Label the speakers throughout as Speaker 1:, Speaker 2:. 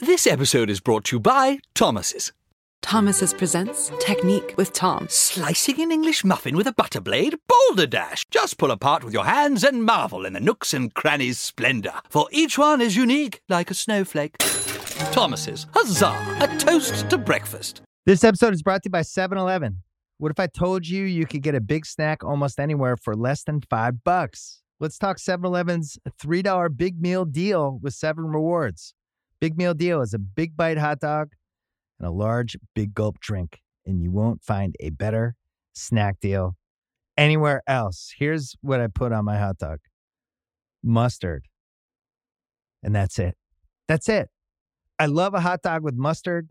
Speaker 1: This episode is brought to you by Thomas's.
Speaker 2: Thomas's presents Technique with Tom.
Speaker 1: Slicing an English muffin with a butter blade? Boulder Dash! Just pull apart with your hands and marvel in the nooks and crannies' splendor, for each one is unique like a snowflake. Thomas's, huzzah! A toast to breakfast.
Speaker 3: This episode is brought to you by 7 Eleven. What if I told you you could get a big snack almost anywhere for less than five bucks? Let's talk 7 Eleven's $3 big meal deal with seven rewards. Big meal deal is a big bite hot dog and a large big gulp drink, and you won't find a better snack deal anywhere else. Here's what I put on my hot dog mustard. And that's it. That's it. I love a hot dog with mustard.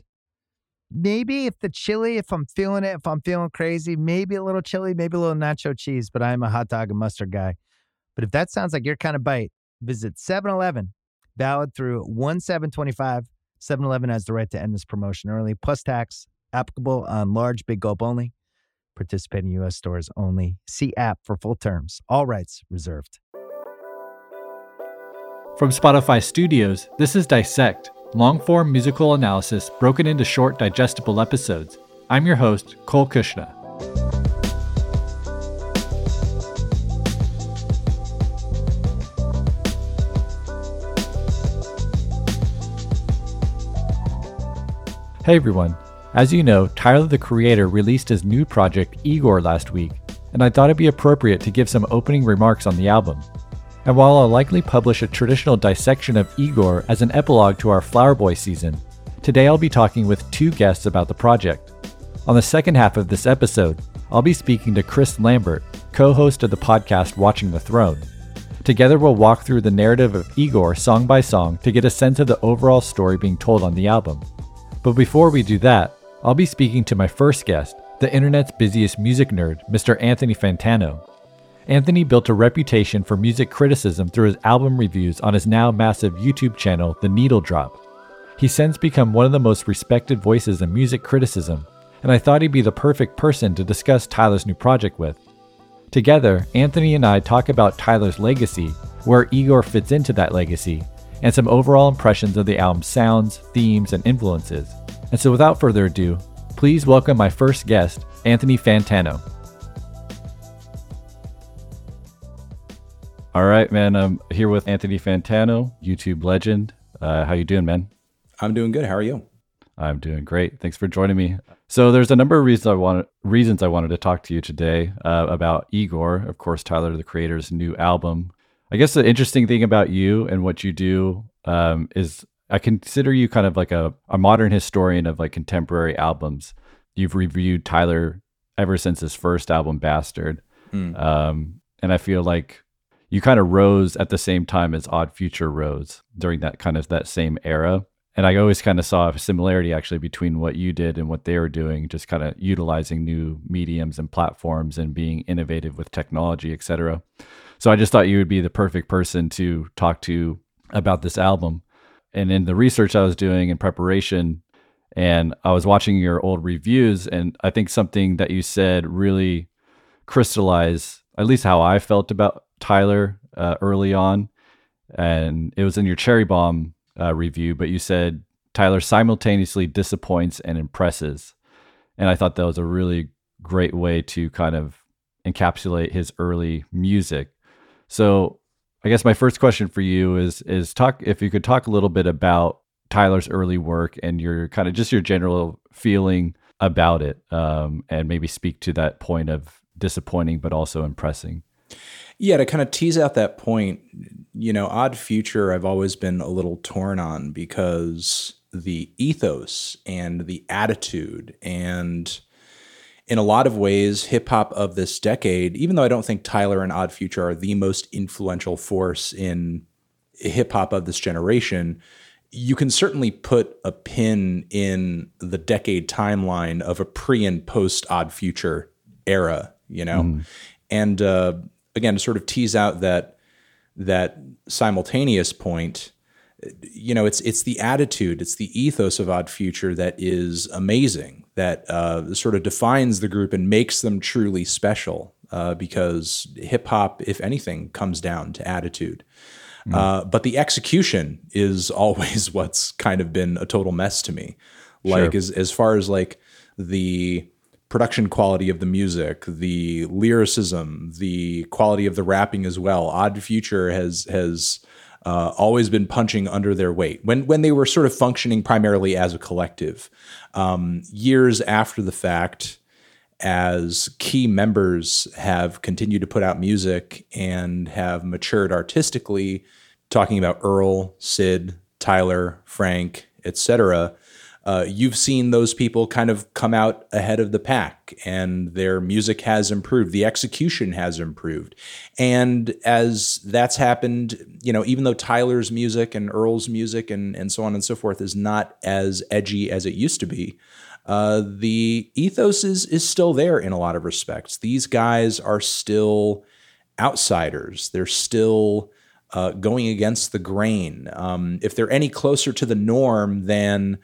Speaker 3: Maybe if the chili, if I'm feeling it, if I'm feeling crazy, maybe a little chili, maybe a little nacho cheese, but I'm a hot dog and mustard guy. But if that sounds like your kind of bite, visit 7 Eleven, valid through 1 725. 7 Eleven has the right to end this promotion early, plus tax, applicable on large, big gulp only. Participating U.S. stores only. See app for full terms. All rights reserved.
Speaker 4: From Spotify Studios, this is Dissect, long form musical analysis broken into short, digestible episodes. I'm your host, Cole Cuchna. Hey everyone. As you know, Tyler the Creator released his new project Igor last week, and I thought it'd be appropriate to give some opening remarks on the album. And while I'll likely publish a traditional dissection of Igor as an epilogue to our Flower Boy season, today I'll be talking with two guests about the project. On the second half of this episode, I'll be speaking to Chris Lambert, co host of the podcast Watching the Throne. Together, we'll walk through the narrative of Igor song by song to get a sense of the overall story being told on the album. But before we do that, I'll be speaking to my first guest, the internet's busiest music nerd, Mr. Anthony Fantano. Anthony built a reputation for music criticism through his album reviews on his now massive YouTube channel, The Needle Drop. He's since become one of the most respected voices in music criticism, and I thought he'd be the perfect person to discuss Tyler's new project with. Together, Anthony and I talk about Tyler's legacy, where Igor fits into that legacy, and some overall impressions of the album's sounds, themes, and influences. And so, without further ado, please welcome my first guest, Anthony Fantano. All right, man. I'm here with Anthony Fantano, YouTube legend. Uh, how you doing, man?
Speaker 5: I'm doing good. How are you?
Speaker 4: I'm doing great. Thanks for joining me. So there's a number of reasons I wanted reasons I wanted to talk to you today uh, about Igor, of course, Tyler the Creator's new album. I guess the interesting thing about you and what you do um, is I consider you kind of like a, a modern historian of like contemporary albums. You've reviewed Tyler ever since his first album, Bastard,
Speaker 5: Mm.
Speaker 4: um, and I feel like you kind of rose at the same time as Odd Future rose during that kind of that same era. And I always kind of saw a similarity actually between what you did and what they were doing, just kind of utilizing new mediums and platforms and being innovative with technology, et cetera. So I just thought you would be the perfect person to talk to about this album. And in the research I was doing in preparation, and I was watching your old reviews, and I think something that you said really crystallized at least how I felt about Tyler uh, early on. And it was in your Cherry Bomb uh, review, but you said Tyler simultaneously disappoints and impresses. And I thought that was a really great way to kind of encapsulate his early music. So I guess my first question for you is is talk if you could talk a little bit about Tyler's early work and your kind of just your general feeling about it, um, and maybe speak to that point of disappointing but also impressing.
Speaker 5: Yeah, to kind of tease out that point, you know, Odd Future, I've always been a little torn on because the ethos and the attitude and in a lot of ways, hip hop of this decade, even though I don't think Tyler and Odd Future are the most influential force in hip hop of this generation, you can certainly put a pin in the decade timeline of a pre and post Odd Future era, you know? And uh, again, to sort of tease out that that simultaneous point, you know, it's it's the attitude, it's the ethos of Odd Future that is amazing, that uh, sort of defines the group and makes them truly special. Uh, because hip hop, if anything, comes down to attitude. Mm. Uh, but the execution is always what's kind of been a total mess to me. Like sure. as as far as like the production quality of the music, the lyricism, the quality of the rapping as well. Odd Future has has uh, always been punching under their weight when when they were sort of functioning primarily as a collective. Um, years after the fact, as key members have continued to put out music and have matured artistically, talking about Earl, Sid, Tyler, Frank, etc uh, you've seen those people kind of come out ahead of the pack and their music has improved the execution has improved. And as that's happened you know even though tyler's music and earl's music and, and so on and so forth is not as edgy as it used to be uh, the ethos is is still there in a lot of respects. These guys are still outsiders. They're still uh, going against the grain. Um, if they're any closer to the norm than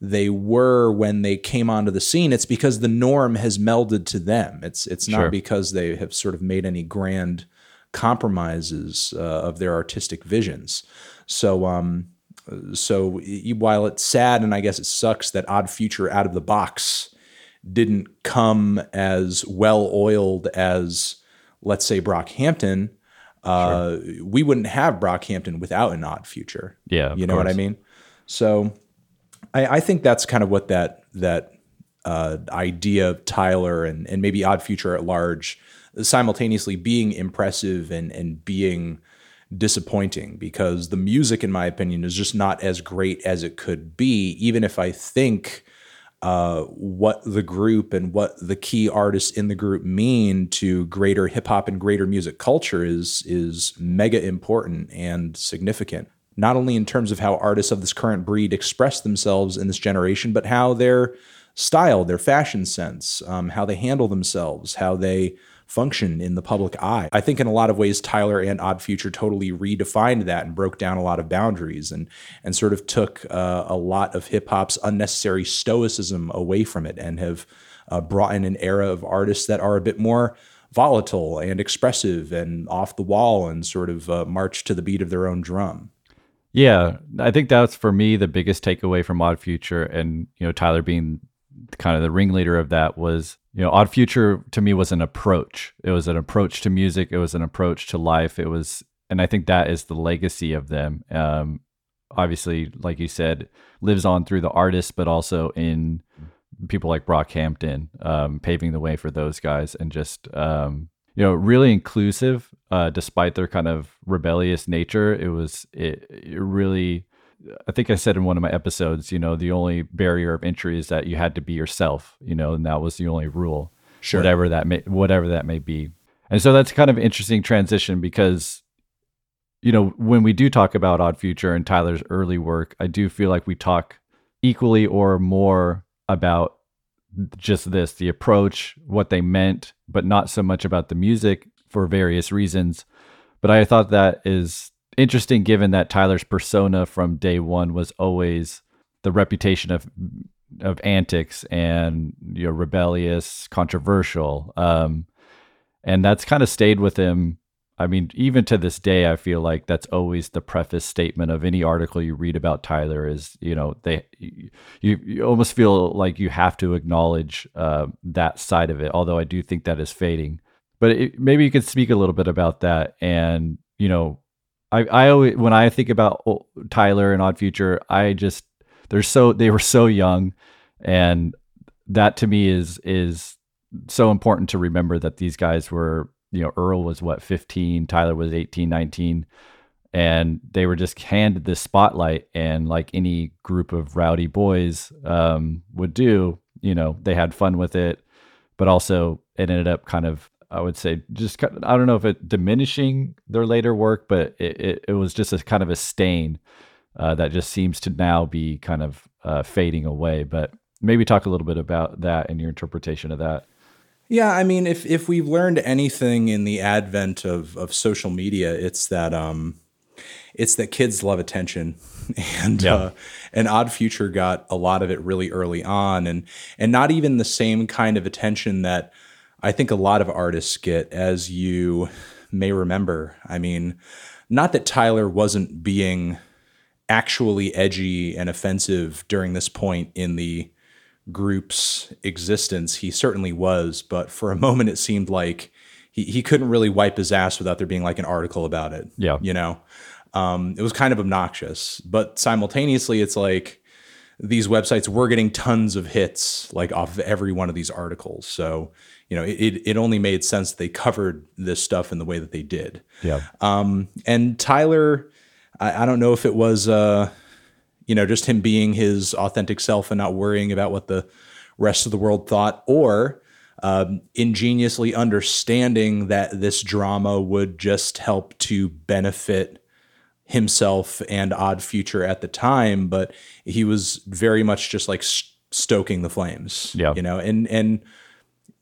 Speaker 5: they were when they came onto the scene, it's because the norm has melded to them. It's it's not sure. because they have sort of made any grand compromises uh, of their artistic visions. So um, so while it's sad and I guess it sucks that Odd Future out of the box didn't come as well oiled as let's say Brockhampton, uh, sure. we wouldn't have Brockhampton without an Odd Future.
Speaker 4: Yeah,
Speaker 5: you know course. what I mean. So I, I think that's kind of what that that uh, idea of Tyler and and maybe Odd Future at large, simultaneously being impressive and and being disappointing because the music, in my opinion, is just not as great as it could be. Even if I think uh, what the group and what the key artists in the group mean to greater hip hop and greater music culture is is mega important and significant not only in terms of how artists of this current breed express themselves in this generation, but how their style, their fashion sense, um, how they handle themselves, how they function in the public eye. I think in a lot of ways, Tyler and Odd Future totally redefined that and broke down a lot of boundaries and and sort of took uh, a lot of hip hop's unnecessary stoicism away from it and have uh, brought in an era of artists that are a bit more volatile and expressive and off the wall and sort of uh, march to the beat of their own drum.
Speaker 4: Yeah, I think that's for me the biggest takeaway from Odd Future, and you know Tyler being kind of the ringleader of that was you know Odd Future to me was an approach. It was an approach to music. It was an approach to life. It was, and I think that is the legacy of them. Um, obviously, like you said, lives on through the artists, but also in people like Brockhampton, um, paving the way for those guys, and just um, you know really inclusive uh, despite their kind of rebellious nature it was it, it, really i think i said in one of my episodes you know the only barrier of entry is that you had to be yourself you know and that was the only rule sure. whatever that may whatever that may be and so that's kind of interesting transition because you know when we do talk about odd future and tyler's early work i do feel like we talk equally or more about just this the approach, what they meant, but not so much about the music for various reasons. But I thought that is interesting given that Tyler's persona from day one was always the reputation of of antics and you know rebellious, controversial. Um, and that's kind of stayed with him I mean, even to this day, I feel like that's always the preface statement of any article you read about Tyler is, you know, they, you, you almost feel like you have to acknowledge uh, that side of it. Although I do think that is fading. But it, maybe you could speak a little bit about that. And you know, I, I always when I think about Tyler and Odd Future, I just they're so they were so young, and that to me is is so important to remember that these guys were you know, Earl was what, 15, Tyler was 18, 19. And they were just handed this spotlight. And like any group of rowdy boys um, would do, you know, they had fun with it. But also, it ended up kind of, I would say, just I don't know if it diminishing their later work, but it, it, it was just a kind of a stain uh, that just seems to now be kind of uh, fading away. But maybe talk a little bit about that and your interpretation of that.
Speaker 5: Yeah, I mean, if if we've learned anything in the advent of of social media, it's that um, it's that kids love attention, and yeah. uh, and Odd Future got a lot of it really early on, and and not even the same kind of attention that I think a lot of artists get, as you may remember. I mean, not that Tyler wasn't being actually edgy and offensive during this point in the group's existence. He certainly was, but for a moment it seemed like he, he couldn't really wipe his ass without there being like an article about it.
Speaker 4: Yeah.
Speaker 5: You know? Um, it was kind of obnoxious, but simultaneously it's like these websites were getting tons of hits like off of every one of these articles. So, you know, it, it only made sense they covered this stuff in the way that they did.
Speaker 4: Yeah.
Speaker 5: Um, and Tyler, I, I don't know if it was, uh, you know, just him being his authentic self and not worrying about what the rest of the world thought, or um, ingeniously understanding that this drama would just help to benefit himself and Odd Future at the time, but he was very much just like stoking the flames.
Speaker 4: Yeah.
Speaker 5: You know, and and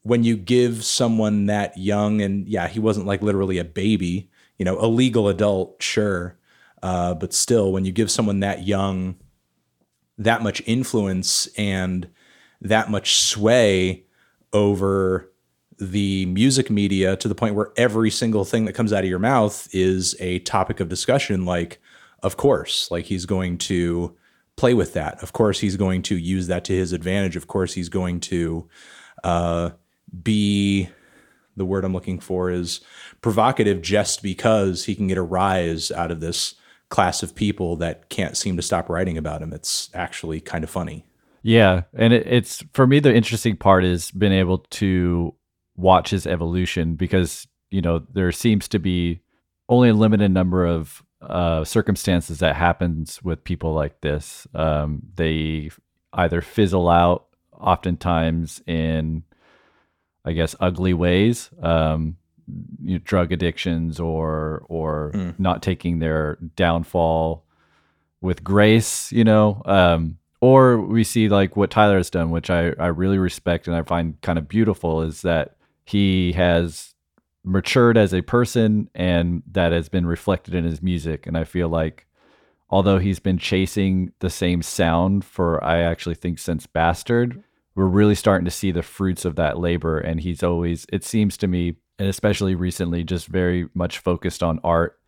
Speaker 5: when you give someone that young and yeah, he wasn't like literally a baby, you know, a legal adult, sure. Uh, but still, when you give someone that young that much influence and that much sway over the music media to the point where every single thing that comes out of your mouth is a topic of discussion like of course like he's going to play with that. Of course he's going to use that to his advantage. Of course he's going to uh, be the word i'm looking for is provocative just because he can get a rise out of this class of people that can't seem to stop writing about him. It's actually kind of funny.
Speaker 4: Yeah and it, it's for me the interesting part is being able to watch his evolution because you know there seems to be only a limited number of uh, circumstances that happens with people like this. Um, they either fizzle out, oftentimes in, I guess, ugly ways, um, you know, drug addictions or or mm. not taking their downfall with grace. You know, um, or we see like what Tyler has done, which I I really respect and I find kind of beautiful, is that he has matured as a person and that has been reflected in his music and i feel like although he's been chasing the same sound for i actually think since bastard we're really starting to see the fruits of that labor and he's always it seems to me and especially recently just very much focused on art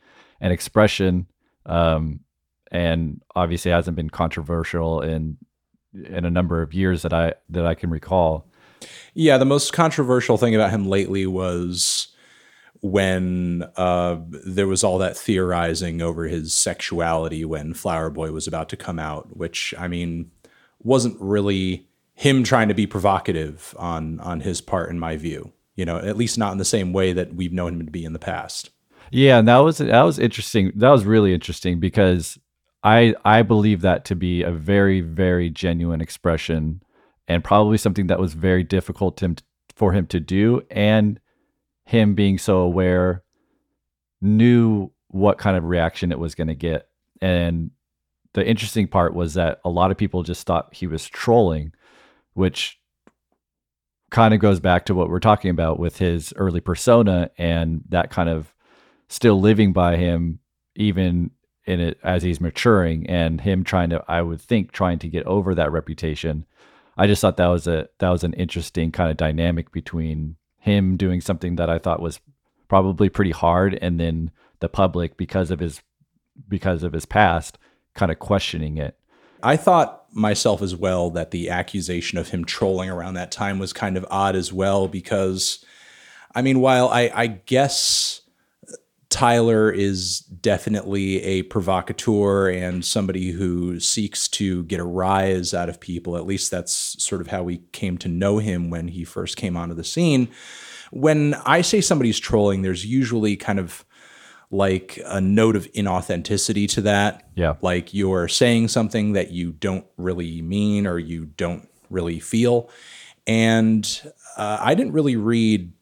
Speaker 4: and expression um, and obviously hasn't been controversial in in a number of years that i that i can recall
Speaker 5: yeah, the most controversial thing about him lately was when uh, there was all that theorizing over his sexuality when Flower Boy was about to come out, which I mean wasn't really him trying to be provocative on on his part, in my view. You know, at least not in the same way that we've known him to be in the past.
Speaker 4: Yeah, and that was that was interesting. That was really interesting because I I believe that to be a very very genuine expression and probably something that was very difficult to him, for him to do and him being so aware knew what kind of reaction it was going to get and the interesting part was that a lot of people just thought he was trolling which kind of goes back to what we're talking about with his early persona and that kind of still living by him even in it as he's maturing and him trying to i would think trying to get over that reputation I just thought that was a that was an interesting kind of dynamic between him doing something that I thought was probably pretty hard and then the public because of his because of his past kind of questioning it.
Speaker 5: I thought myself as well that the accusation of him trolling around that time was kind of odd as well because I mean while I I guess Tyler is definitely a provocateur and somebody who seeks to get a rise out of people. At least that's sort of how we came to know him when he first came onto the scene. When I say somebody's trolling, there's usually kind of like a note of inauthenticity to that.
Speaker 4: Yeah.
Speaker 5: Like you're saying something that you don't really mean or you don't really feel. And uh, I didn't really read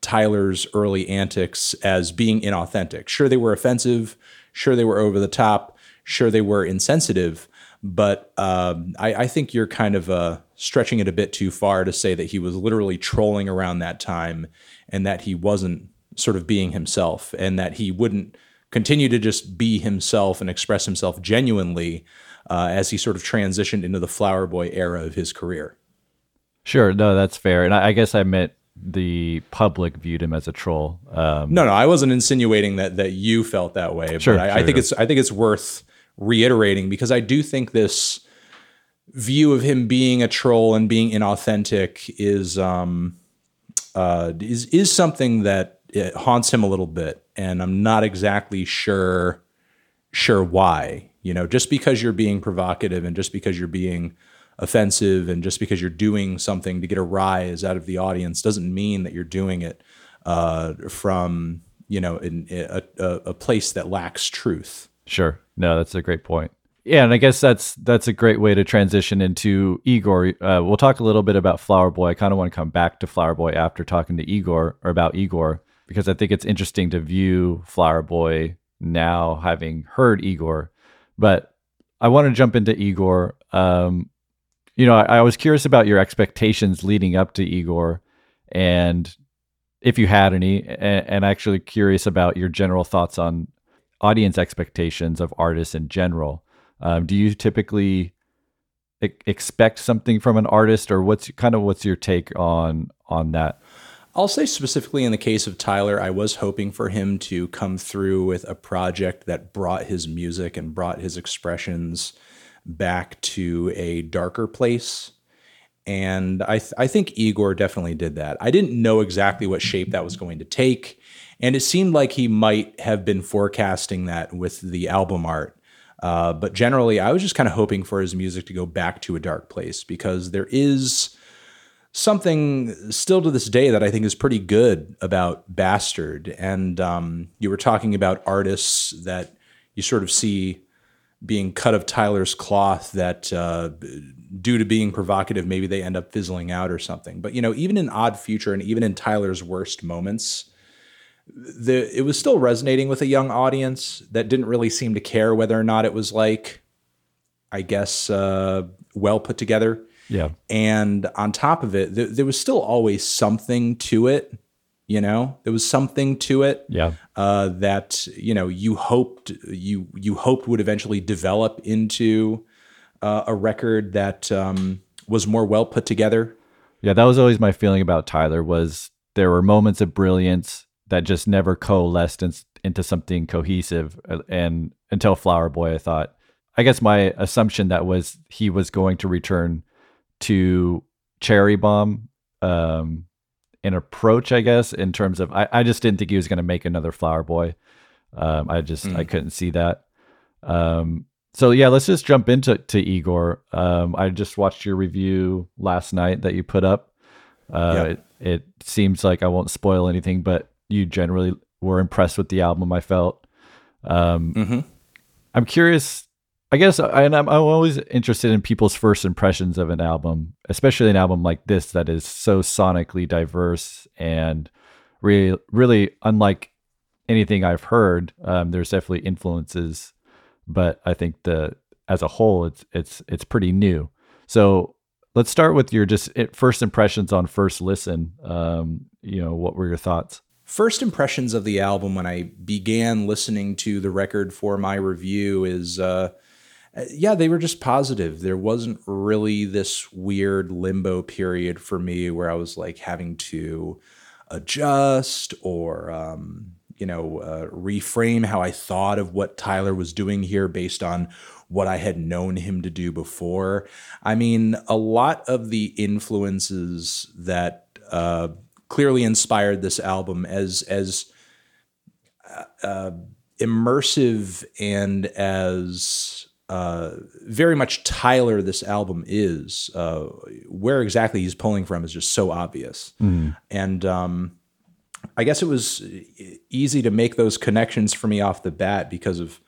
Speaker 5: Tyler's early antics as being inauthentic. Sure, they were offensive. Sure, they were over the top. Sure, they were insensitive. But um, I, I, think you're kind of uh, stretching it a bit too far to say that he was literally trolling around that time and that he wasn't sort of being himself and that he wouldn't continue to just be himself and express himself genuinely uh, as he sort of transitioned into the flower boy era of his career.
Speaker 4: Sure, no, that's fair. And I, I guess I meant the public viewed him as a troll. Um,
Speaker 5: No, no, I wasn't insinuating that that you felt that way.
Speaker 4: Sure,
Speaker 5: but I, I think it's I think it's worth reiterating because I do think this view of him being a troll and being inauthentic is um uh is is something that it haunts him a little bit, and I'm not exactly sure sure why. You know, just because you're being provocative and just because you're being offensive and just because you're doing something to get a rise out of the audience doesn't mean that you're doing it uh, from you know in, a, a, a place that lacks truth.
Speaker 4: Sure. No, that's a great point. Yeah, and I guess that's that's a great way to transition into Igor. Uh, we'll talk a little bit about Flower Boy. I kind of want to come back to Flower Boy after talking to Igor or about Igor because I think it's interesting to view Flower Boy now, having heard Igor. But I want to jump into Igor. Um, you know, I, I was curious about your expectations leading up to Igor, and if you had any, and, and actually curious about your general thoughts on audience expectations of artists in general. Um, do you typically expect something from an artist, or what's kind of what's your take on on that?
Speaker 5: I'll say specifically in the case of Tyler, I was hoping for him to come through with a project that brought his music and brought his expressions back to a darker place. And I, th- I think Igor definitely did that. I didn't know exactly what shape that was going to take. And it seemed like he might have been forecasting that with the album art. Uh, but generally, I was just kind of hoping for his music to go back to a dark place because there is something still to this day that I think is pretty good about Bastard. And um, you were talking about artists that you sort of see being cut of Tyler's cloth that uh, due to being provocative, maybe they end up fizzling out or something. But, you know, even in Odd Future and even in Tyler's worst moments, the, it was still resonating with a young audience that didn't really seem to care whether or not it was like, I guess, uh, well put together.
Speaker 4: Yeah,
Speaker 5: And on top of it, th- there was still always something to it. You know, there was something to it
Speaker 4: yeah,
Speaker 5: uh, that you know you hoped you you hoped would eventually develop into uh, a record that um, was more well put together.
Speaker 4: yeah. That was always my feeling about Tyler. Was there were moments of brilliance that just never coalesced in, into something cohesive, uh, and until Flower Boy, I thought. I guess my assumption that was he was going to return to Cherry Bomb um, an approach, I guess, in terms of I, I just didn't think he was going to make another Flower Boy. Um, I just I couldn't see that. Um, so yeah, let's just jump into to Igor. Um, I just watched your review last night that you put up. Uh,
Speaker 5: Yep.
Speaker 4: it, it seems like I won't spoil anything, but you generally were impressed with the album. I felt. Um,
Speaker 5: mm-hmm.
Speaker 4: I'm curious. I guess, I- and I'm, I'm always interested in people's first impressions of an album, especially an album like this that is so sonically diverse and really, really unlike anything I've heard. Um, there's definitely influences, but I think the as a whole, it's it's it's pretty new. So let's start with your just first impressions on first listen. Um, you know, what were your thoughts?
Speaker 5: First impressions of the album when I began listening to the record for my review is, uh, yeah, they were just positive. There wasn't really this weird limbo period for me where I was like having to adjust or, um, you know, uh, reframe how I thought of what Tyler was doing here based on what I had known him to do before. I mean, a lot of the influences that uh, clearly inspired this album as as uh, immersive and as uh, very much Tyler this album is. Uh, where exactly he's pulling from is just so obvious, and um, I guess it was easy to make those connections for me off the bat because of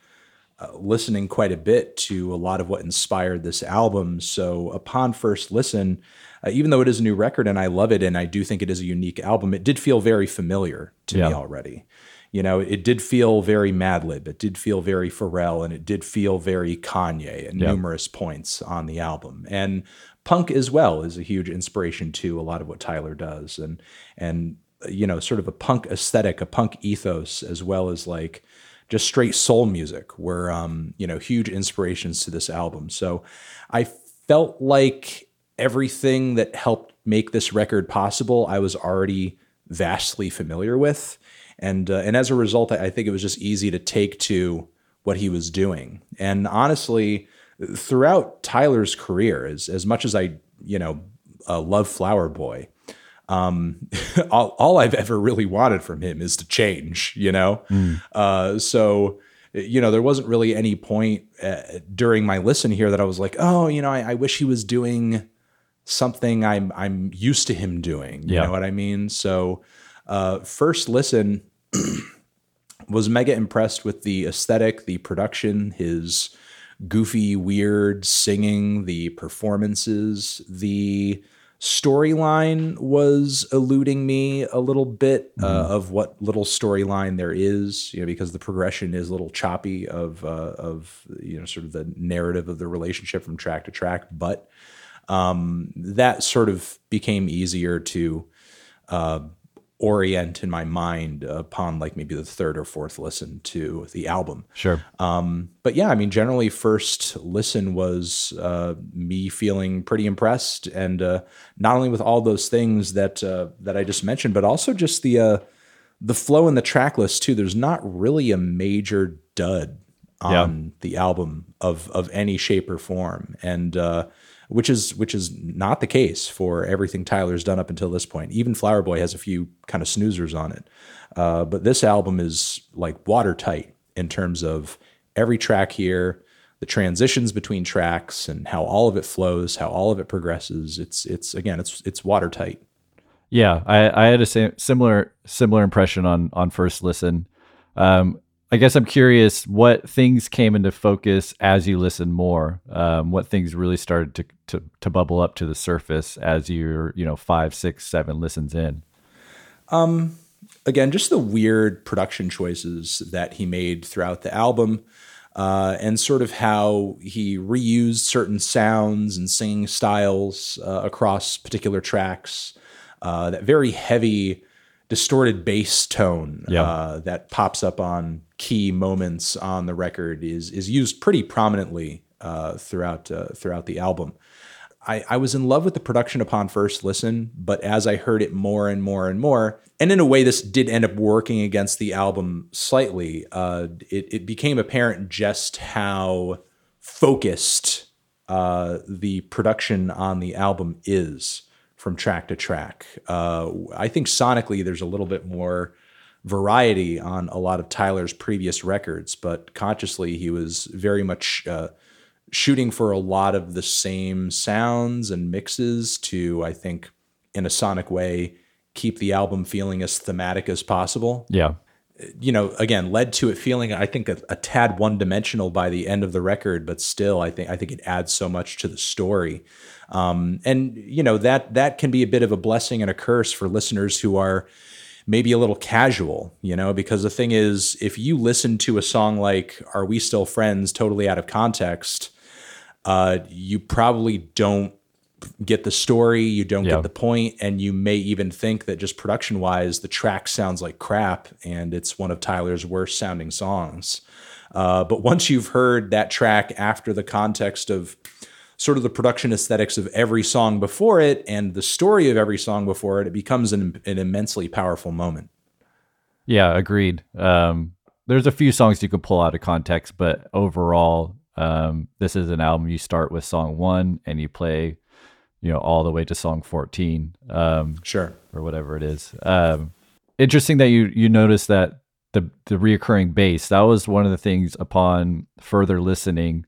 Speaker 5: uh, listening quite a bit to a lot of what inspired this album. So upon first listen, uh, even though it is a new record and I love it and I do think it is a unique album, it did feel very familiar to me already. You know, it did feel very Madlib, it did feel very Pharrell, and it did feel very Kanye at
Speaker 4: Yeah.
Speaker 5: numerous points on the album. And punk as well is a huge inspiration to a lot of what Tyler does, and and you know, sort of a punk aesthetic, a punk ethos, as well as like just straight soul music were um, you know huge inspirations to this album. So I felt like everything that helped make this record possible, I was already vastly familiar with, and uh, and as a result, I, I think it was just easy to take to what he was doing. And honestly, throughout Tyler's career, as as much as I you know uh, love Flower Boy, um, all, all I've ever really wanted from him is to change. You know, uh, so you know there wasn't really any point uh, during my listen here that I was like, oh, you know, I, I wish he was doing something I'm I'm used to him doing. You
Speaker 4: Yeah.
Speaker 5: know what I mean? So uh, first listen was mega impressed with the aesthetic, the production, his goofy, weird singing, the performances, the storyline was eluding me a little bit uh, of what little storyline there is, you know, because the progression is a little choppy of uh, of you know sort of the narrative of the relationship from track to track, but um, that sort of became easier to uh, orient in my mind upon like maybe the third or fourth listen to the album.
Speaker 4: Sure.
Speaker 5: Um, but yeah, I mean, generally, first listen was uh, me feeling pretty impressed, and uh, not only with all those things that uh, that I just mentioned, but also just the uh, the flow in the track list too. There's not really a major dud on the album of of any shape or form, and uh, which is which is not the case for everything Tyler's done up until this point. Even Flower Boy has a few kind of snoozers on it, uh, but this album is like watertight in terms of every track here, the transitions between tracks, and how all of it flows, how all of it progresses. It's it's again, it's it's watertight.
Speaker 4: Yeah, I, I had a similar similar impression on on first listen. Um, I guess I'm curious what things came into focus as you listened more. Um, what things really started to, to to bubble up to the surface as you're you know five, six, seven listens in.
Speaker 5: again, just the weird production choices that he made throughout the album, uh, and sort of how he reused certain sounds and singing styles uh, across particular tracks. Uh, that very heavy, distorted bass tone
Speaker 4: Yeah.
Speaker 5: uh, that pops up on key moments on the record is is used pretty prominently uh, throughout uh, throughout the album. I, I was in love with the production upon first listen, but as I heard it more and more and more, and in a way, this did end up working against the album slightly. Uh, it, it became apparent just how focused uh, the production on the album is from track to track. Uh, I think sonically, there's a little bit more variety on a lot of Tyler's previous records, but consciously, he was very much. Uh, shooting for a lot of the same sounds and mixes to, I think, in a sonic way, keep the album feeling as thematic as possible.
Speaker 4: Yeah,
Speaker 5: You know, again, led to it feeling, I think, a, a tad one dimensional by the end of the record, but still, I think, I think it adds so much to the story. Um, and you know that that can be a bit of a blessing and a curse for listeners who are maybe a little casual, you know, because the thing is, if you listen to a song like "Are We Still Friends" totally out of context, uh, you probably don't get the story, you don't
Speaker 4: Yeah.
Speaker 5: get the point, and you may even think that just production wise, the track sounds like crap and it's one of Tyler's worst sounding songs. Uh, but once you've heard that track after the context of sort of the production aesthetics of every song before it and the story of every song before it, it becomes an, an immensely powerful moment.
Speaker 4: yeah, agreed. Um, there's a few songs you can pull out of context, but overall, um, this is an album you start with song one and you play, you know, all the way to song 14. Um,
Speaker 5: Sure.
Speaker 4: or whatever it is. Um, interesting that you you noticed that the the reoccurring bass that was one of the things upon further listening.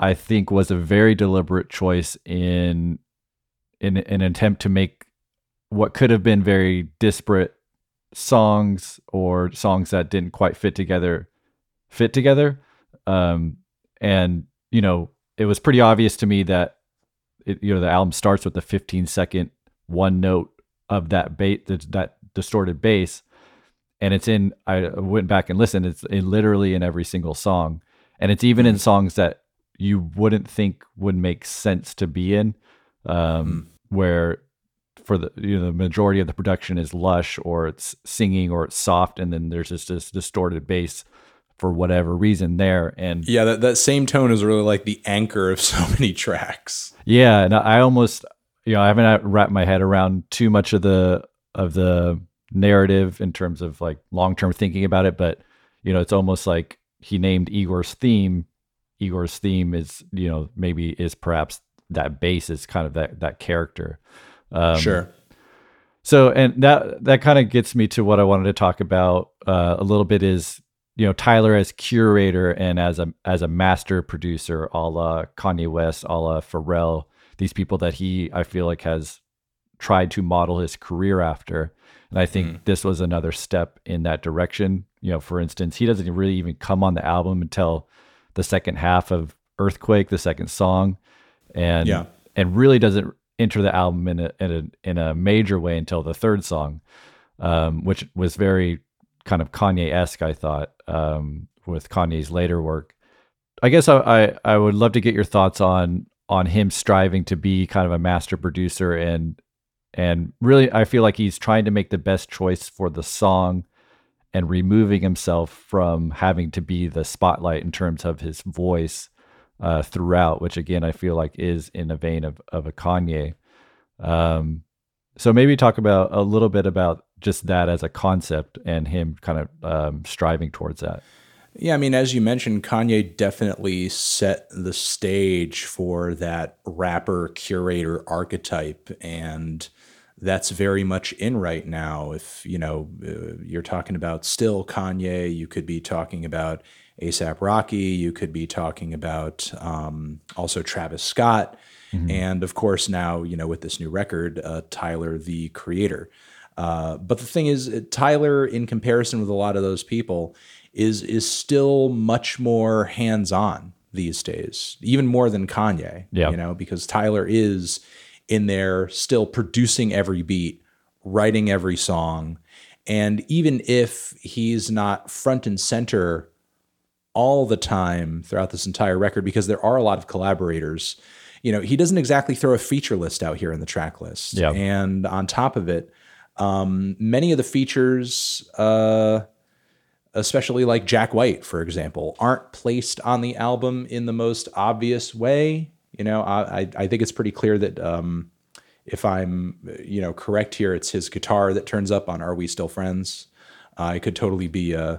Speaker 4: I think was a very deliberate choice in in an attempt to make what could have been very disparate songs or songs that didn't quite fit together fit together. Um, and you know, it was pretty obvious to me that it, you know the album starts with the 15 second one note of that bait that, that distorted bass. And it's in i went back and listened. It's in literally in every single song. And it's even in songs that you wouldn't think would make sense to be in um, where for the you know the majority of the production is lush or it's singing or it's soft and then there's just this distorted bass for whatever reason there and
Speaker 5: Yeah, that, that same tone is really like the anchor of so many tracks.
Speaker 4: Yeah, and I almost, you know, I haven't wrapped my head around too much of the of the narrative in terms of like long term thinking about it, but you know, it's almost like he named Igor's theme. Igor's theme is, you know, maybe is perhaps that bass is kind of that that character.
Speaker 5: Um, sure.
Speaker 4: So, and that that kind of gets me to what I wanted to talk about uh, a little bit is you know Tyler as curator and as a as a master producer, a la Kanye West, a la Pharrell. These people that he I feel like has tried to model his career after, and I think mm. this was another step in that direction. You know, for instance, he doesn't really even come on the album until the second half of Earthquake, the second song, and yeah. and really doesn't enter the album in a in a in a major way until the third song, um, which was very kind of Kanye esque. I thought um, with Kanye's later work. I guess I, I, I would love to get your thoughts on on him striving to be kind of a master producer and and really I feel like he's trying to make the best choice for the song and removing himself from having to be the spotlight in terms of his voice uh, throughout, which again I feel like is in a vein of of a Kanye. Um, so maybe talk about a little bit about just that as a concept and him kind of um, striving towards that.
Speaker 5: Yeah, I mean, as you mentioned, Kanye definitely set the stage for that rapper curator archetype, and that's very much in right now. If you know, uh, you're talking about still Kanye, you could be talking about ASAP Rocky. You could be talking about um, also Travis Scott. Mm-hmm. And of course, now, you know, with this new record, uh, Tyler, the creator. Uh, but the thing is, uh, Tyler, in comparison with a lot of those people, is is still much more hands on these days, even more than Kanye. Yeah. You know, because Tyler is in there still producing every beat, writing every song. And even if he's not front and center all the time throughout this entire record because there are a lot of collaborators. You know, he doesn't exactly throw a feature list out here in the track list.
Speaker 4: Yeah.
Speaker 5: And on top of it, um, many of the features, uh, especially like Jack White, for example, aren't placed on the album in the most obvious way. You know, I, I think it's pretty clear that um, if I'm, you know, correct here, it's his guitar that turns up on "Are We Still Friends." Uh, it could totally be uh,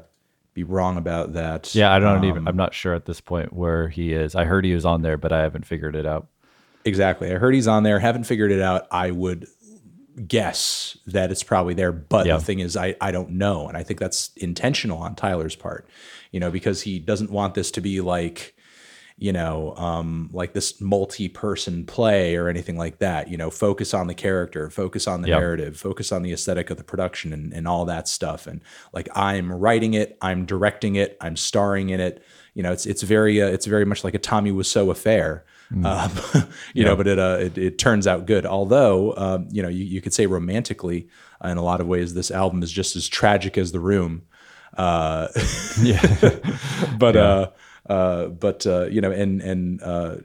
Speaker 5: be wrong about that.
Speaker 4: Yeah, I don't um, even. I'm not sure at this point where he is. I heard he was on there, but I haven't figured it out.
Speaker 5: Exactly. I heard he's on there. Haven't figured it out. I would guess that it's probably there, but yeah. the thing is, I I don't know, and I think that's intentional on Tyler's part. You know, because he doesn't want this to be like you know, um, like this multi-person play or anything like that. You know, focus on the character, focus on the yep. narrative, focus on the aesthetic of the production and, and all that stuff. And like I'm writing it, I'm directing it, I'm starring in it. You know, it's it's very uh, it's very much like a Tommy Wiseau affair. Mm. Um, you know, but it, uh, it, it turns out good. Although, um, you know, you, you could say romantically, uh, in a lot of ways, this album is just as tragic as The Room. Uh, yeah, but yeah. Uh, but uh, you know, and and uh,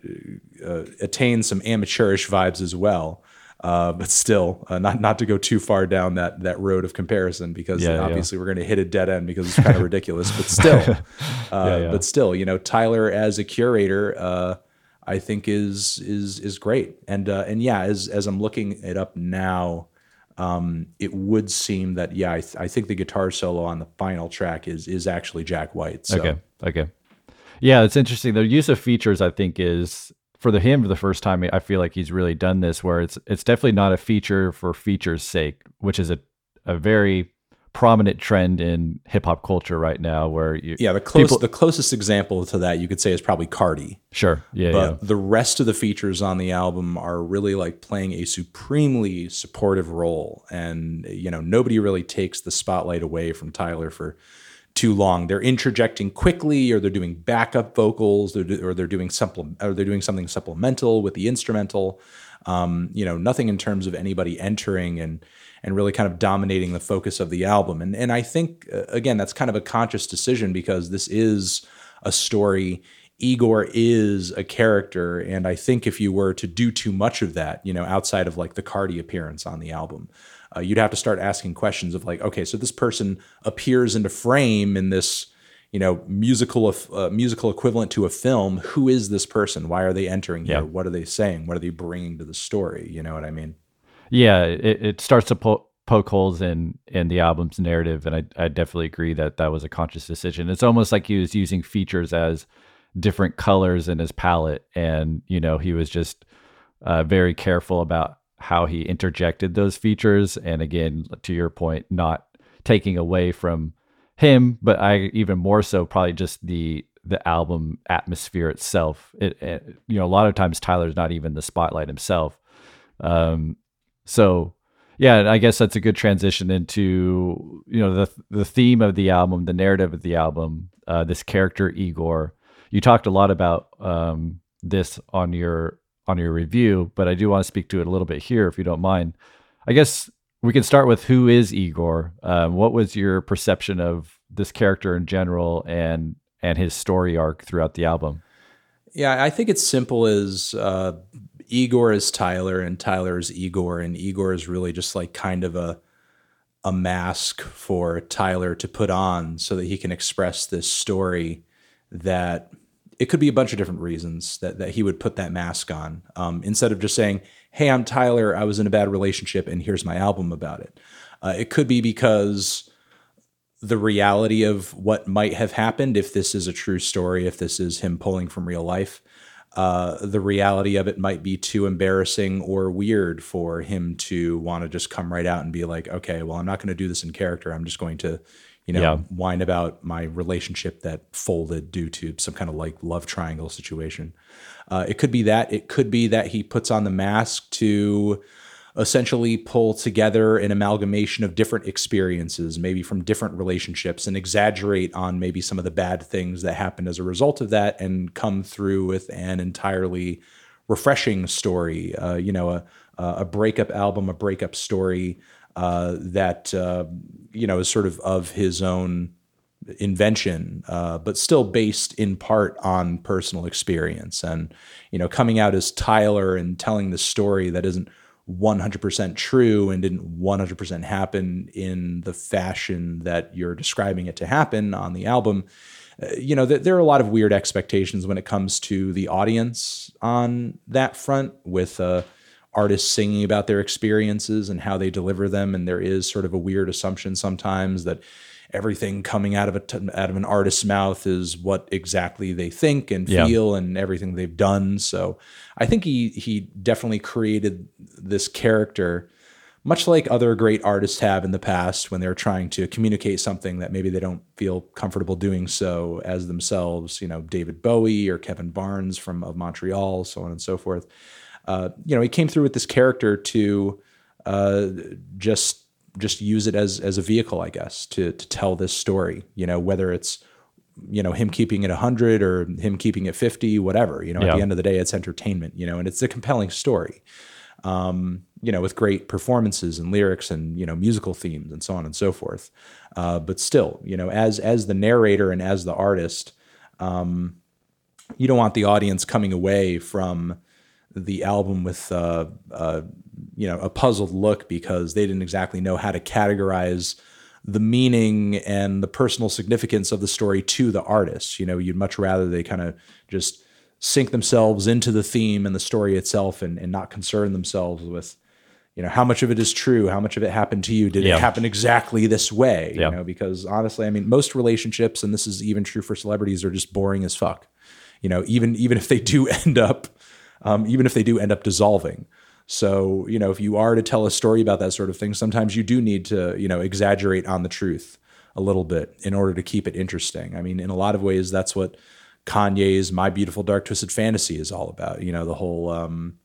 Speaker 5: uh, attain some amateurish vibes as well. Uh, but still, not not to go too far down that that road of comparison because yeah, obviously yeah. we're going to hit a dead end because it's kind of ridiculous. But still, yeah, but still, you know, Tyler as a curator, I think is is is great. And and yeah, as as I'm looking it up now. Um, it would seem that yeah, I, th- I, think the guitar solo on the final track is is actually Jack White. So.
Speaker 4: Okay, okay. Yeah, it's interesting. The use of features, I think, is for the him for the first time. I feel like he's really done this, where it's it's definitely not a feature for feature's sake, which is a a very prominent trend in hip hop culture right now. Where you,
Speaker 5: yeah, the close people, the closest example to that you could say is probably Cardi.
Speaker 4: Sure, yeah,
Speaker 5: but
Speaker 4: yeah.
Speaker 5: the rest of the features on the album are really like playing a supremely supportive role, and you know nobody really takes the spotlight away from Tyler for too long. They're interjecting quickly, or they're doing backup vocals, or they're doing supple- or they're doing something supplemental with the instrumental. Um, you know, nothing in terms of anybody entering and and really kind of dominating the focus of the album. And and I think uh, again that's kind of a conscious decision because this is a story. Igor is a character, and I think if you were to do too much of that, you know, outside of like the Cardi appearance on the album, uh, you'd have to start asking questions of like, okay, so this person appears into frame in this, you know musical uh, musical equivalent to a film. Who is this person? Why are they entering here?
Speaker 4: Yeah.
Speaker 5: what are they saying? What are they bringing to the story? You know what i mean?
Speaker 4: Yeah, it, it starts to po- poke holes in in the album's narrative, and I I definitely agree that that was a conscious decision. It's almost like he was using features as different colors in his palette, and you know he was just uh, very careful about how he interjected those features, and again, to your point, not taking away from him, but I even more so probably just the the album atmosphere itself. It, it you know a lot of times Tyler's not even the spotlight himself. Um, so yeah, I guess that's a good transition into you know the the theme of the album, the narrative of the album, uh, this character Igor. You talked a lot about um, this on your on your review, but I do want to speak to it a little bit here, if you don't mind. I guess we can start with who is Igor. Um, what was your perception of this character in general, and and his story arc throughout the album?
Speaker 5: Yeah, I think it's simple as uh, Igor is Tyler and Tyler is Igor, and Igor is really just like kind of a a mask for Tyler to put on so that he can express this story that it could be a bunch of different reasons that, that he would put that mask on um, instead of just saying, Hey, I'm Tyler. I was in a bad relationship and here's my album about it. Uh, it could be because the reality of what might have happened if this is a true story, if this is him pulling from real life. Uh, the reality of it might be too embarrassing or weird for him to want to just come right out and be like, okay, well, I'm not going to do this in character. I'm just going to, you know,
Speaker 4: Yeah.
Speaker 5: whine about my relationship that folded due to some kind of like love triangle situation. Uh, it could be that. It could be that he puts on the mask to essentially pull together an amalgamation of different experiences, maybe from different relationships, and exaggerate on maybe some of the bad things that happened as a result of that, and come through with an entirely refreshing story. Uh, you know, a a breakup album, a breakup story uh, that uh, you know is sort of of his own invention, uh, but still based in part on personal experience. And you know, coming out as Tyler and telling the story that isn't 100% true and didn't 100% happen in the fashion that you're describing it to happen on the album. Uh, you know, th- there are a lot of weird expectations when it comes to the audience on that front with uh, artists singing about their experiences and how they deliver them. And there is sort of a weird assumption sometimes that everything coming out of a t- out of an artist's mouth is what exactly they think and
Speaker 4: Yeah.
Speaker 5: feel and everything they've done. So I think he he definitely created this character much like other great artists have in the past when they're trying to communicate something that maybe they don't feel comfortable doing so as themselves, you know, David Bowie or Kevin Barnes from of Montreal, so on and so forth. Uh, you know, he came through with this character to uh, just just use it as as a vehicle, I guess, to to tell this story. You know, whether it's you know him keeping it 100 or him keeping it 50 whatever you know
Speaker 4: Yeah.
Speaker 5: at the end of the day it's entertainment you know and it's a compelling story um, you know, with great performances and lyrics and you know musical themes and so on and so forth. Uh, but still, you know, as as the narrator and as the artist, um, you don't want the audience coming away from the album with uh, uh, you know a puzzled look because they didn't exactly know how to categorize the meaning and the personal significance of the story to the artist. You know, you'd much rather they kind of just sink themselves into the theme and the story itself and, and not concern themselves with, you know, how much of it is true, how much of it happened to you, did
Speaker 4: Yeah.
Speaker 5: it happen exactly this way?
Speaker 4: Yeah.
Speaker 5: You know, because honestly, I mean, most relationships, and this is even true for celebrities, are just boring as fuck. You know, even even if they do end up, um, even if they do end up dissolving. So, you know, if you are to tell a story about that sort of thing, sometimes you do need to, you know, exaggerate on the truth a little bit in order to keep it interesting. I mean, in a lot of ways, that's what Kanye's "My Beautiful Dark Twisted Fantasy" is all about. You know, the whole um,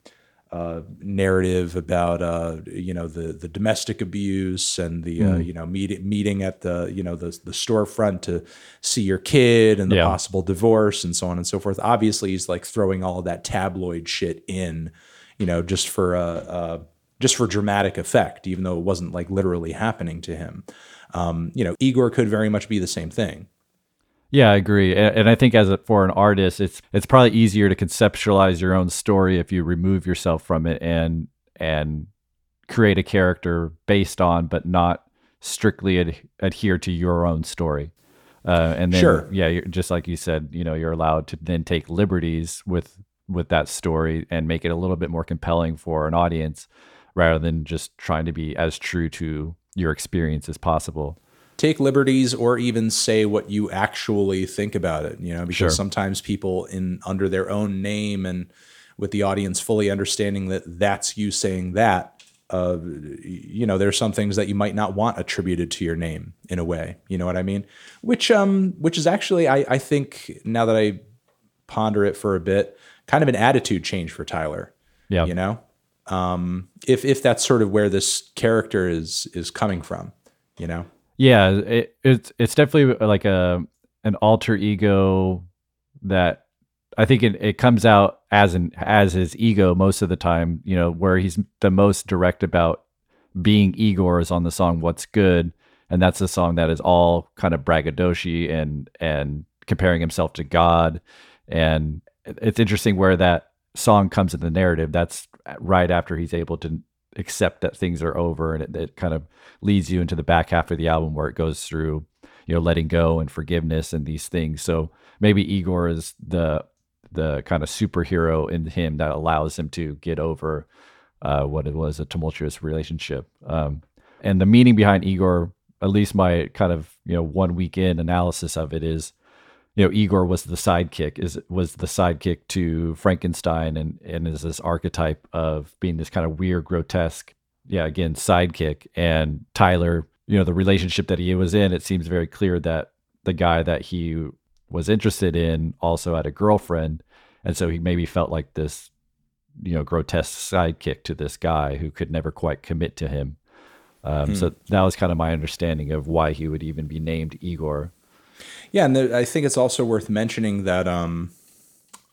Speaker 5: uh, narrative about uh, you know the the domestic abuse and the uh, you know meet, meeting at the you know the the storefront to see your kid and the
Speaker 4: Yeah.
Speaker 5: possible divorce and so on and so forth. Obviously, he's like throwing all of that tabloid shit in, you know, just for uh, uh, just for dramatic effect, even though it wasn't like literally happening to him. Um, you know, Igor could very much be the same thing.
Speaker 4: Yeah, I agree, and, and I think as a, for an artist, it's it's probably easier to conceptualize your own story if you remove yourself from it and and create a character based on, but not strictly ad- adhere to your own story. Uh, and then,
Speaker 5: Sure.
Speaker 4: yeah, you're, just like you said, you know, you're allowed to then take liberties with with that story and make it a little bit more compelling for an audience, rather than just trying to be as true to your experience as possible.
Speaker 5: Take liberties or even say what you actually think about it you know because
Speaker 4: Sure.
Speaker 5: sometimes people in under their own name and with the audience fully understanding that that's you saying that uh, you know there's some things that you might not want attributed to your name in a way you know what i mean? Which um which is actually i i think now that i ponder it for a bit kind of an attitude change for tyler
Speaker 4: Yeah,
Speaker 5: you know? Um if if that's sort of where this character is is coming from you know
Speaker 4: Yeah, it, it's it's definitely uh, like a an alter ego that I think it, it comes out as an as his ego most of the time. You know, where he's the most direct about being Igor is on the song "What's Good," and that's a song that is all kind of braggadocio and and comparing himself to God. And it's interesting where that song comes in the narrative. That's uh, right after he's able to accept that things are over, and it, it kind of leads you into the back half of the album where it goes through, you know, letting go and forgiveness and these things. So maybe Igor is the the kind of superhero in him that allows him to get over uh, what it was a tumultuous relationship. Um, and the meaning behind Igor, at least my kind of you know one weekend analysis of it is, you know, Igor was the sidekick is was the sidekick to Frankenstein and and is this archetype of being this kind of weird, grotesque, yeah, again sidekick. And Tyler, you know, the relationship that he was in, it seems very clear that the guy that he was interested in also had a girlfriend, and so he maybe felt like this you know grotesque sidekick to this guy who could never quite commit to him. Um, So that was kind of my understanding of why he would even be named Igor.
Speaker 5: Yeah, and I think it's also worth mentioning that um,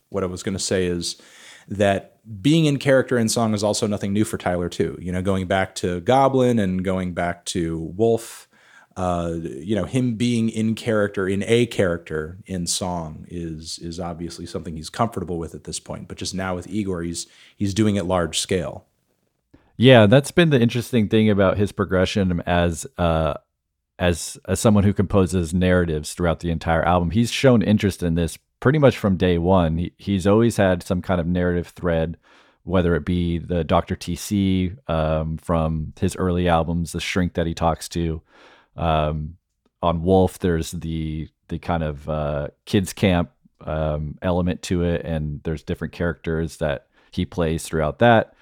Speaker 5: what I was going to say is that being in character in song is also nothing new for Tyler too. You know, going back to Goblin and going back to Wolf, uh, you know, him being in character in a character in song is is obviously something he's comfortable with at this point. But just now with Igor, he's he's doing it large scale.
Speaker 4: Yeah, that's been the interesting thing about his progression as uh as as someone who composes narratives throughout the entire album. He's shown interest in this pretty much from day one. He, he's always had some kind of narrative thread, whether it be the Dr. TC um, from his early albums, the Shrink that he talks to. Um, on Wolf, there's the the kind of uh, kids camp um, element to it, and there's different characters that he plays throughout that.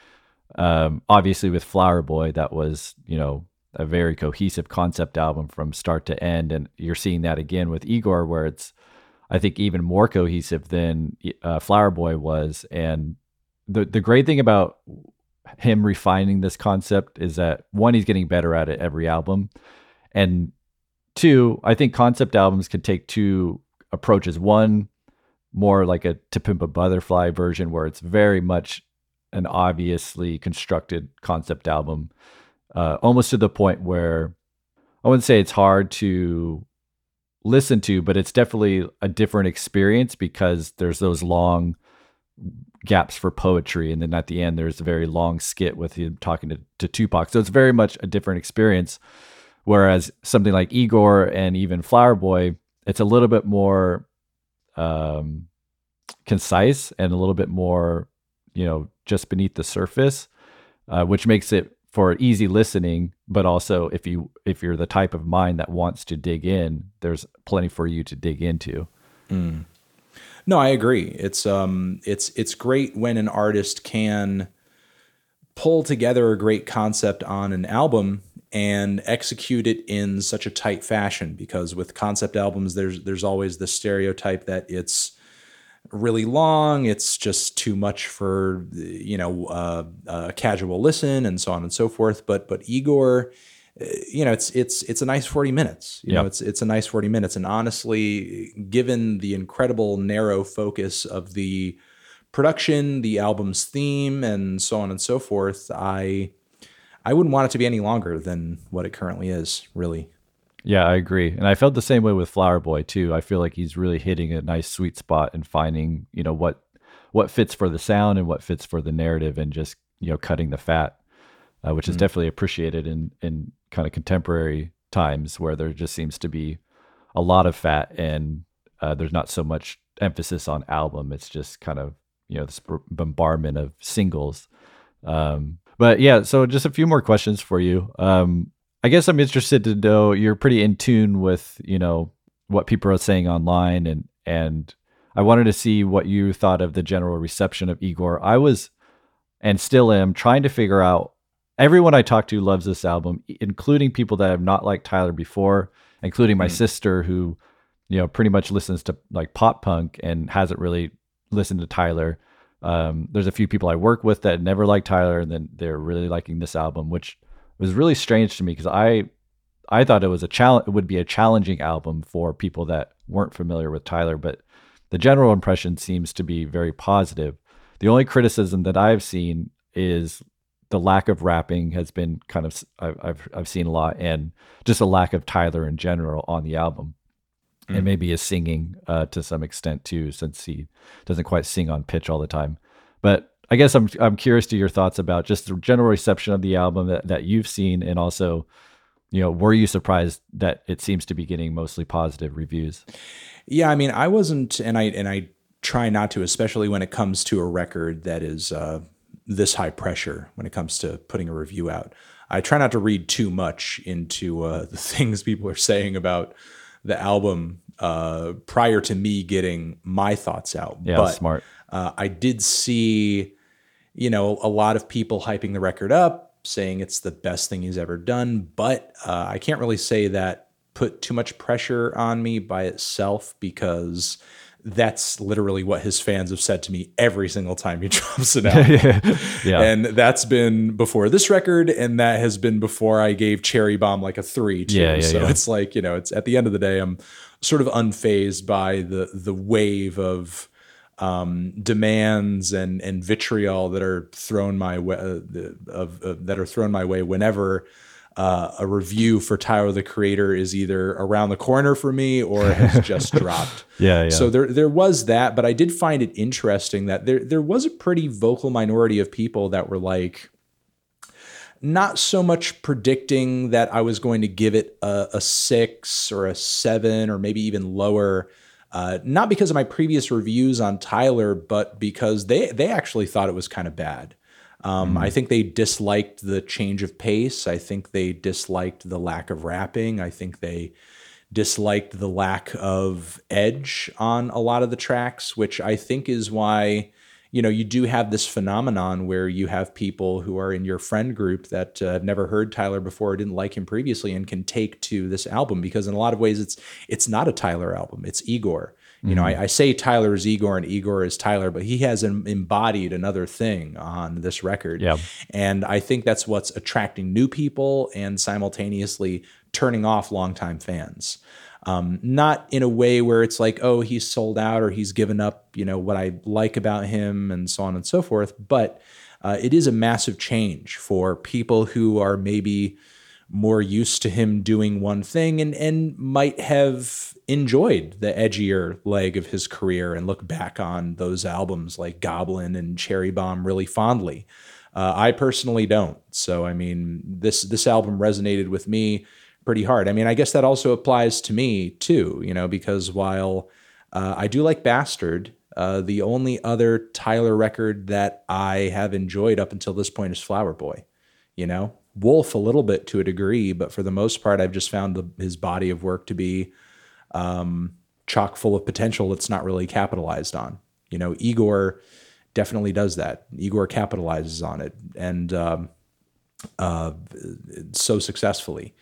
Speaker 4: Um, obviously, with Flower Boy, that was you know a very cohesive concept album from start to end, and you're seeing that again with Igor, where it's I think even more cohesive than uh, Flower Boy was. And the the great thing about him refining this concept is that one, he's getting better at it every album, and two, I think concept albums can take two approaches. One, more like a To Pimp a Butterfly version, where it's very much an obviously constructed concept album, uh, almost to the point where I wouldn't say it's hard to listen to, but it's definitely a different experience because there's those long gaps for poetry, and then at the end there's a very long skit with him talking to, to Tupac. So it's very much a different experience. Whereas something like Igor and even Flower Boy, it's a little bit more um, concise and a little bit more, you know, just beneath the surface, uh, which makes it for easy listening. But also, if you if you're the type of mind that wants to dig in, there's plenty for you to dig into.
Speaker 5: No, I agree. It's um it's it's great when an artist can pull together a great concept on an album and execute it in such a tight fashion because with concept albums there's there's always the stereotype that it's really long. It's just too much for you know uh, a casual listen and so on and so forth. But but Igor uh, you know it's it's it's a nice 40 minutes. You know it's it's a nice 40 minutes. And honestly given the incredible narrow focus of the production the album's theme and so on and so forth i i wouldn't want it to be any longer than what it currently is really
Speaker 4: Yeah, I agree. And I felt the same way with Flower Boy too. I feel like he's really hitting a nice sweet spot and finding, you know, what what fits for the sound and what fits for the narrative and just, you know, cutting the fat, uh, which is definitely appreciated in in kind of contemporary times where there just seems to be a lot of fat and uh, there's not so much emphasis on album. It's just kind of you know this bombardment of singles. Um, but yeah, so just a few more questions for you. Um, I guess I'm interested to know you're pretty in tune with you know what people are saying online and and I wanted to see what you thought of the general reception of Igor. I was and still am trying to figure out everyone I talk to loves this album, including people that have not liked Tyler before, including my mm. sister who, you know, pretty much listens to like pop punk and hasn't really listened to Tyler. Um, there's a few people I work with that never liked Tyler, and then they're really liking this album, which was really strange to me because I I thought it was a challenge. It would be a challenging album for people that weren't familiar with Tyler, but the general impression seems to be very positive. The only criticism that I've seen is the lack of rapping has been kind of I've I've seen a lot, and just a lack of Tyler in general on the album, mm. and maybe his singing uh, to some extent too, since he doesn't quite sing on pitch all the time. But I guess I'm I'm curious to your thoughts about just the general reception of the album that, that you've seen, and also, you know, were you surprised that it seems to be getting mostly positive reviews?
Speaker 5: Yeah, I mean, I wasn't, and I and I try not to, especially when it comes to a record that is uh, this high pressure when it comes to putting a review out. I try not to read too much into uh, the things people are saying about the album uh, prior to me getting my thoughts out.
Speaker 4: Yeah, but, smart.
Speaker 5: Uh, I did see, you know, a lot of people hyping the record up, saying it's the best thing he's ever done. But uh, I can't really say that put too much pressure on me by itself because that's literally what his fans have said to me every single time he drops it out. yeah. And that's been before this record, and that has been before I gave Cherry Bomb like a three. Too. Yeah, yeah, so yeah. it's like, you know, it's at the end of the day, I'm sort of unfazed by the the wave of um, demands and and vitriol that are thrown my way uh, of, of, that are thrown my way whenever uh, a review for Tyler the Creator is either around the corner for me or has just dropped.
Speaker 4: Yeah, yeah.
Speaker 5: So there there was that, but I did find it interesting that there there was a pretty vocal minority of people that were like not so much predicting that I was going to give it a, a six or a seven or maybe even lower. Uh, not because of my previous reviews on Tyler, but because they they actually thought it was kind of bad. Um, mm-hmm. I think they disliked the change of pace. I think they disliked the lack of rapping. I think they disliked the lack of edge on a lot of the tracks, which I think is why you know you do have this phenomenon where you have people who are in your friend group that uh, have never heard Tyler before or didn't like him previously and can take to this album because in a lot of ways it's it's not a Tyler album it's Igor you know, mm-hmm. I, I, say Tyler is Igor and Igor is Tyler, but he has embodied another thing on this record.
Speaker 4: Yeah.
Speaker 5: And I think that's what's attracting new people and simultaneously turning off longtime fans. Um, not in a way where it's like, oh, he's sold out or he's given up, you know, what I like about him and so on and so forth. But uh, it is a massive change for people who are maybe more used to him doing one thing and and might have enjoyed the edgier leg of his career and look back on those albums like Goblin and Cherry Bomb really fondly. Uh, I personally don't. So I mean, this this album resonated with me pretty hard. I mean, I guess that also applies to me too. You know, because while uh, I do like Bastard, uh, the only other Tyler record that I have enjoyed up until this point is Flower Boy. You know, Wolf a little bit to a degree, but for the most part, I've just found the, his body of work to be um, chock full of potential that's not really capitalized on. You know, Igor definitely does that. Igor capitalizes on it and um, uh, so successfully.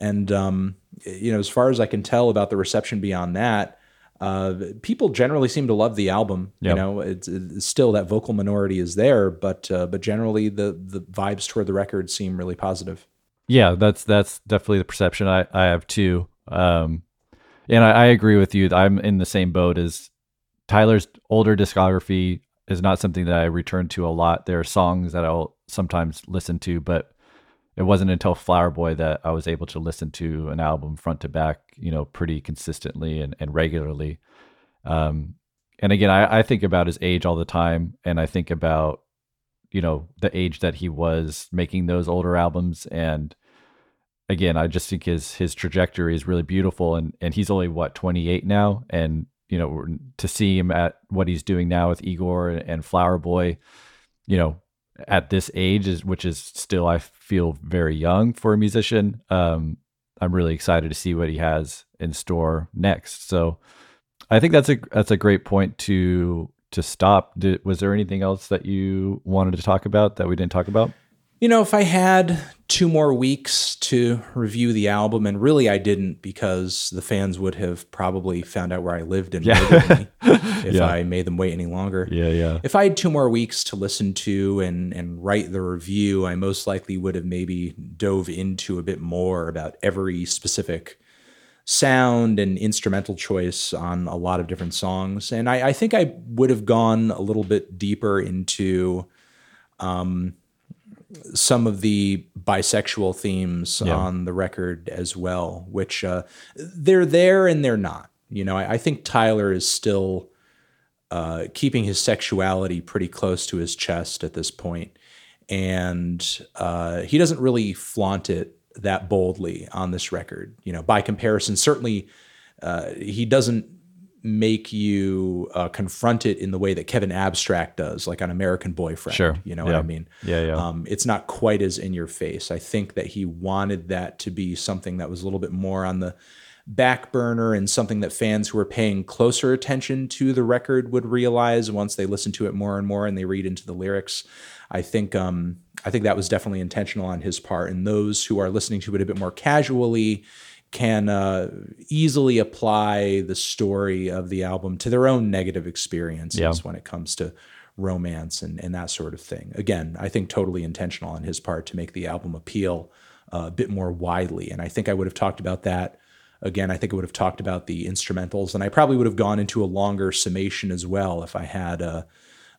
Speaker 5: And um, you know, as far as I can tell about the reception beyond that, uh, people generally seem to love the album. Yep. You know, it's, it's, still that vocal minority is there, but uh, but generally the the vibes toward the record seem really positive.
Speaker 4: Yeah, that's that's definitely the perception I, I have too. Um, and I, I agree with you. I'm in the same boat as Tyler's older discography is not something that I return to a lot. There are songs that I'll sometimes listen to, but it wasn't until Flower Boy that I was able to listen to an album front to back, you know, pretty consistently and, and regularly. Um, and again, I, I think about his age all the time, and I think about, you know, the age that he was making those older albums, and again, I just think his his trajectory is really beautiful, and and he's only what 28 now, and you know to see him at what he's doing now with Igor and Flower Boy, you know, at this age is which is still I feel very young for a musician. Um, I'm really excited to see what he has in store next. So I think that's a that's a great point to to stop. Did, was there anything else that you wanted to talk about that we didn't talk about?
Speaker 5: You know, if I had two more weeks to review the album, and really I didn't because the fans would have probably found out where I lived and yeah. if yeah. I made them wait any longer.
Speaker 4: Yeah, yeah.
Speaker 5: If I had two more weeks to listen to and and write the review, I most likely would have maybe dove into a bit more about every specific sound and instrumental choice on a lot of different songs. And I, I think I would have gone a little bit deeper into um, some of the bisexual themes yeah. on the record as well, which uh, they're there and they're not. You know, I, I think Tyler is still uh, keeping his sexuality pretty close to his chest at this point, and uh, he doesn't really flaunt it that boldly on this record. You know, by comparison, certainly uh, he doesn't make you uh, confront it in the way that Kevin Abstract does, like on American Boyfriend.
Speaker 4: Sure.
Speaker 5: You know
Speaker 4: yeah.
Speaker 5: what I mean?
Speaker 4: Yeah, yeah.
Speaker 5: Um, it's not quite as in your face. I think that he wanted that to be something that was a little bit more on the back burner and something that fans who are paying closer attention to the record would realize once they listen to it more and more and they read into the lyrics. I think um, I think that was definitely intentional on his part. And those who are listening to it a bit more casually can uh, easily apply the story of the album to their own negative experiences yeah. when it comes to romance and, and that sort of thing. Again, I think totally intentional on his part to make the album appeal uh, a bit more widely. And I think I would have talked about that. Again, I think I would have talked about the instrumentals, and I probably would have gone into a longer summation as well if I had uh,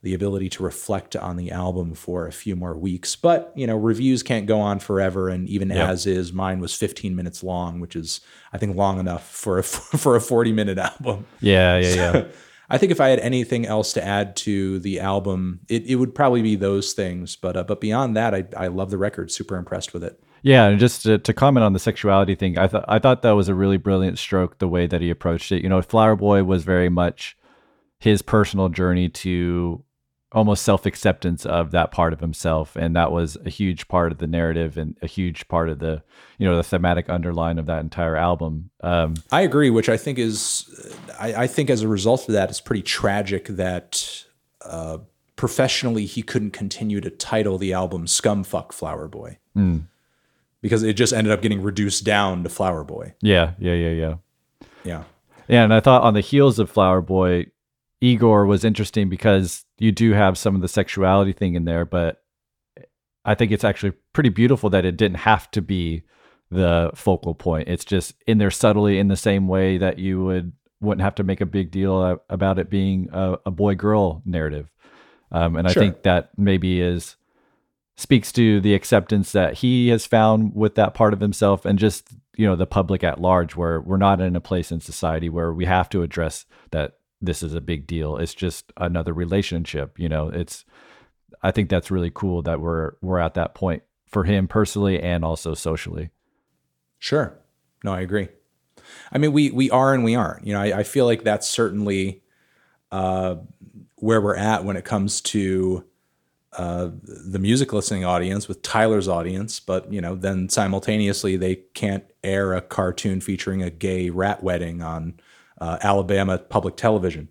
Speaker 5: the ability to reflect on the album for a few more weeks. But, you know, reviews can't go on forever. And even yep. as is, mine was 15 minutes long, which is, I think, long enough for a, for a 40 minute album.
Speaker 4: Yeah, yeah, yeah.
Speaker 5: I think if I had anything else to add to the album, it, it would probably be those things. But uh, but beyond that, I, I love the record. Super impressed with it.
Speaker 4: Yeah, and just to, to, comment on the sexuality thing, I thought I thought that was a really brilliant stroke the way that he approached it. You know, Flower Boy was very much his personal journey to almost self acceptance of that part of himself, and that was a huge part of the narrative and a huge part of the you know the thematic underline of that entire album. Um,
Speaker 5: I agree, which I think is, I, I, think as a result of that, it's pretty tragic that. Uh, professionally, he couldn't continue to title the album "Scumfuck Flower Boy" mm. because it just ended up getting reduced down to Flower Boy.
Speaker 4: Yeah, yeah, yeah, yeah,
Speaker 5: yeah.
Speaker 4: Yeah, and I thought on the heels of Flower Boy, Igor was interesting because you do have some of the sexuality thing in there, but I think it's actually pretty beautiful that it didn't have to be the focal point. It's just in there subtly in the same way that you would wouldn't have to make a big deal about it being a, a boy girl narrative. Um, and sure. I think that maybe is speaks to the acceptance that he has found with that part of himself and just you know the public at large where we're not in a place in society where we have to address that this is a big deal. It's just another relationship. You know, it's I think that's really cool that we're we're at that point for him personally and also socially.
Speaker 5: Sure. No, I agree. I mean, we we are and we aren't. You know, I, I feel like that's certainly uh, where we're at when it comes to uh, the music listening audience with Tyler's audience. But you know, then simultaneously they can't air a cartoon featuring a gay rat wedding on uh, Alabama public television.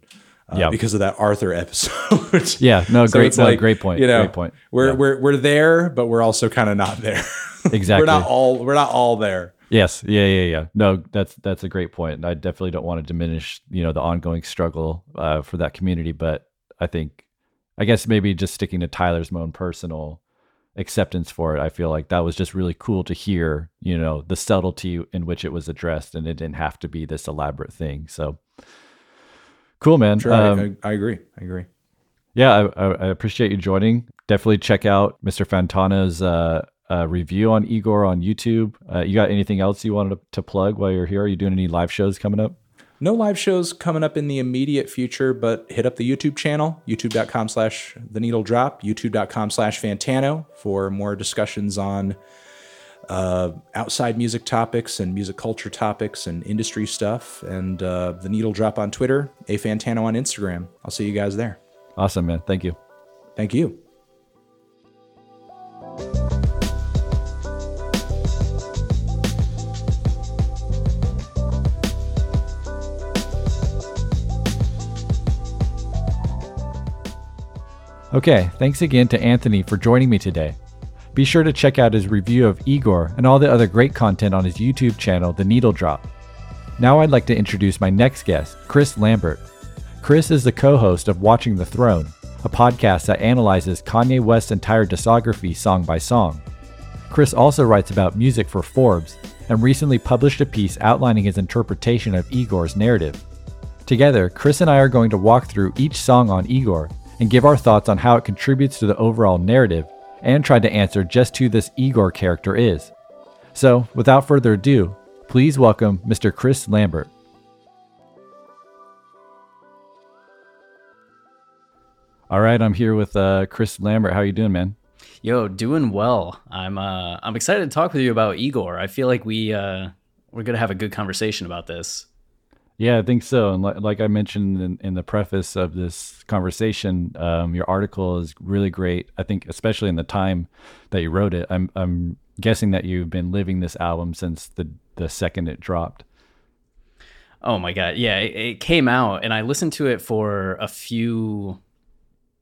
Speaker 5: Uh, yeah. because of that Arthur episode.
Speaker 4: yeah, no, so great, no, like, great point. You know, great point.
Speaker 5: We're
Speaker 4: yeah.
Speaker 5: we're we're there, but we're also kind of not there.
Speaker 4: exactly.
Speaker 5: we're not all we're not all there.
Speaker 4: Yes. Yeah. Yeah. Yeah. No, that's that's a great point, and I definitely don't want to diminish you know the ongoing struggle uh, for that community, but I think, I guess maybe just sticking to Tyler's own personal acceptance for it. I feel like that was just really cool to hear, you know, the subtlety in which it was addressed and it didn't have to be this elaborate thing. So cool, man.
Speaker 5: Sure, um, I, I, agree. I agree.
Speaker 4: Yeah, I, I, appreciate you joining. Definitely check out Mr. Fantano's uh, uh, review on Igor on YouTube. Uh, you got anything else you wanted to, to plug while you're here? Are you doing any live shows coming up?
Speaker 5: No live shows coming up in the immediate future, but hit up the YouTube channel, youtube.com slash the needle drop, youtube.com slash Fantano for more discussions on uh, outside music topics and music culture topics and industry stuff. And uh, the Needle Drop on Twitter, A Fantano on Instagram. I'll see you guys there.
Speaker 4: Awesome, man. Thank you.
Speaker 5: Thank you.
Speaker 4: Okay, thanks again to Anthony for joining me today. Be sure to check out his review of Igor and all the other great content on his YouTube channel, The Needle Drop. Now I'd like to introduce my next guest, Chris Lambert. Chris is the co host of Watching the Throne, a podcast that analyzes Kanye West's entire discography song by song. Chris also writes about music for Forbes and recently published a piece outlining his interpretation of Igor's narrative. Together, Chris and I are going to walk through each song on Igor and give our thoughts on how it contributes to the overall narrative and try to answer just who this Igor character is. So, without further ado, please welcome Mr. Chris Lambert. All right, I'm here with uh, Chris Lambert. How you doing, man?
Speaker 6: Yo, doing well. I'm uh, I'm excited to talk with you about Igor. I feel like we uh, we're gonna have a good conversation about this.
Speaker 4: Yeah, I think so. And like, like I mentioned in, in, the preface of this conversation, um, your article is really great. I think, especially in the time that you wrote it. I'm I'm guessing that you've been living this album since the the second it dropped.
Speaker 6: Oh my god, yeah! It, it came out, and I listened to it for a few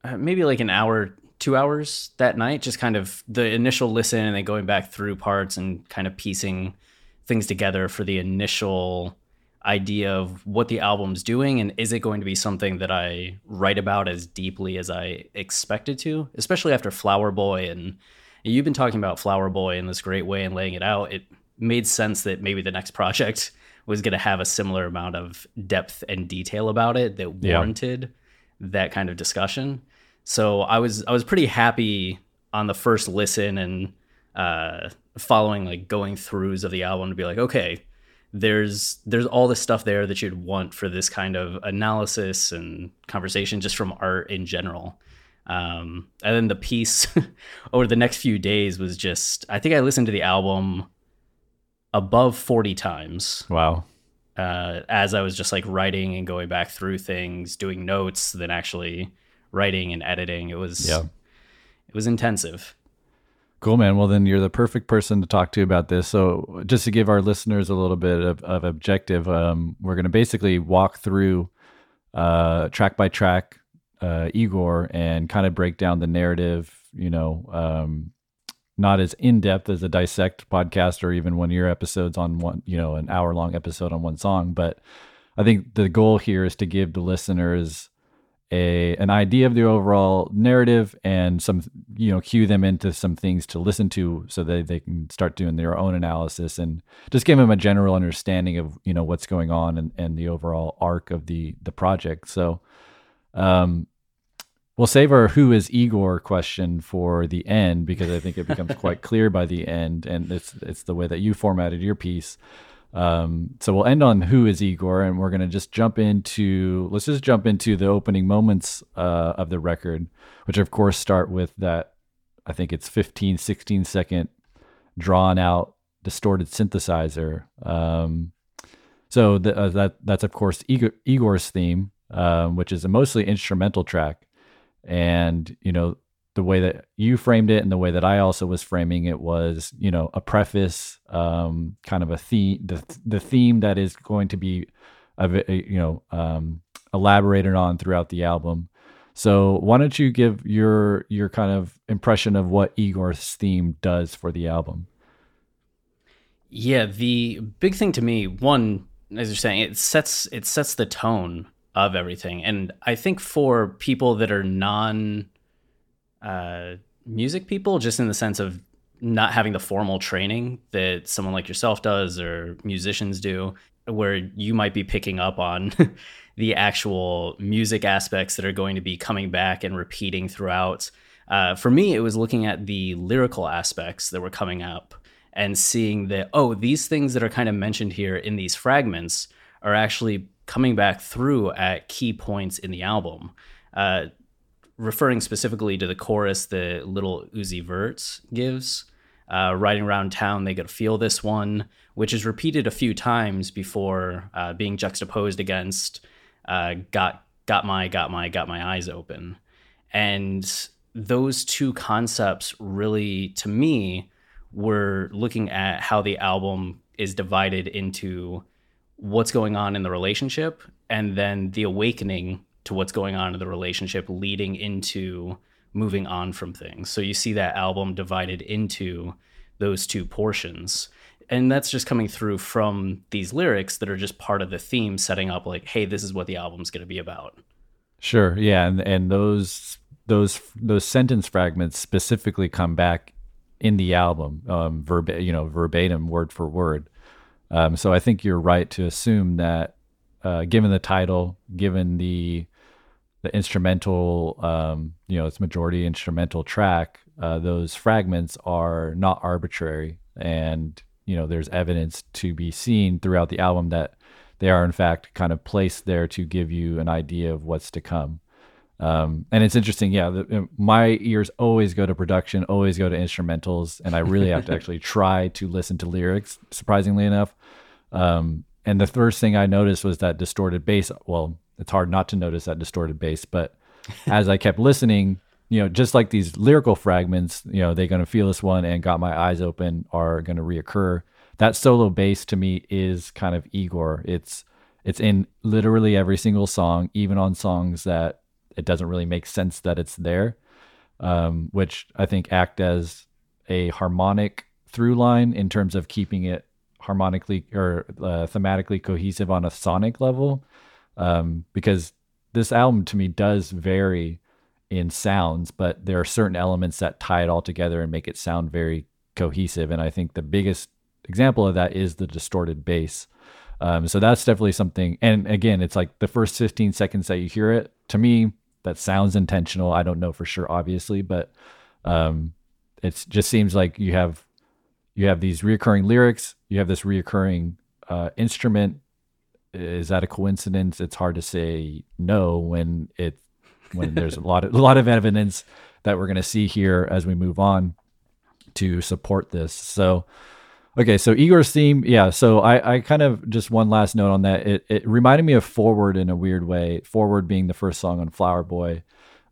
Speaker 6: uh, maybe like an hour, two hours that night, just kind of the initial listen and then going back through parts and kind of piecing things together for the initial idea of what the album's doing and is it going to be something that I write about as deeply as I expected to, especially after Flower Boy and you've been talking about Flower Boy in this great way and laying it out. It made sense that maybe the next project was going to have a similar amount of depth and detail about it that warranted yeah. that kind of discussion. So I was I was pretty happy on the first listen and uh, following like going throughs of the album to be like, okay, there's there's all this stuff there that you'd want for this kind of analysis and conversation just from art in general. Um, and then the piece over the next few days was just I think I listened to the album above 40 times.
Speaker 4: Wow.
Speaker 6: Uh, as I was just like writing and going back through things, doing notes, then actually writing and editing. It was yeah. it was intensive.
Speaker 4: Cool, man. Well, then you're the perfect person to talk to about this. So, just to give our listeners a little bit of, of objective, um, we're going to basically walk through uh, track by track uh, Igor and kind of break down the narrative. You know, um, not as in depth as a dissect podcast or even one of your episodes on one, you know, an hour long episode on one song. But I think the goal here is to give the listeners a an idea of the overall narrative and some you know cue them into some things to listen to so that they can start doing their own analysis and just give them a general understanding of you know what's going on and, and the overall arc of the the project. So um we'll save our who is igor question for the end because i think it becomes quite clear by the end and it's it's the way that you formatted your piece um, so we'll end on who is Igor, and we're gonna just jump into let's just jump into the opening moments uh, of the record, which of course start with that I think it's 15, 16 second drawn out distorted synthesizer. Um, so the, uh, that that's of course Igor, Igor's theme, um, which is a mostly instrumental track, and you know the way that you framed it and the way that I also was framing it was, you know, a preface, um, kind of a theme, the, the theme that is going to be, you know, um, elaborated on throughout the album. So why don't you give your your kind of impression of what Igor's theme does for the album?
Speaker 6: Yeah, the big thing to me, one, as you're saying, it sets it sets the tone of everything, and I think for people that are non uh, music people, just in the sense of not having the formal training that someone like yourself does or musicians do, where you might be picking up on the actual music aspects that are going to be coming back and repeating throughout. Uh, for me, it was looking at the lyrical aspects that were coming up and seeing that, oh, these things that are kind of mentioned here in these fragments are actually coming back through at key points in the album. Uh, referring specifically to the chorus that Lil Uzi Vert gives. uh, riding around town, they get to feel this one, which is repeated a few times before uh, being juxtaposed against uh, got got my got my got my eyes open, and those two concepts really, to me, were looking at how the album is divided into what's going on in the relationship and then the awakening to what's going on in the relationship leading into moving on from things. So you see that album divided into those two portions. And that's just coming through from these lyrics that are just part of the theme setting up like hey this is what the album's going to be about.
Speaker 4: Sure. Yeah, and and those those those sentence fragments specifically come back in the album, um, verba- you know, verbatim, word for word. Um, so I think you're right to assume that, uh, given the title, given the the instrumental, um, you know, it's majority instrumental track, uh, those fragments are not arbitrary, and you know, there's evidence to be seen throughout the album that they are in fact kind of placed there to give you an idea of what's to come. Um, and it's interesting, yeah. The, my ears always go to production, always go to instrumentals, and I really have to actually try to listen to lyrics. Surprisingly enough, um, and the first thing I noticed was that distorted bass. Well, it's hard not to notice that distorted bass, but as I kept listening, you know, just like these lyrical fragments, you know, they're gonna feel this one and got my eyes open are gonna reoccur. That solo bass to me is kind of Igor. It's it's in literally every single song, even on songs that it doesn't really make sense that it's there, um, which I think act as a harmonic through line in terms of keeping it harmonically or uh, thematically cohesive on a sonic level. Um, because this album to me does vary in sounds, but there are certain elements that tie it all together and make it sound very cohesive. And I think the biggest example of that is the distorted bass. Um, so that's definitely something. And again, it's like the first 15 seconds that you hear it, to me, that sounds intentional. I don't know for sure, obviously, but um, it just seems like you have you have these reoccurring lyrics, you have this reoccurring uh, instrument. Is that a coincidence? It's hard to say no when it when there's a lot of a lot of evidence that we're going to see here as we move on to support this. So Okay, so Igor's theme, yeah. So I, I kind of just one last note on that. It, it reminded me of Forward in a weird way. Forward being the first song on Flower Boy,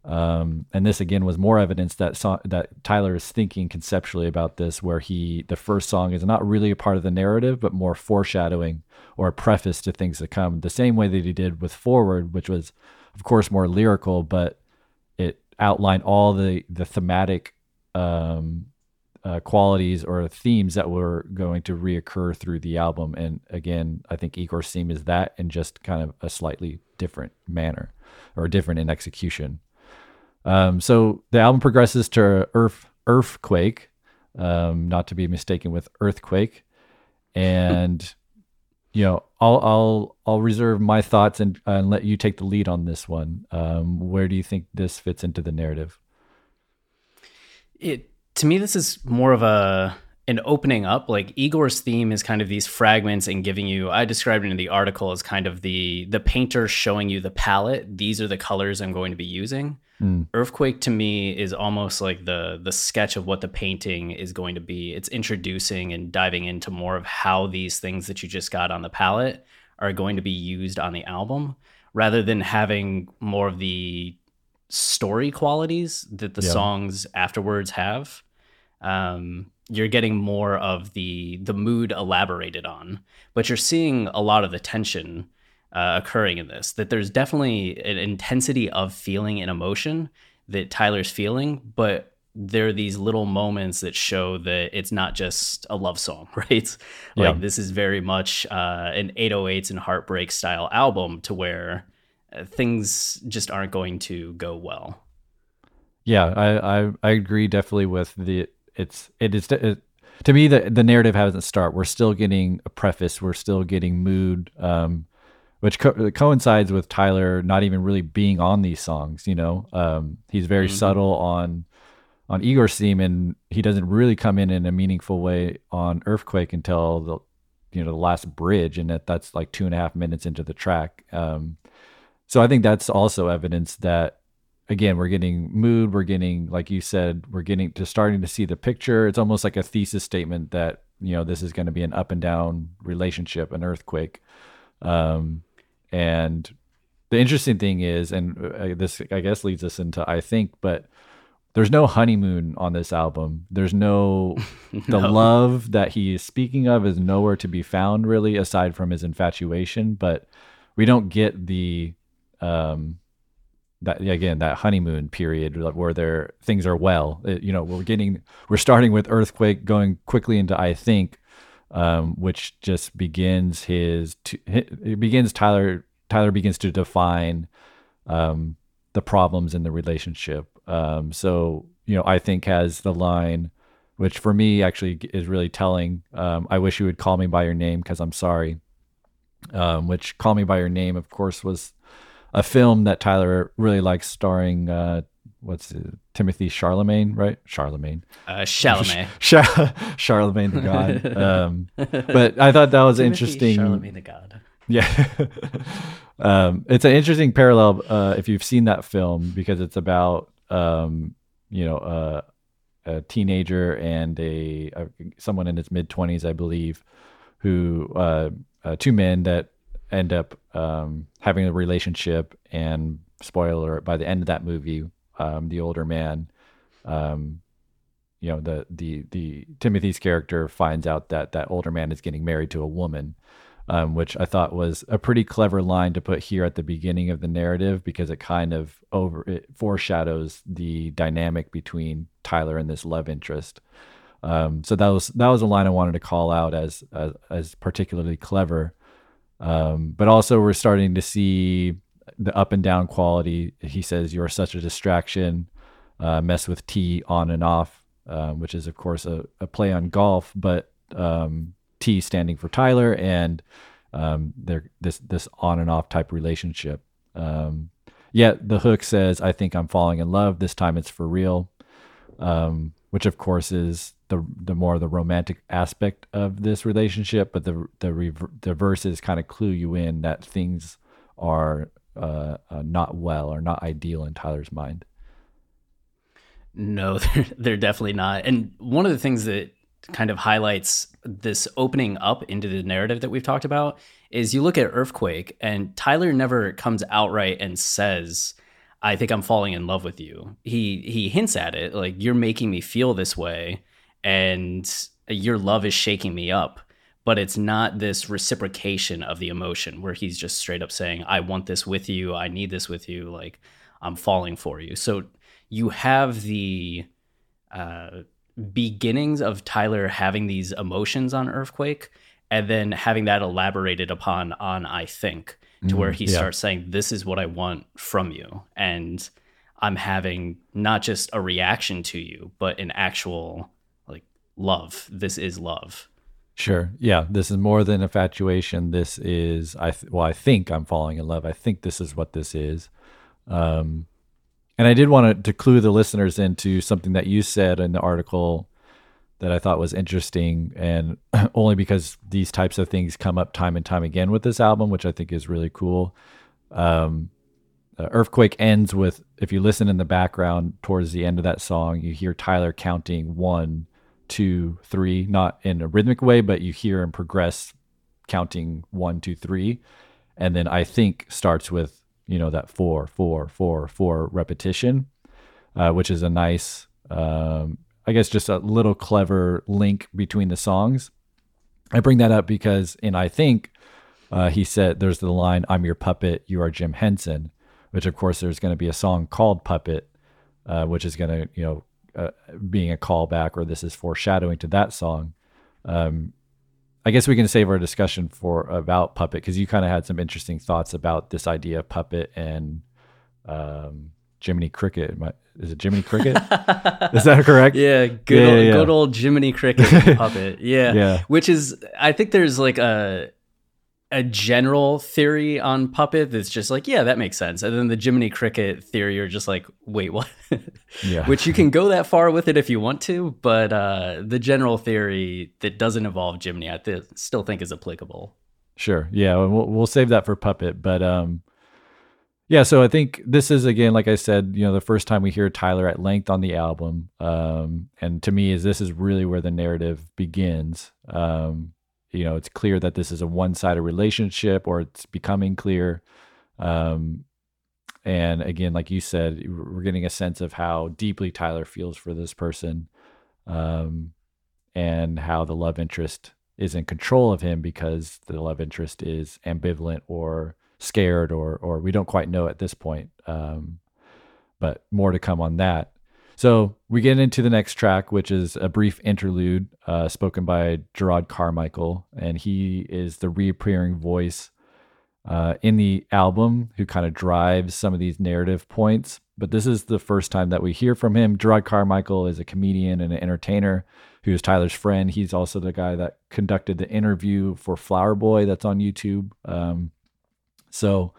Speaker 4: um, and this again was more evidence that so, that Tyler is thinking conceptually about this, where he the first song is not really a part of the narrative, but more foreshadowing or a preface to things to come. The same way that he did with Forward, which was, of course, more lyrical, but it outlined all the the thematic um, uh, qualities or themes that were going to reoccur through the album. And again, I think Igor's theme is that in just kind of a slightly different manner or different in execution. Um, so the album progresses to Earth Earthquake, um, not to be mistaken with Earthquake, and you know I'll I'll I'll reserve my thoughts and, and let you take the lead on this one. Um, where do you think this fits into the narrative?
Speaker 6: It to me, this is more of a an opening up. Like Igor's theme is kind of these fragments and giving you. I described it in the article as kind of the the painter showing you the palette. These are the colors I'm going to be using. Mm. Earthquake to me is almost like the the sketch of what the painting is going to be. It's introducing and diving into more of how these things that you just got on the palette are going to be used on the album rather than having more of the story qualities that the yeah. songs afterwards have um, you're getting more of the the mood elaborated on, but you're seeing a lot of the tension uh, occurring in this. That there's definitely an intensity of feeling and emotion that Tyler's feeling, but there are these little moments that show that it's not just a love song, right? Like yeah. this is very much uh, an 808s and heartbreak style album to where uh, things just aren't going to go well.
Speaker 4: Yeah, I, I I agree definitely with the it's it is it, to me the the narrative hasn't start. We're still getting a preface. We're still getting mood, um, which co- coincides with Tyler not even really being on these songs. You know, um, he's very mm-hmm. subtle on on Igor's theme, and he doesn't really come in in a meaningful way on Earthquake until the you know the last bridge, and that that's like two and a half minutes into the track. Um, so I think that's also evidence that again, we're getting mood. We're getting, like you said, we're getting to starting to see the picture. It's almost like a thesis statement that you know this is going to be an up and down relationship, an earthquake. Um, and the interesting thing is, and uh, this I guess leads us into I think, but there's no honeymoon on this album. There's no, the love that he is speaking of is nowhere to be found really, aside from his infatuation. But we don't get the um that again that honeymoon period where there things are well. It, you know, we're getting we're starting with earthquake, going quickly into I think, um, which just begins his it begins Tyler Tyler begins to define um, the problems in the relationship. Um, so you know, I think has the line, which for me actually is really telling. Um, I wish you would call me by your name because I'm sorry. Um, which "Call Me by Your Name," of course, was a film that Tyler really likes, starring uh, what's it, Timothy Charlemagne, right? Charlemagne.
Speaker 6: Uh, Chalamet.
Speaker 4: Char- Charlemagne the God. Um, but I thought that was
Speaker 6: Timothy
Speaker 4: interesting.
Speaker 6: Charlemagne the God.
Speaker 4: Yeah. um, it's an interesting parallel uh, if you've seen that film because it's about, um, you know, uh, a teenager and a, a someone in his mid 20s, I believe, who uh, uh, two men that end up um, having a relationship. And spoiler, by the end of that movie, um, the older man, um, you know, the the the Timothy's character finds out that that older man is getting married to a woman. Um, which I thought was a pretty clever line to put here at the beginning of the narrative because it kind of over it foreshadows the dynamic between Tyler and this love interest. Um, so that was that was a line I wanted to call out as as, as particularly clever. Um, but also we're starting to see the up and down quality. He says you're such a distraction. Uh, mess with T on and off, um, which is of course a, a play on golf, but um, T standing for Tyler and um, they're this this on and off type relationship. Um, yet the hook says, "I think I'm falling in love. This time it's for real," um, which of course is the the more the romantic aspect of this relationship. But the the rever- the verses kind of clue you in that things are uh, uh, not well or not ideal in Tyler's mind.
Speaker 6: No, they're, they're definitely not. And one of the things that kind of highlights this opening up into the narrative that we've talked about is you look at Earthquake and Tyler never comes outright and says, I think I'm falling in love with you. He he hints at it like you're making me feel this way and your love is shaking me up. But it's not this reciprocation of the emotion where he's just straight up saying, I want this with you, I need this with you, like I'm falling for you. So you have the uh beginnings of Tyler having these emotions on Earthquake and then having that elaborated upon on I think to where he
Speaker 4: yeah.
Speaker 6: starts saying this is what I want from you. And I'm having not just a reaction to you but an actual like love. This is love
Speaker 4: Sure. Yeah. This is more than infatuation. This is I th- well, I think I'm falling in love. I think this is what this is. Um, and I did want to, to clue the listeners into something that you said in the article that I thought was interesting, and only because these types of things come up time and time again with this album, which I think is really cool. Um, uh, Earthquake ends with, if you listen in the background towards the end of that song, you hear Tyler counting one, two, three, not in a rhythmic way, but you hear and progress counting one, two, three. And then I think starts with, you know, that four, four, four, four repetition, uh, which is a nice, um, I guess, just a little clever link between the songs. I bring that up because in I think uh, he said there's the line "I'm your puppet, you are Jim Henson," which of course there's going to be a song called "Puppet," uh, which is going to you know uh, being a callback or this is foreshadowing to that song. Um, I guess we can save our discussion for about puppet because you kind of had some interesting thoughts about this idea of puppet and um, Jiminy Cricket. I- Is it Jiminy Cricket? is that correct?
Speaker 6: Yeah, good
Speaker 4: Yeah,
Speaker 6: old,
Speaker 4: yeah,
Speaker 6: good old Jiminy Cricket puppet. Yeah.
Speaker 4: Yeah.
Speaker 6: Which is I think there's like a a general theory on puppet that's just like, yeah, that makes sense. And then the Jiminy Cricket theory are just like, wait, what?
Speaker 4: Yeah.
Speaker 6: Which you can go that far with it if you want to, but uh, the general theory that doesn't involve Jiminy, I th- still think is applicable.
Speaker 4: Sure. Yeah, we'll we'll save that for puppet, but um Yeah, so I think this is again, like I said, you know, the first time we hear Tyler at length on the album, um, and to me, is this is really where the narrative begins. Um, you know, it's clear that this is a one-sided relationship, or it's becoming clear. Um, and again, like you said, we're getting a sense of how deeply Tyler feels for this person, um, and how the love interest is in control of him because the love interest is ambivalent or scared or or we don't quite know at this point. Um, but more to come on that. So we get into the next track, which is a brief interlude uh, spoken by Gerard Carmichael, and he is the reappearing voice uh, in the album who kind of drives some of these narrative points. But this is the first time that we hear from him. Gerard Carmichael is a comedian and an entertainer who is Tyler's friend. He's also the guy that conducted the interview for Flower Boy that's on YouTube. Um, so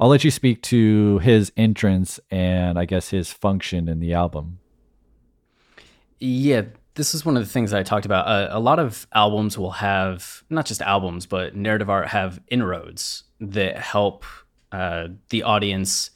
Speaker 4: I'll let you speak to his entrance and I guess his function in the album.
Speaker 6: Yeah, this is one of the things I talked about. Uh, a lot of albums will have not just albums, but narrative art have inroads that help uh, the audience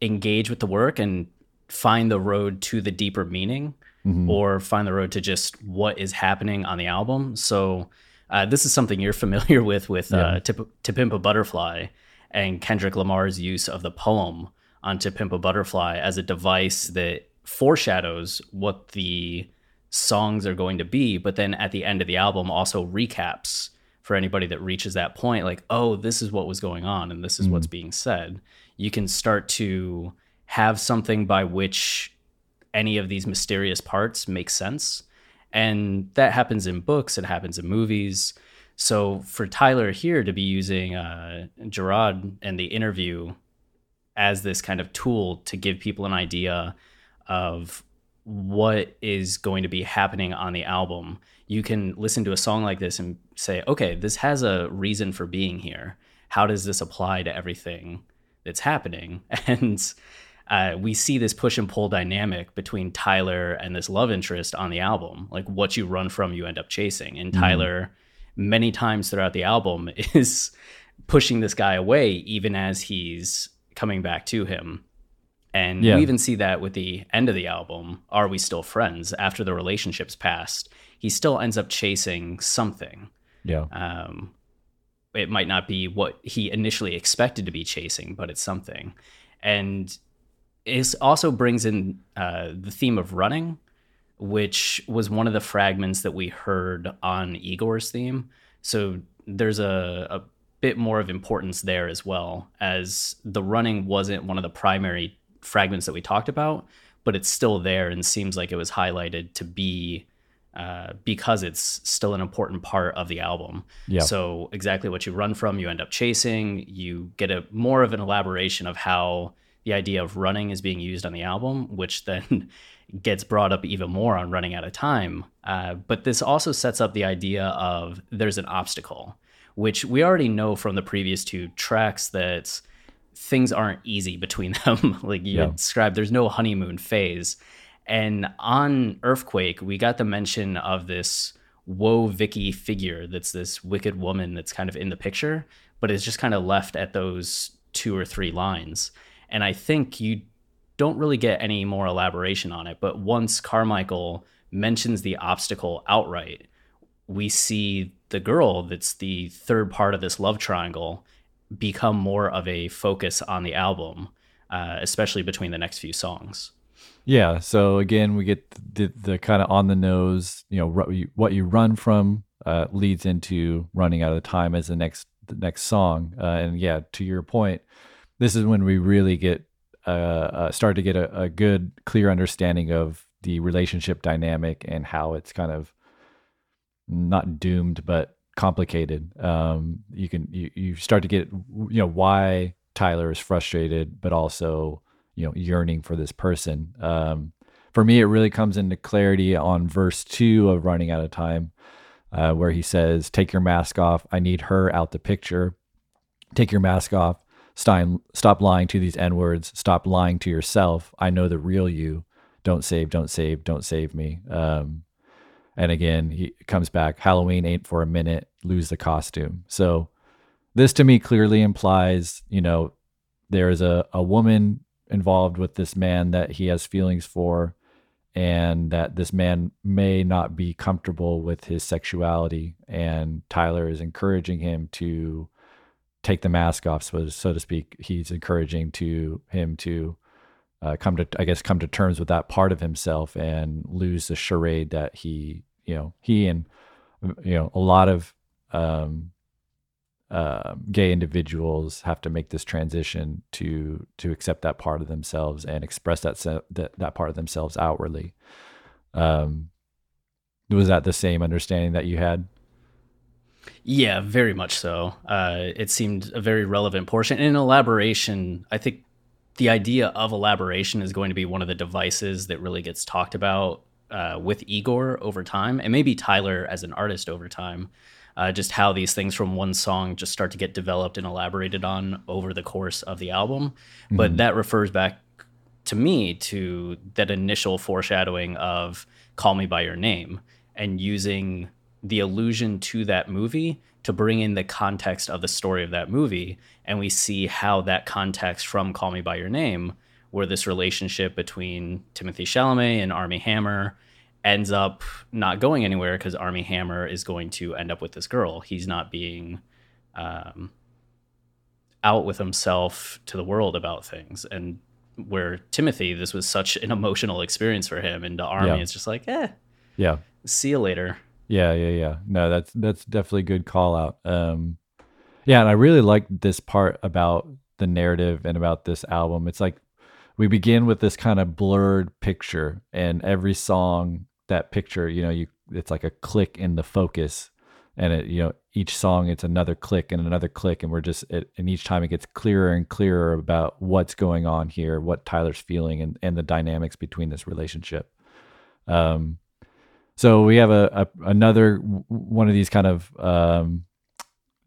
Speaker 6: engage with the work and find the road to the deeper meaning mm-hmm. or find the road to just what is happening on the album. So, uh, this is something you're familiar with with uh, yeah. to, to Pimp a Butterfly and Kendrick Lamar's use of the poem on To Pimp a Butterfly as a device that foreshadows what the songs are going to be, but then at the end of the album also recaps for anybody that reaches that point like, oh, this is what was going on and this is mm. what's being said. You can start to have something by which any of these mysterious parts make sense. And that happens in books, it happens in movies. So for Tyler here to be using uh, Jerrod and the interview as this kind of tool to give people an idea of what is going to be happening on the album, you can listen to a song like this and say, okay, this has a reason for being here. How does this apply to everything that's happening? And uh, we see this push and pull dynamic between Tyler and this love interest on the album. Like what you run from, you end up chasing. And mm-hmm. Tyler many times throughout the album is pushing this guy away even as he's coming back to him. And yeah. we even see that with the end of the album, Are We Still Friends? After the relationship's passed, he still ends up chasing something.
Speaker 4: Yeah.
Speaker 6: Um, it might not be what he initially expected to be chasing, but it's something. And it also brings in uh, the theme of running, which was one of the fragments that we heard on Igor's theme. So there's a, a bit more of importance there as well, as the running wasn't one of the primary fragments that we talked about, but it's still there and seems like it was highlighted to be uh, because it's still an important part of the album.
Speaker 4: Yeah.
Speaker 6: So exactly what you run from, you end up chasing. You get a more of an elaboration of how the idea of running is being used on the album, which then gets brought up even more on running out of time. Uh, but this also sets up the idea of there's an obstacle, which we already know from the previous two tracks that things aren't easy between them. like you yeah. described, there's no honeymoon phase. And on Earthquake, we got the mention of this woe Vicky figure that's this wicked woman that's kind of in the picture, but it's just kind of left at those two or three lines. And I think you don't really get any more elaboration on it. But once Carmichael mentions the obstacle outright, we see the girl that's the third part of this love triangle become more of a focus on the album, uh, especially between the next few songs.
Speaker 4: Yeah. So again, we get the, the kind of on the nose, you know, what you run from uh, leads into running out of time as the next the next song. Uh, and yeah, to your point, this is when we really get uh, uh, start to get a, a, good, clear understanding of the relationship dynamic and how it's kind of not doomed, but complicated. Um, you can you, you start to get you know why Tyler is frustrated, but also you know yearning for this person. Um, for me, it really comes into clarity on verse two of Running Out of Time, uh, where he says, "Take your mask off. I need her out the picture. Take your mask off. Stein, stop lying to these N words. Stop lying to yourself. I know the real you. Don't save, don't save, don't save me. Um, and again, he comes back. Halloween ain't for a minute. Lose the costume. So this to me clearly implies, you know, there is a, a woman involved with this man that he has feelings for, and that this man may not be comfortable with his sexuality. And Tyler is encouraging him to take the mask off, so, so to speak. He's encouraging to him to uh, come to, I guess, come to terms with that part of himself and lose the charade that he, you know, he and you know a lot of um, uh, gay individuals have to make this transition to to accept that part of themselves and express that se- that, that part of themselves outwardly. Um, was that the same understanding that you had?
Speaker 6: Yeah, very much so. Uh, it seemed a very relevant portion. And elaboration, I think the idea of elaboration is going to be one of the devices that really gets talked about uh, with Igor over time, and maybe Tyler as an artist over time uh, just how these things from one song just start to get developed and elaborated on over the course of the album. Mm-hmm. But that refers back to me to that initial foreshadowing of Call Me By Your Name and using the allusion to that movie to bring in the context of the story of that movie. And we see how that context from Call Me By Your Name, where this relationship between timothy Chalamet and Armie Hammer ends up not going anywhere because Armie Hammer is going to end up with this girl. He's not being um, out with himself to the world about things. And where Timothy, this was such an emotional experience for him, and the Armie yeah. is just like, eh,
Speaker 4: yeah,
Speaker 6: see you later.
Speaker 4: Yeah, yeah, yeah. No, that's that's definitely a good call out. Um, yeah, and I really like this part about the narrative and about this album. It's like we begin with this kind of blurred picture, and every song that picture, you know, you it's like a click in the focus and it you know each song it's another click and another click and we're just it, and each time it gets clearer and clearer about what's going on here what tyler's feeling and, and the dynamics between this relationship um so we have a, a another one of these kind of um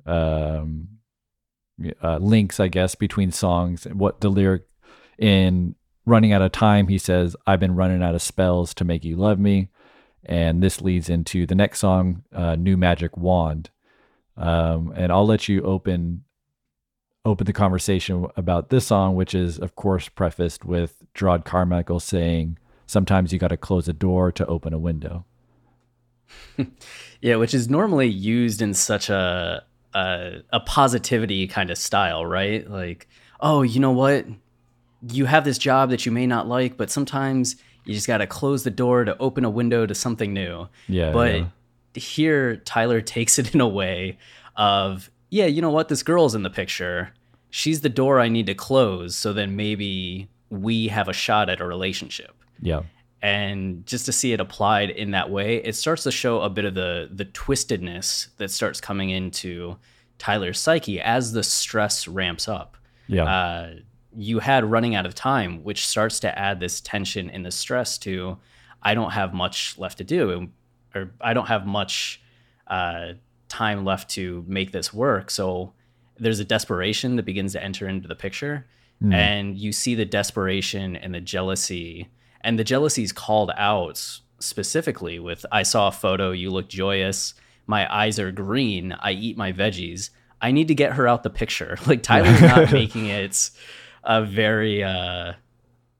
Speaker 4: um uh, links i guess between songs what the lyric in running out of time he says i've been running out of spells to make you love me and this leads into the next song, uh, "New Magic Wand." Um, and I'll let you open open the conversation about this song, which is, of course, prefaced with Jerrod Carmichael saying, "Sometimes you got to close a door to open a window."
Speaker 6: Yeah, which is normally used in such a, a a positivity kind of style, right? Like, oh, you know what? You have this job that you may not like, but sometimes you just got to close the door to open a window to something new.
Speaker 4: Yeah.
Speaker 6: But
Speaker 4: yeah.
Speaker 6: here, Tyler takes it in a way of, yeah, you know what? This girl's in the picture. She's the door I need to close. So then maybe we have a shot at a relationship.
Speaker 4: Yeah.
Speaker 6: And just to see it applied in that way, it starts to show a bit of the the twistedness that starts coming into Tyler's psyche as the stress ramps up.
Speaker 4: Yeah.
Speaker 6: Uh, you had running out of time, which starts to add this tension and the stress to I don't have much left to do, or I don't have much uh, time left to make this work. So there's a desperation that begins to enter into the picture, mm. and you see the desperation and the jealousy, and the jealousy is called out specifically with I saw a photo, you look joyous, my eyes are green, I eat my veggies. I need to get her out the picture. Like Tyler's not making it a very uh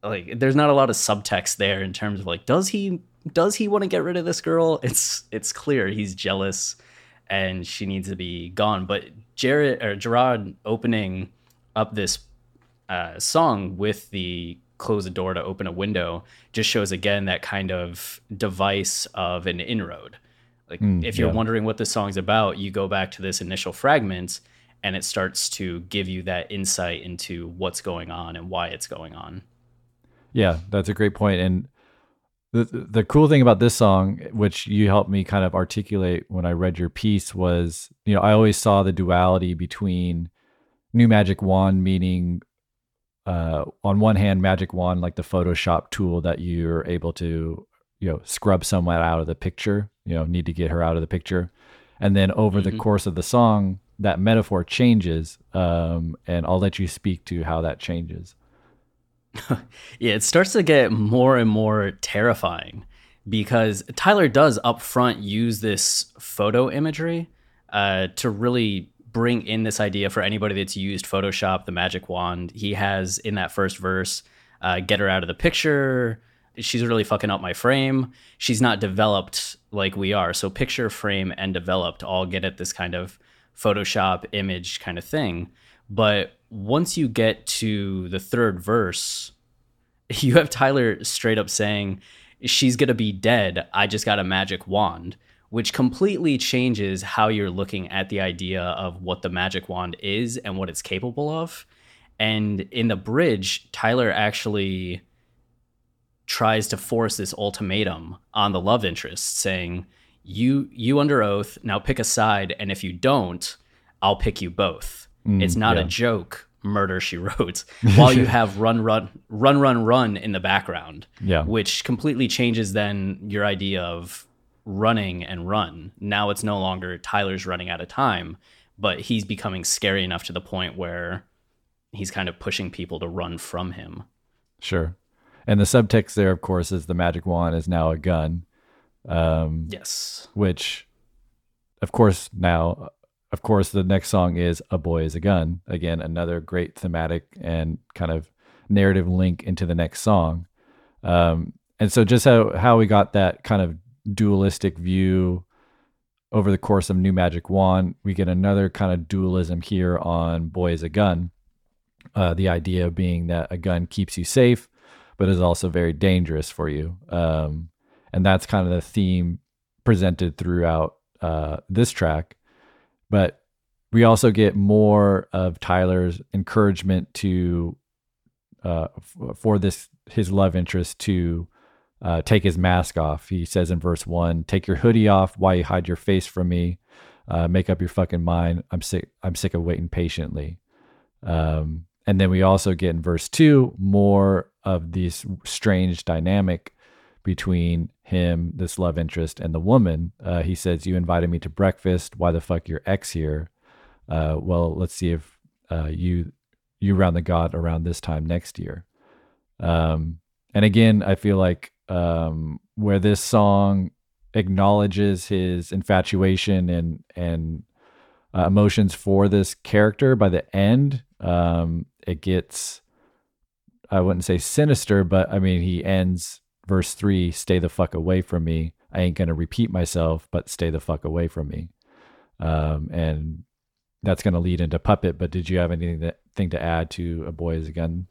Speaker 6: like there's not a lot of subtext there in terms of like does he does he want to get rid of this girl it's it's clear he's jealous and she needs to be gone but jared or Gerard opening up this uh, song with the close a door to open a window just shows again that kind of device of an inroad like mm, if you're yeah. wondering what the song's about you go back to this initial fragment and it starts to give you that insight into what's going on and why it's going on.
Speaker 4: Yeah, that's a great point. And the the cool thing about this song, which you helped me kind of articulate when I read your piece, was you know I always saw the duality between new magic wand meaning uh, on one hand magic wand like the Photoshop tool that you're able to you know scrub someone out of the picture, you know need to get her out of the picture, and then over mm-hmm. the course of the song that metaphor changes, um, and I'll let you speak to how that changes.
Speaker 6: yeah, it starts to get more and more terrifying because Tyler does up front use this photo imagery uh, to really bring in this idea for anybody that's used Photoshop, the magic wand. He has in that first verse, uh, get her out of the picture. She's really fucking up my frame. She's not developed like we are. So picture, frame, and developed all get at this kind of Photoshop image kind of thing. But once you get to the third verse, you have Tyler straight up saying, She's gonna be dead. I just got a magic wand which completely changes how you're looking at the idea of what the magic wand is and what it's capable of. And in the bridge, Tyler actually tries to force this ultimatum on the love interest, saying, "You you under oath now pick a side, and if you don't, I'll pick you both." Mm, it's not yeah. a joke. Murder she wrote while you have run run run run run in the background
Speaker 4: yeah
Speaker 6: which completely changes then your idea of running and run. Now it's no longer Tyler's running out of time, but he's becoming scary enough to the point where he's kind of pushing people to run from him.
Speaker 4: Sure. And the subtext there, of course, is the magic wand is now a gun. Um,
Speaker 6: yes.
Speaker 4: Which, of course, now, of course, the next song is A Boy is a Gun. Again, another great thematic and kind of narrative link into the next song. Um, and so just how, how we got that kind of dualistic view over the course of New Magic Wand. We get another kind of dualism here on Boy is a Gun. Uh, the idea being that a gun keeps you safe, but is also very dangerous for you. Um, and that's kind of the theme presented throughout uh, this track. But we also get more of Tyler's encouragement to uh, f- for this his love interest to uh, take his mask off. He says in verse one, "Take your hoodie off. Why you hide your face from me? Uh, make up your fucking mind. I'm sick. I'm sick of waiting patiently." Um, and then we also get in verse two more of this strange dynamic between him, this love interest, and the woman. Uh, he says, "You invited me to breakfast. Why the fuck your ex here? Uh, well, let's see if uh, you you round the god around this time next year." Um, and again, I feel like um, where this song acknowledges his infatuation and and uh, emotions for this character. By the end, um, it gets I wouldn't say sinister, but I mean he ends verse three: "Stay the fuck away from me. I ain't gonna repeat myself, but stay the fuck away from me." Um, and that's gonna lead into puppet. But did you have anything that thing to add to a boy is a gun?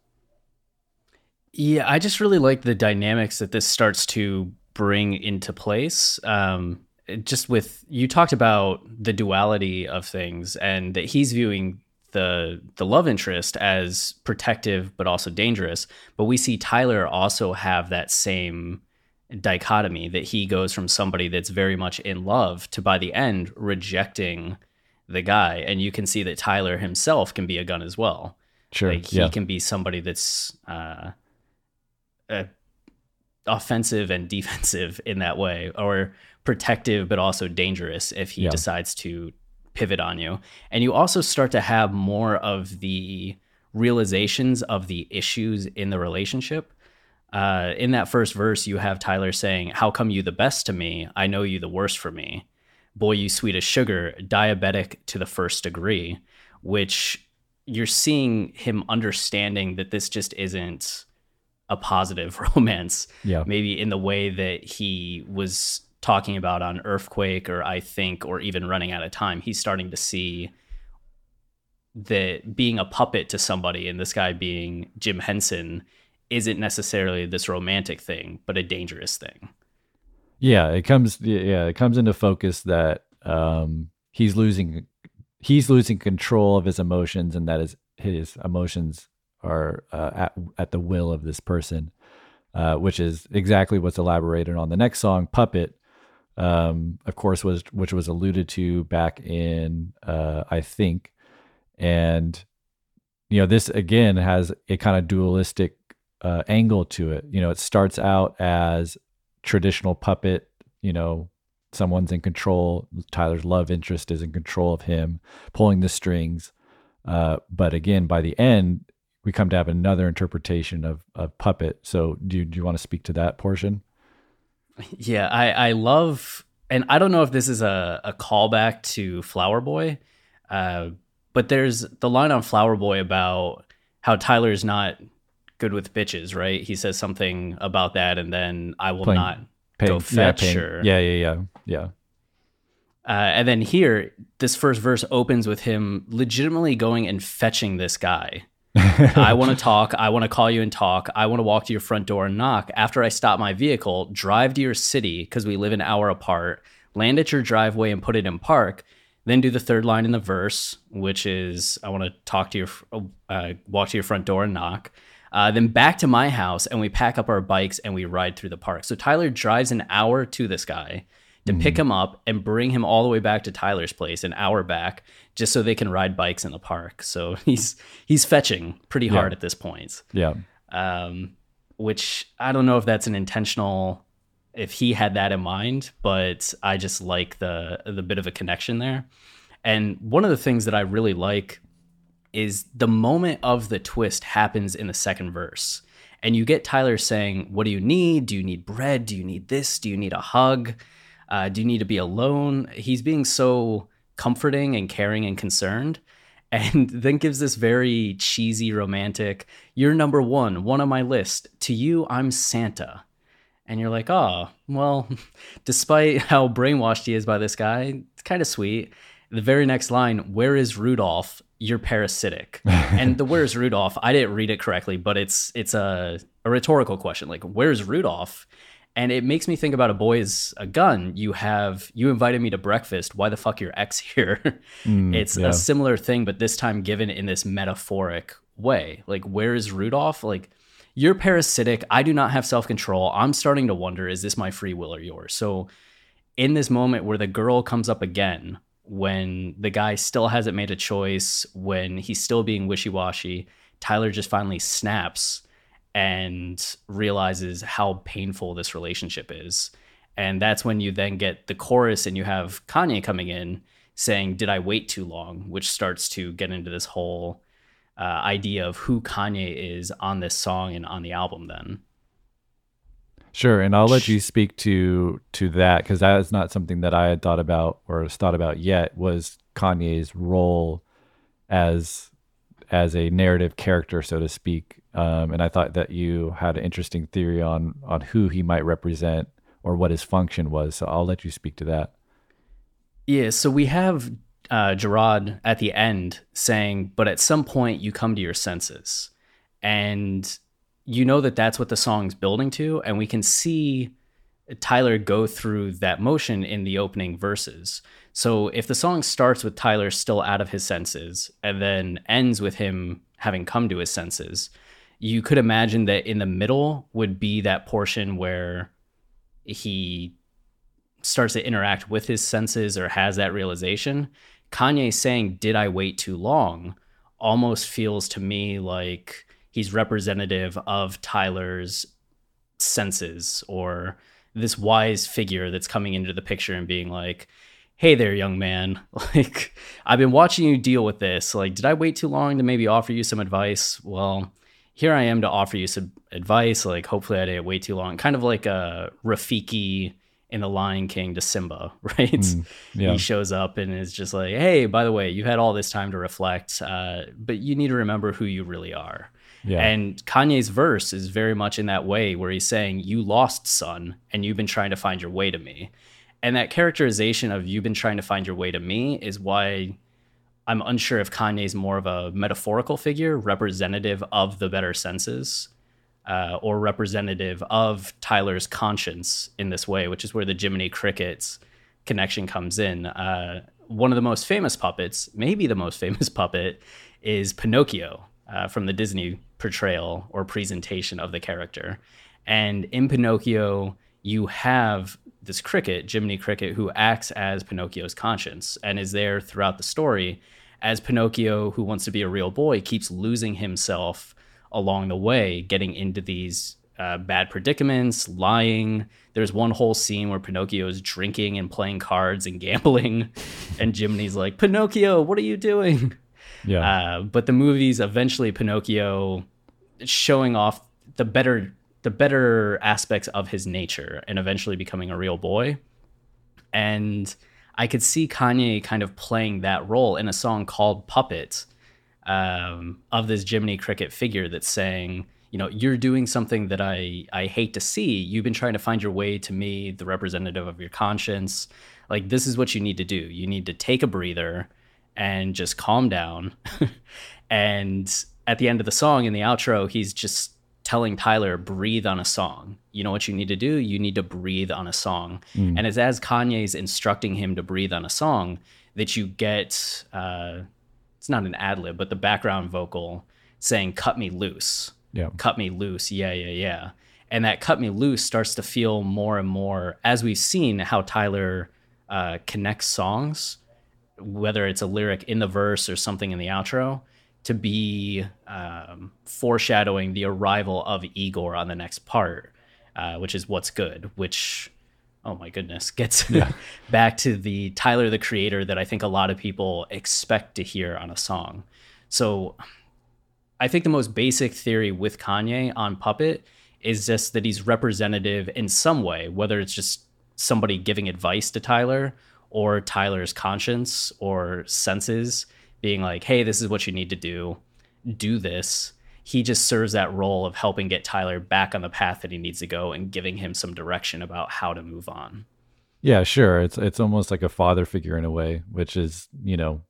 Speaker 6: Yeah, I just really like the dynamics that this starts to bring into place. Um, just with you talked about the duality of things, and that he's viewing the the love interest as protective but also dangerous. But we see Tyler also have that same dichotomy that he goes from somebody that's very much in love to by the end rejecting the guy, and you can see that Tyler himself can be a gun as well.
Speaker 4: Sure,
Speaker 6: like he
Speaker 4: yeah.
Speaker 6: can be somebody that's. Uh, uh, offensive and defensive in that way, or protective but also dangerous if he yeah. decides to pivot on you. And you also start to have more of the realizations of the issues in the relationship. Uh, in that first verse, you have Tyler saying, How come you the best to me? I know you the worst for me. Boy, you sweet as sugar, diabetic to the first degree, which you're seeing him understanding that this just isn't a positive romance.
Speaker 4: Yeah.
Speaker 6: Maybe in the way that he was talking about on Earthquake or I think or even running out of time. He's starting to see that being a puppet to somebody and this guy being Jim Henson isn't necessarily this romantic thing, but a dangerous thing.
Speaker 4: Yeah, it comes yeah, it comes into focus that um he's losing he's losing control of his emotions and that is his emotions are uh, at, at the will of this person, uh, which is exactly what's elaborated on the next song, Puppet. Um, of course, was which was alluded to back in uh, I think, and you know this again has a kind of dualistic uh, angle to it. You know, it starts out as traditional puppet. You know, someone's in control. Tyler's love interest is in control of him, pulling the strings. Uh, but again, by the end, we come to have another interpretation of, of puppet. So do you, do you want to speak to that portion?
Speaker 6: Yeah, I, I love, and I don't know if this is a, a callback to Flower Boy, Uh, but there's the line on Flower Boy about how Tyler's not good with bitches, right? He says something about that, and then I will
Speaker 4: Playing-
Speaker 6: not
Speaker 4: Paying-
Speaker 6: go fetch
Speaker 4: yeah,
Speaker 6: her.
Speaker 4: yeah, yeah, yeah, yeah.
Speaker 6: Uh, and then here, this first verse opens with him legitimately going and fetching this guy. I want to talk. I want to call you and talk. I want to walk to your front door and knock. After I stop my vehicle, drive to your city because we live an hour apart, land at your driveway and put it in park. Then do the third line in the verse, which is I want to talk to your, uh, walk to your front door and knock. Uh, then back to my house and we pack up our bikes and we ride through the park. So Tyler drives an hour to this guy to pick him up and bring him all the way back to Tyler's place, an hour back, just so they can ride bikes in the park. So he's he's fetching pretty hard
Speaker 4: Yeah.
Speaker 6: at this point.
Speaker 4: Yeah.
Speaker 6: Um, which I don't know if that's an intentional, if he had that in mind, but I just like the the bit of a connection there. And one of the things that I really like is the moment of the twist happens in the second verse. And you get Tyler saying, What do you need? Do you need bread? Do you need this? Do you need a hug? Uh, do you need to be alone? He's being so comforting and caring and concerned. And then gives this very cheesy, romantic, You're number one, one on my list. To you, I'm Santa. And you're like, Oh, well, despite how brainwashed he is by this guy, it's kind of sweet. The very next line, Where is Rudolph? You're parasitic. and the where's Rudolph? I didn't read it correctly, but it's it's a, a rhetorical question. Like, where's Rudolph? And it makes me think about a boy's a gun. You have you invited me to breakfast. Why the fuck your ex here? Mm, it's
Speaker 4: yeah.
Speaker 6: a similar thing, but this time given in this metaphoric way. Like, where is Rudolph? Like, you're parasitic. I do not have self control. I'm starting to wonder, is this my free will or yours? So, in this moment where the girl comes up again, when the guy still hasn't made a choice, when he's still being wishy washy, Tyler just finally snaps and realizes how painful this relationship is. And that's when you then get the chorus and you have Kanye coming in saying, Did I wait too long? which starts to get into this whole uh, idea of who Kanye is on this song and on the album then.
Speaker 4: Sure, and I'll let you speak to to that because that is not something that I had thought about or thought about yet. Was Kanye's role as as a narrative character, so to speak? Um, and I thought that you had an interesting theory on on who he might represent or what his function was. So I'll let you speak to that.
Speaker 6: Yeah, so we have uh, Gerard at the end saying, but at some point you come to your senses. And you know that that's what the song's building to. And we can see Tyler go through that motion in the opening verses. So if the song starts with Tyler still out of his senses and then ends with him having come to his senses, you could imagine that in the middle would be that portion where he starts to interact with his senses or has that realization. Kanye saying, Did I wait too long? almost feels to me like he's representative of Tyler's senses or this wise figure that's coming into the picture and being like, Hey there, young man. Like, I've been watching you deal with this. Like, did I wait too long to maybe offer you some advice? Well, here I am to offer you some advice. Like, hopefully, I didn't wait too long. Kind of like a Rafiki in The Lion King to Simba, right?
Speaker 4: yeah.
Speaker 6: He shows up and is just like, hey, by the way, you had all this time to reflect, uh, but you need to remember who you really are.
Speaker 4: Yeah.
Speaker 6: And Kanye's verse is very much in that way where he's saying, You lost, son, and you've been trying to find your way to me. And that characterization of you've been trying to find your way to me is why I'm unsure if Kanye's more of a metaphorical figure, representative of the better senses, uh, or representative of Tyler's conscience in this way, which is where the Jiminy Crickets connection comes in. Uh, one of the most famous puppets, maybe the most famous puppet, is Pinocchio uh, from the Disney portrayal or presentation of the character. And in Pinocchio, you have this cricket, Jiminy Cricket, who acts as Pinocchio's conscience and is there throughout the story as Pinocchio, who wants to be a real boy, keeps losing himself along the way, getting into these uh, bad predicaments, lying. There's one whole scene where Pinocchio is drinking and playing cards and gambling, and Jiminy's like, Pinocchio, what are you doing?
Speaker 4: yeah.
Speaker 6: Uh, but the movies eventually Pinocchio showing off the better the better aspects of his nature and eventually becoming a real boy. And I could see Kanye kind of playing that role in a song called Puppet um, of this Jiminy Cricket figure that's saying, you know, you're doing something that I, I hate to see. You've been trying to find your way to me, the representative of your conscience. Like, this is what you need to do. You need to take a breather and just calm down. and at the end of the song, in the outro, he's just telling Tyler, breathe on a song. You know what you need to do? You need to breathe on a song. Mm. And it's as Kanye's instructing him to breathe on a song that you get, uh, it's not an ad lib, but the background vocal saying, cut me loose.
Speaker 4: Yeah.
Speaker 6: Cut me loose. Yeah, yeah, yeah. And that cut me loose starts to feel more and more as we've seen how Tyler uh, connects songs, whether it's a lyric in the verse or something in the outro to be um, foreshadowing the arrival of Igor on the next part, uh, which is what's good, which, oh my goodness, gets yeah. back to the Tyler the Creator that I think a lot of people expect to hear on a song. So I think the most basic theory with Kanye on Puppet is just that he's representative in some way, whether it's just somebody giving advice to Tyler or Tyler's conscience or senses being like, hey, this is what you need to do, do this. He just serves that role of helping get Tyler back on the path that he needs to go and giving him some direction about how to move on.
Speaker 4: Yeah, sure. It's it's almost like a father figure in a way, which is, you know,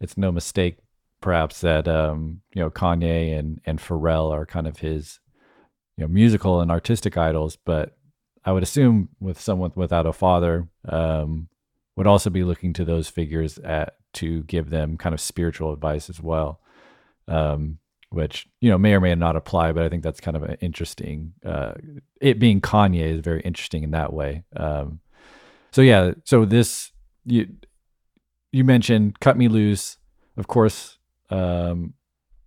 Speaker 4: it's no mistake perhaps that um, you know, Kanye and and Pharrell are kind of his you know, musical and artistic idols, but I would assume with someone without a father, um, would also be looking to those figures at to give them kind of spiritual advice as well, um, which you know may or may not apply. But I think that's kind of an interesting. Uh, it being Kanye is very interesting in that way. Um, so yeah, so this you you mentioned "Cut Me Loose," of course. Um,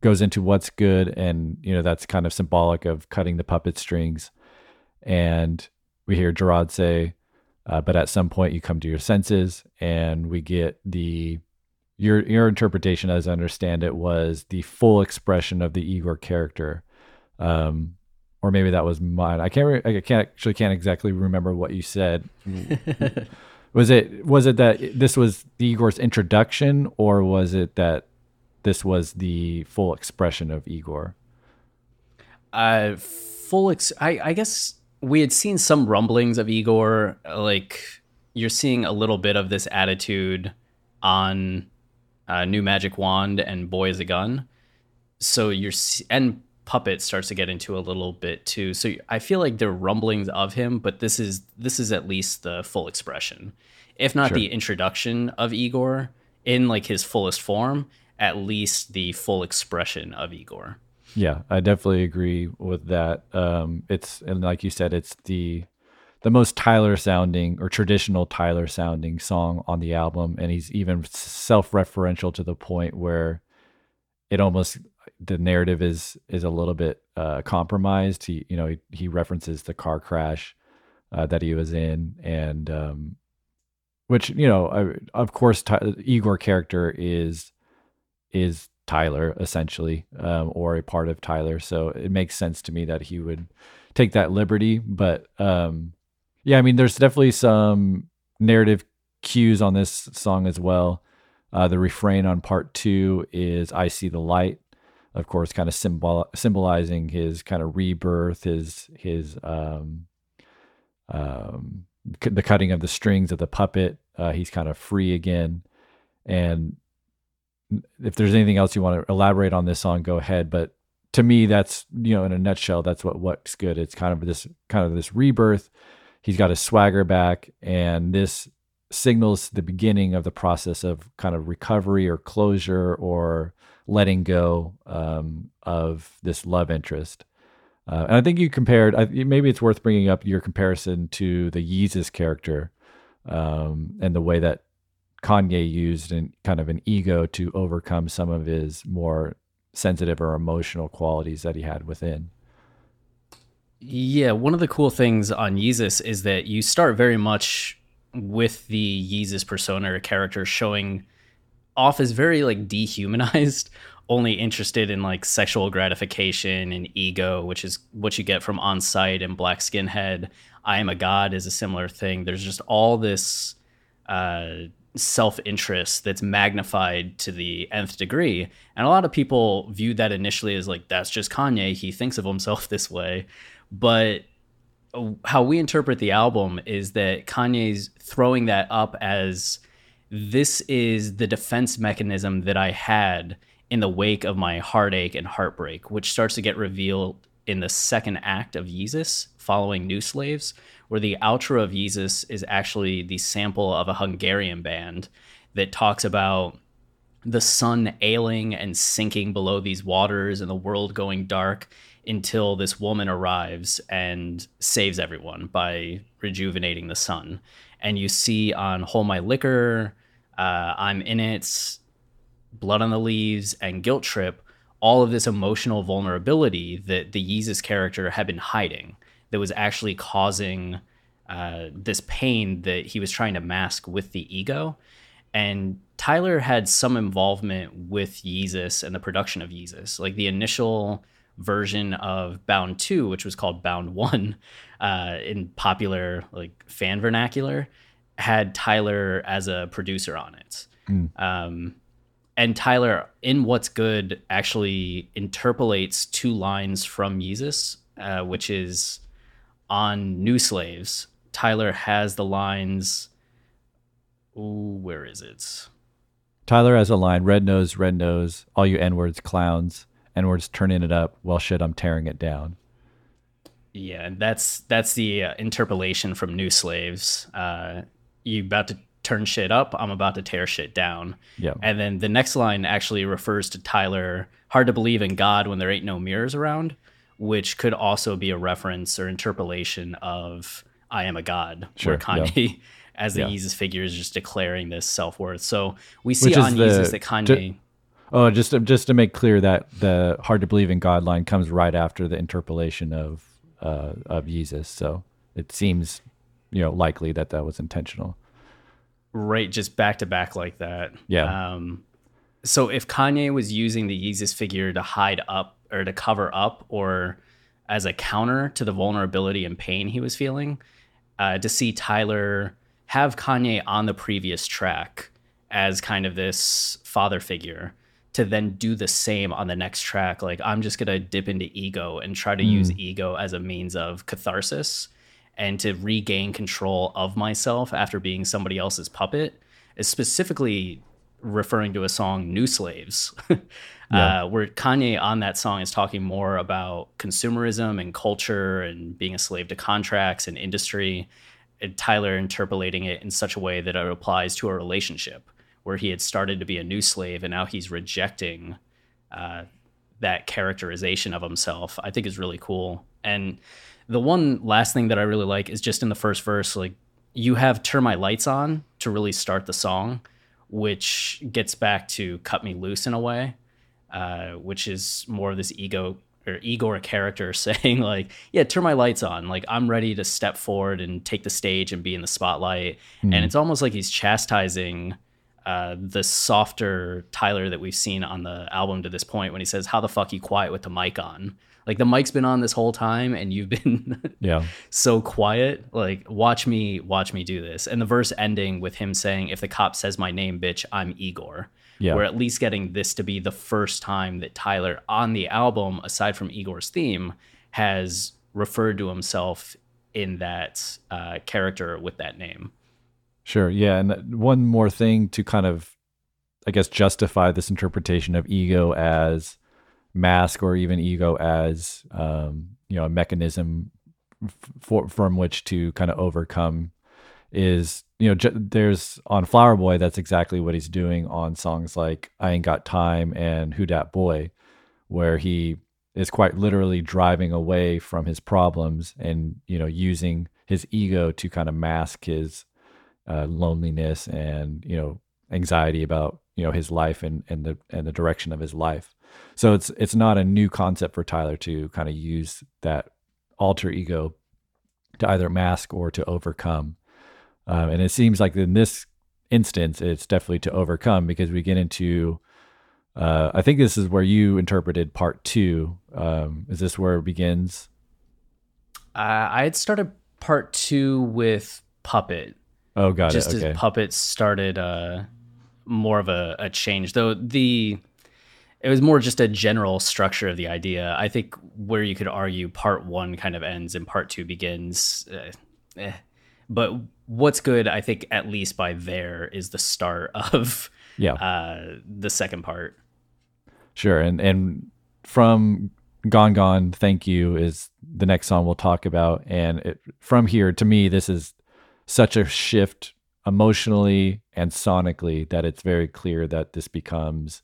Speaker 4: goes into what's good and you know that's kind of symbolic of cutting the puppet strings and we hear Gerard say uh, but at some point you come to your senses and we get the your your interpretation, as I understand it, was the full expression of the Igor character, um, or maybe that was mine. I can't. Re- I can't actually can't exactly remember what you said. was it was it that this was Igor's introduction, or was it that this was the full expression of Igor?
Speaker 6: Uh, full. Ex- I I guess we had seen some rumblings of Igor. Like you're seeing a little bit of this attitude on uh, New Magic Wand and Boy is a Gun. So you're and Puppet starts to get into a little bit too. So I feel like there are rumblings of him, but this is this is at least the full expression, if not sure. the introduction of Igor in like his fullest form. At least the full expression of Igor.
Speaker 4: Yeah, I definitely agree with that. Um, it's and like you said, it's the the most Tyler sounding or traditional Tyler sounding song on the album. And he's even self referential to the point where it almost the narrative is is a little bit uh, compromised. He you know he, he references the car crash uh, that he was in, and um, which you know I, of course Ty- Igor character is is Tyler essentially, um, or a part of Tyler. So it makes sense to me that he would take that liberty, but um, yeah, I mean, there's definitely some narrative cues on this song as well. Uh, the refrain on part two is "I see the light," of course, kind of symbol symbolizing his kind of rebirth, his his um, um, c- the cutting of the strings of the puppet. Uh, he's kind of free again, and if there's anything else you want to elaborate on this song, go ahead. But to me, that's you know, in a nutshell, that's what what's good. It's kind of this kind of this rebirth he's got his swagger back, and this signals the beginning of the process of kind of recovery or closure or letting go um, of this love interest. Uh, and I think you compared. I, maybe it's worth bringing up your comparison to the Yeezus character um, and the way that Kanye used and kind of an ego to overcome some of his more sensitive or emotional qualities that he had within.
Speaker 6: Yeah, one of the cool things on Yeezus is that you start very much with the Yeezus persona or character showing off as very like dehumanized, only interested in like sexual gratification and ego, which is what you get from On Sight and Black Skinhead. I am a god is a similar thing. There's just all this uh, self interest that's magnified to the nth degree. And a lot of people viewed that initially as like, that's just Kanye. He thinks of himself this way. But uh, how we interpret the album is that Kanye's throwing that up as this is the defense mechanism that I had in the wake of my heartache and heartbreak, which starts to get revealed in the second act of Yeezus following New Slaves, where the outro of Yeezus is actually the sample of a Hungarian band that talks about the sun ailing and sinking below these waters and the world going dark until this woman arrives and saves everyone by rejuvenating the sun. And you see on Hold My Liquor, uh, I'm in it, Blood on the Leaves, and Guilt Trip, all of this emotional vulnerability that the Yeezus character had been hiding that was actually causing uh, this pain that he was trying to mask with the ego. And Tyler had some involvement with Yeezus and the production of Yeezus. Like the initial version of Bound 2, which was called Bound 1 uh, in popular like fan vernacular, had Tyler as a producer on it. Mm. Um, and Tyler, in What's Good, actually interpolates two lines from Yeezus, uh, which is on New Slaves. Tyler has the lines. Ooh, where is it?
Speaker 4: Tyler has a line Red nose, red nose, all you N words, clowns. N just turning it up. Well, shit, I'm tearing it down.
Speaker 6: Yeah, and that's that's the uh, interpolation from New Slaves. Uh, you about to turn shit up. I'm about to tear shit down.
Speaker 4: Yeah.
Speaker 6: And then the next line actually refers to Tyler. Hard to believe in God when there ain't no mirrors around, which could also be a reference or interpolation of I am a God, sure, where Kanye, yeah. as the yeah. Yeezus figure, is just declaring this self worth. So we see on Yeezus that Kanye.
Speaker 4: Oh, just to, just to make clear that the hard to believe in God line comes right after the interpolation of uh, of Yeezus. So it seems, you know, likely that that was intentional.
Speaker 6: Right, just back to back like that.
Speaker 4: Yeah.
Speaker 6: Um, so if Kanye was using the Yeezus figure to hide up or to cover up or as a counter to the vulnerability and pain he was feeling, uh, to see Tyler have Kanye on the previous track as kind of this father figure to then do the same on the next track. Like I'm just gonna dip into ego and try to mm. use ego as a means of catharsis and to regain control of myself after being somebody else's puppet is specifically referring to a song New Slaves. yeah. uh, where Kanye on that song is talking more about consumerism and culture and being a slave to contracts and industry. And Tyler interpolating it in such a way that it applies to a relationship where he had started to be a new slave and now he's rejecting uh, that characterization of himself, I think is really cool. And the one last thing that I really like is just in the first verse, like you have turn my lights on to really start the song, which gets back to cut me loose in a way, uh, which is more of this ego or Igor character saying like, yeah, turn my lights on. Like I'm ready to step forward and take the stage and be in the spotlight. Mm. And it's almost like he's chastising uh, the softer Tyler that we've seen on the album to this point when he says, How the fuck you quiet with the mic on? Like the mic's been on this whole time and you've been
Speaker 4: yeah
Speaker 6: so quiet. Like watch me watch me do this. And the verse ending with him saying, If the cop says my name, bitch, I'm Igor. Yeah. We're at least getting this to be the first time that Tyler on the album, aside from Igor's theme, has referred to himself in that uh, character with that name.
Speaker 4: Sure. Yeah. And one more thing to kind of, I guess, justify this interpretation of ego as mask or even ego as, um, you know, a mechanism for, from which to kind of overcome is, you know, there's on Flower Boy, that's exactly what he's doing on songs like I Ain't Got Time and Who Dat Boy, where he is quite literally driving away from his problems and, you know, using his ego to kind of mask his uh, loneliness and you know anxiety about you know his life and and the and the direction of his life. So it's it's not a new concept for Tyler to kind of use that alter ego to either mask or to overcome. Um, and it seems like in this instance, it's definitely to overcome because we get into. Uh, I think this is where you interpreted part two. Um, is this where it begins?
Speaker 6: Uh, I had started part two with puppet
Speaker 4: Oh, got
Speaker 6: just
Speaker 4: it. Okay.
Speaker 6: as puppets started uh, more of a, a change, though the it was more just a general structure of the idea. I think where you could argue part one kind of ends and part two begins. Uh, eh. But what's good, I think, at least by there, is the start of
Speaker 4: Yeah.
Speaker 6: uh, the second part.
Speaker 4: Sure, and and from Gone Gone, thank you is the next song we'll talk about, and it, from here to me, this is such a shift emotionally and sonically that it's very clear that this becomes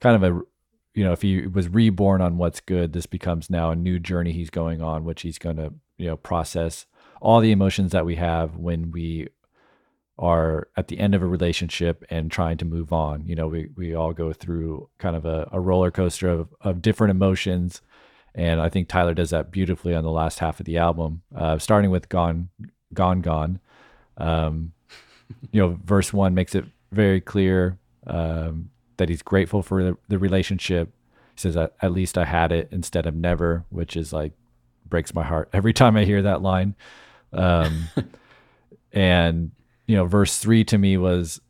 Speaker 4: kind of a you know if he was reborn on what's good this becomes now a new journey he's going on which he's going to you know process all the emotions that we have when we are at the end of a relationship and trying to move on. You know, we, we all go through kind of a, a roller coaster of, of different emotions. And I think Tyler does that beautifully on the last half of the album, uh, starting with Gone, Gone, Gone. Um, you know, verse one makes it very clear um, that he's grateful for the, the relationship. He says, at, at least I had it instead of never, which is like breaks my heart every time I hear that line. Um, and you know, verse three to me was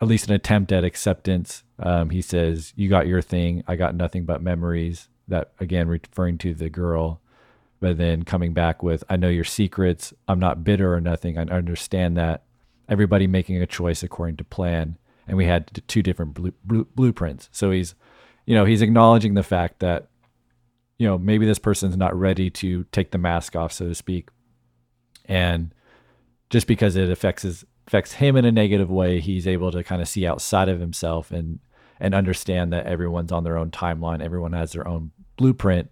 Speaker 4: at least an attempt at acceptance. Um, he says, "You got your thing, I got nothing but memories." That again referring to the girl, but then coming back with, "I know your secrets. I'm not bitter or nothing. I understand that. Everybody making a choice according to plan." And we had two different blue, blueprints. So he's, you know, he's acknowledging the fact that, you know, maybe this person's not ready to take the mask off, so to speak, and just because it affects his affects him in a negative way, he's able to kind of see outside of himself and and understand that everyone's on their own timeline, everyone has their own blueprint,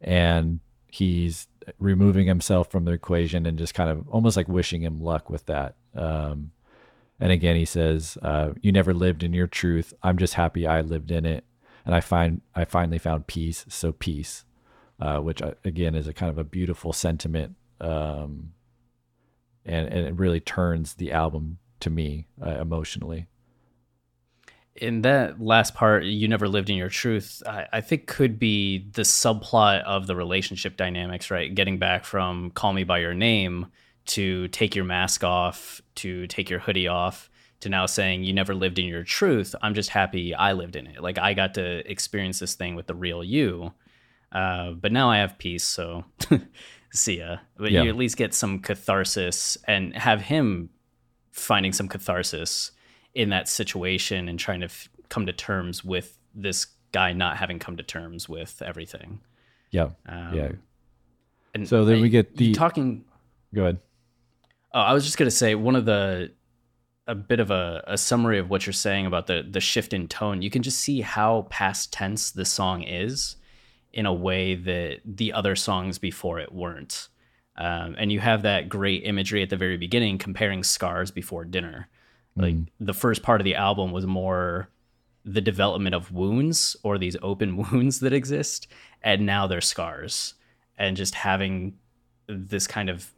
Speaker 4: and he's removing himself from the equation and just kind of almost like wishing him luck with that. Um, and again, he says, uh, "You never lived in your truth. I'm just happy I lived in it, and I find I finally found peace. So peace, uh, which uh, again is a kind of a beautiful sentiment." Um, and, and it really turns the album to me uh, emotionally.
Speaker 6: In that last part, you never lived in your truth, I, I think could be the subplot of the relationship dynamics, right? Getting back from call me by your name to take your mask off, to take your hoodie off, to now saying you never lived in your truth. I'm just happy I lived in it. Like I got to experience this thing with the real you. Uh, but now I have peace, so see ya. But
Speaker 4: Yeah.
Speaker 6: you at least get some catharsis and have him finding some catharsis in that situation and trying to f- come to terms with this guy not having come to terms with everything.
Speaker 4: Yeah.
Speaker 6: Um,
Speaker 4: yeah.
Speaker 6: And
Speaker 4: So then
Speaker 6: I-
Speaker 4: we get the-
Speaker 6: talking.
Speaker 4: Go ahead.
Speaker 6: Oh, I was just gonna say one of the a bit of a, a summary of what you're saying about the the shift in tone. You can just see how past tense this song is in a way that the other songs before it weren't. Um, and you have that great imagery at the very beginning comparing scars before dinner. Like mm. the first part of the album was more the development of wounds or these open wounds that exist, and now they're scars. And just having this kind of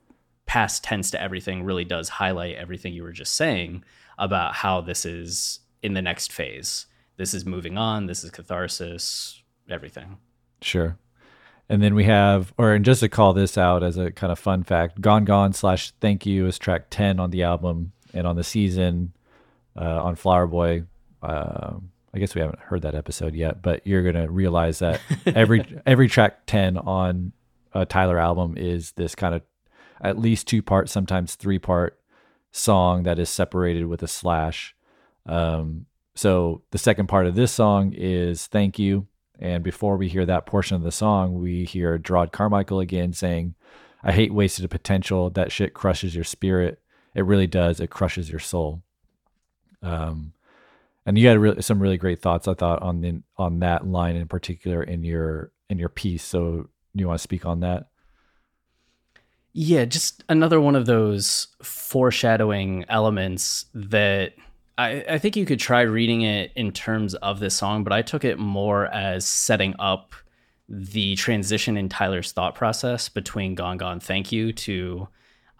Speaker 6: past tense to everything really does highlight everything you were just saying about how this is in the next phase. This is moving on, this is catharsis, everything.
Speaker 4: Sure. And then we have, or and just to call this out as a kind of fun fact, Gone Gone slash Thank You is track 10 on the album. And on the season uh, on Flower Boy, uh, I guess we haven't heard that episode yet, but you're going to realize that every every track 10 on a Tyler album is this kind of at least two part, sometimes three part song that is separated with a slash. Um, so the second part of this song is Thank You. And before we hear that portion of the song, we hear Jerrod Carmichael again saying, I hate wasted potential. That shit crushes your spirit. It really does. It crushes your soul. Um, and you had some really great thoughts, I thought, on the, on that line in particular in your in your piece. So you want to speak on that?
Speaker 6: Yeah, just another one of those foreshadowing elements that I, I think you could try reading it in terms of this song, but I took it more as setting up the transition in Tyler's thought process between Gone Gone Thank You to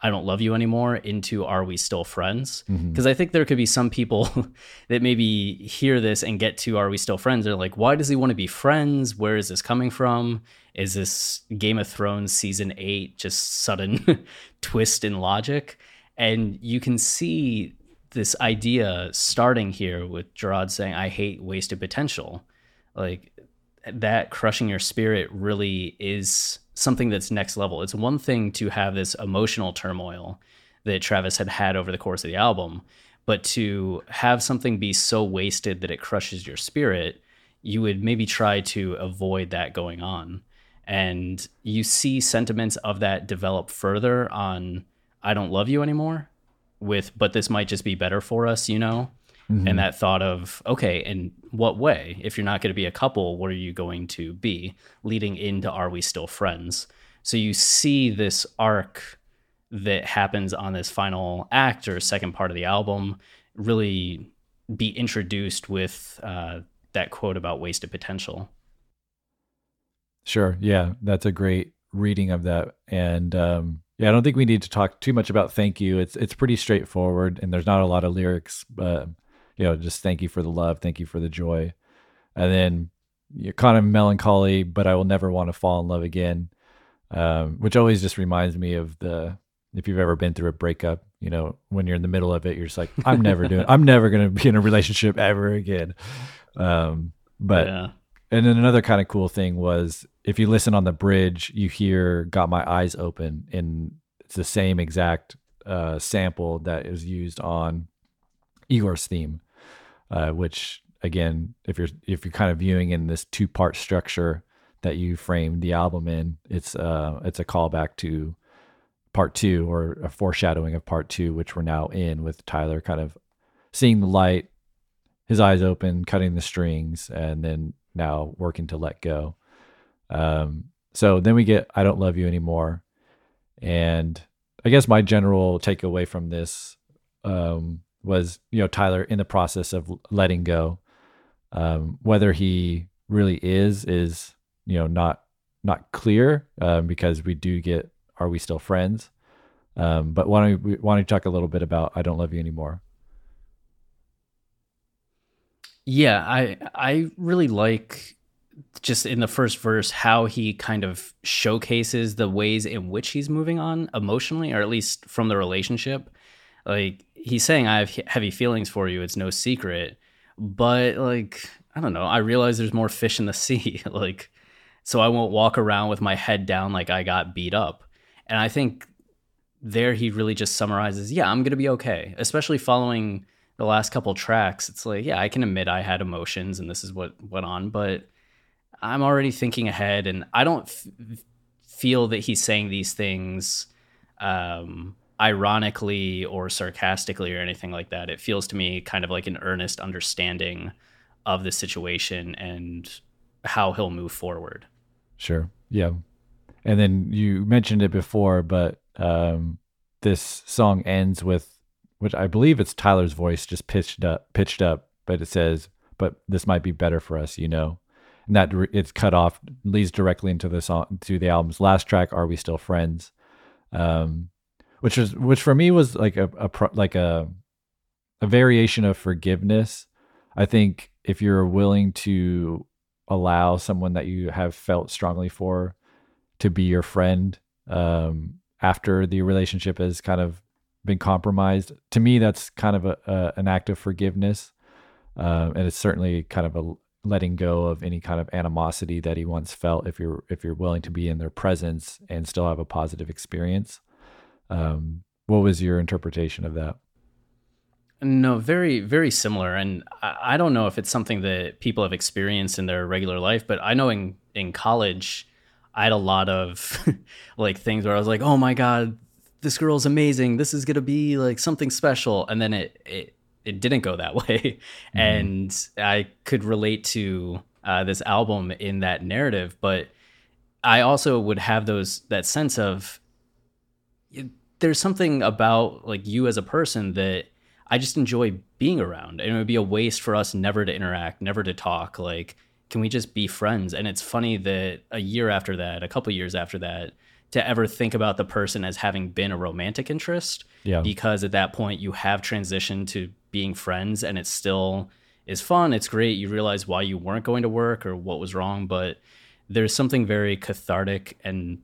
Speaker 6: I Don't Love You Anymore into Are We Still Friends? Mm-hmm. Because I think there could be some people that maybe hear this and get to Are We Still Friends? They're like, why does he want to be friends? Where is this coming from? Is this Game of Thrones season eight just sudden twist in logic? And you can see this idea starting here with Jerrod saying, I hate wasted potential. Like that crushing your spirit really is something that's next level. It's one thing to have this emotional turmoil that Travis had had over the course of the album, but to have something be so wasted that it crushes your spirit, you would maybe try to avoid that going on. And you see sentiments of that develop further on I don't love you anymore with but this might just be better for us, you know? Mm-hmm. And that thought of, okay, in what way? If you're not going to be a couple, what are you going to be? Leading into Are We Still Friends? So you see this arc that happens on this final act or second part of the album really be introduced with uh, that quote about wasted potential.
Speaker 4: Sure. Yeah, that's a great reading of that. And um, yeah, I don't think we need to talk too much about thank you. It's it's pretty straightforward, and there's not a lot of lyrics, but you know, just thank you for the love, thank you for the joy, and then you're kind of melancholy, but I will never want to fall in love again, um, which always just reminds me of the if you've ever been through a breakup, you know, when you're in the middle of it, you're just like, I'm never doing, I'm never going to be in a relationship ever again. Um, but, yeah. and then another kind of cool thing was if you listen on the bridge, you hear "Got My Eyes Open," and it's the same exact uh, sample that is used on Igor's theme, uh, which again, if you're if you're kind of viewing in this two part structure that you framed the album in, it's uh it's a callback to part two or a foreshadowing of part two, which we're now in with Tyler kind of seeing the light, his eyes open, cutting the strings, and then now working to let go. Um, so then we get I Don't Love You Anymore. And I guess my general takeaway from this um, was, you know, Tyler in the process of letting go. Um, whether he really is, is, you know, not not clear um, because we do get are we still friends? Um, but why don't we, why don't you talk a little bit about I don't love you anymore?
Speaker 6: Yeah, I I really like just in the first verse how he kind of showcases the ways in which he's moving on emotionally or at least from the relationship. Like he's saying I have heavy feelings for you, it's no secret. But like I don't know, I realize there's more fish in the sea. like so I won't walk around with my head down like I got beat up. And I think there he really just summarizes, yeah, I'm going to be okay, especially following the last couple tracks. It's like, yeah, I can admit I had emotions and this is what went on, but I'm already thinking ahead and I don't f- feel that he's saying these things um, ironically or sarcastically or anything like that. It feels to me kind of like an earnest understanding of the situation and how he'll move forward.
Speaker 4: Sure. Yeah. And then you mentioned it before, but um, this song ends with, which I believe it's Tyler's voice just pitched up, pitched up, but it says, "But this might be better for us," you know. And that it's cut off leads directly into the song to the album's last track, "Are We Still Friends?" Um, which was which for me was like a, a like a a variation of forgiveness. I think if you're willing to allow someone that you have felt strongly for to be your friend um, after the relationship has kind of been compromised. To me, that's kind of a, a an act of forgiveness, uh, and it's certainly kind of a letting go of any kind of animosity that he once felt. If you're if you're willing to be in their presence and still have a positive experience, um, what was your interpretation of that?
Speaker 6: No, very, very similar. And I, don't know if it's something that people have experienced in their regular life, but I know in, in college, I had a lot of like things where I was like, "Oh my god, this girl's amazing. This is gonna be like something special," and then it it it didn't go that way, mm-hmm. and I could relate to uh, this album in that narrative, but I also would have those that sense of there's something about like you as a person that I just enjoy being around, and it would be a waste for us never to interact, never to talk, like can we just be friends? And it's funny that a year after that, a couple years after that, to ever think about the person as having been a romantic interest.
Speaker 4: Yeah.
Speaker 6: Because at that point you have transitioned to being friends and it still is fun. It's great. You realize why you weren't going to work or what was wrong, but there's something very cathartic and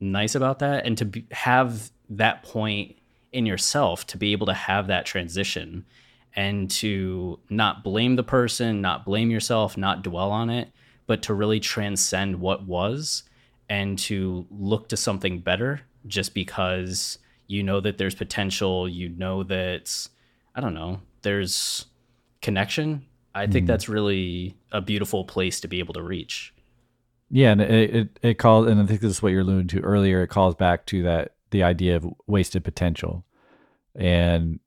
Speaker 6: nice about that. And to be, have that point in yourself to be able to have that transition and to not blame the person, not blame yourself, not dwell on it, but to really transcend what was and to look to something better just because you know that there's potential, you know that I don't know, there's connection. I think
Speaker 4: Mhm.
Speaker 6: that's really a beautiful place to be able to reach.
Speaker 4: Yeah, and it, it it calls, and I think this is what you're alluding to earlier. It calls back to that the idea of wasted potential, and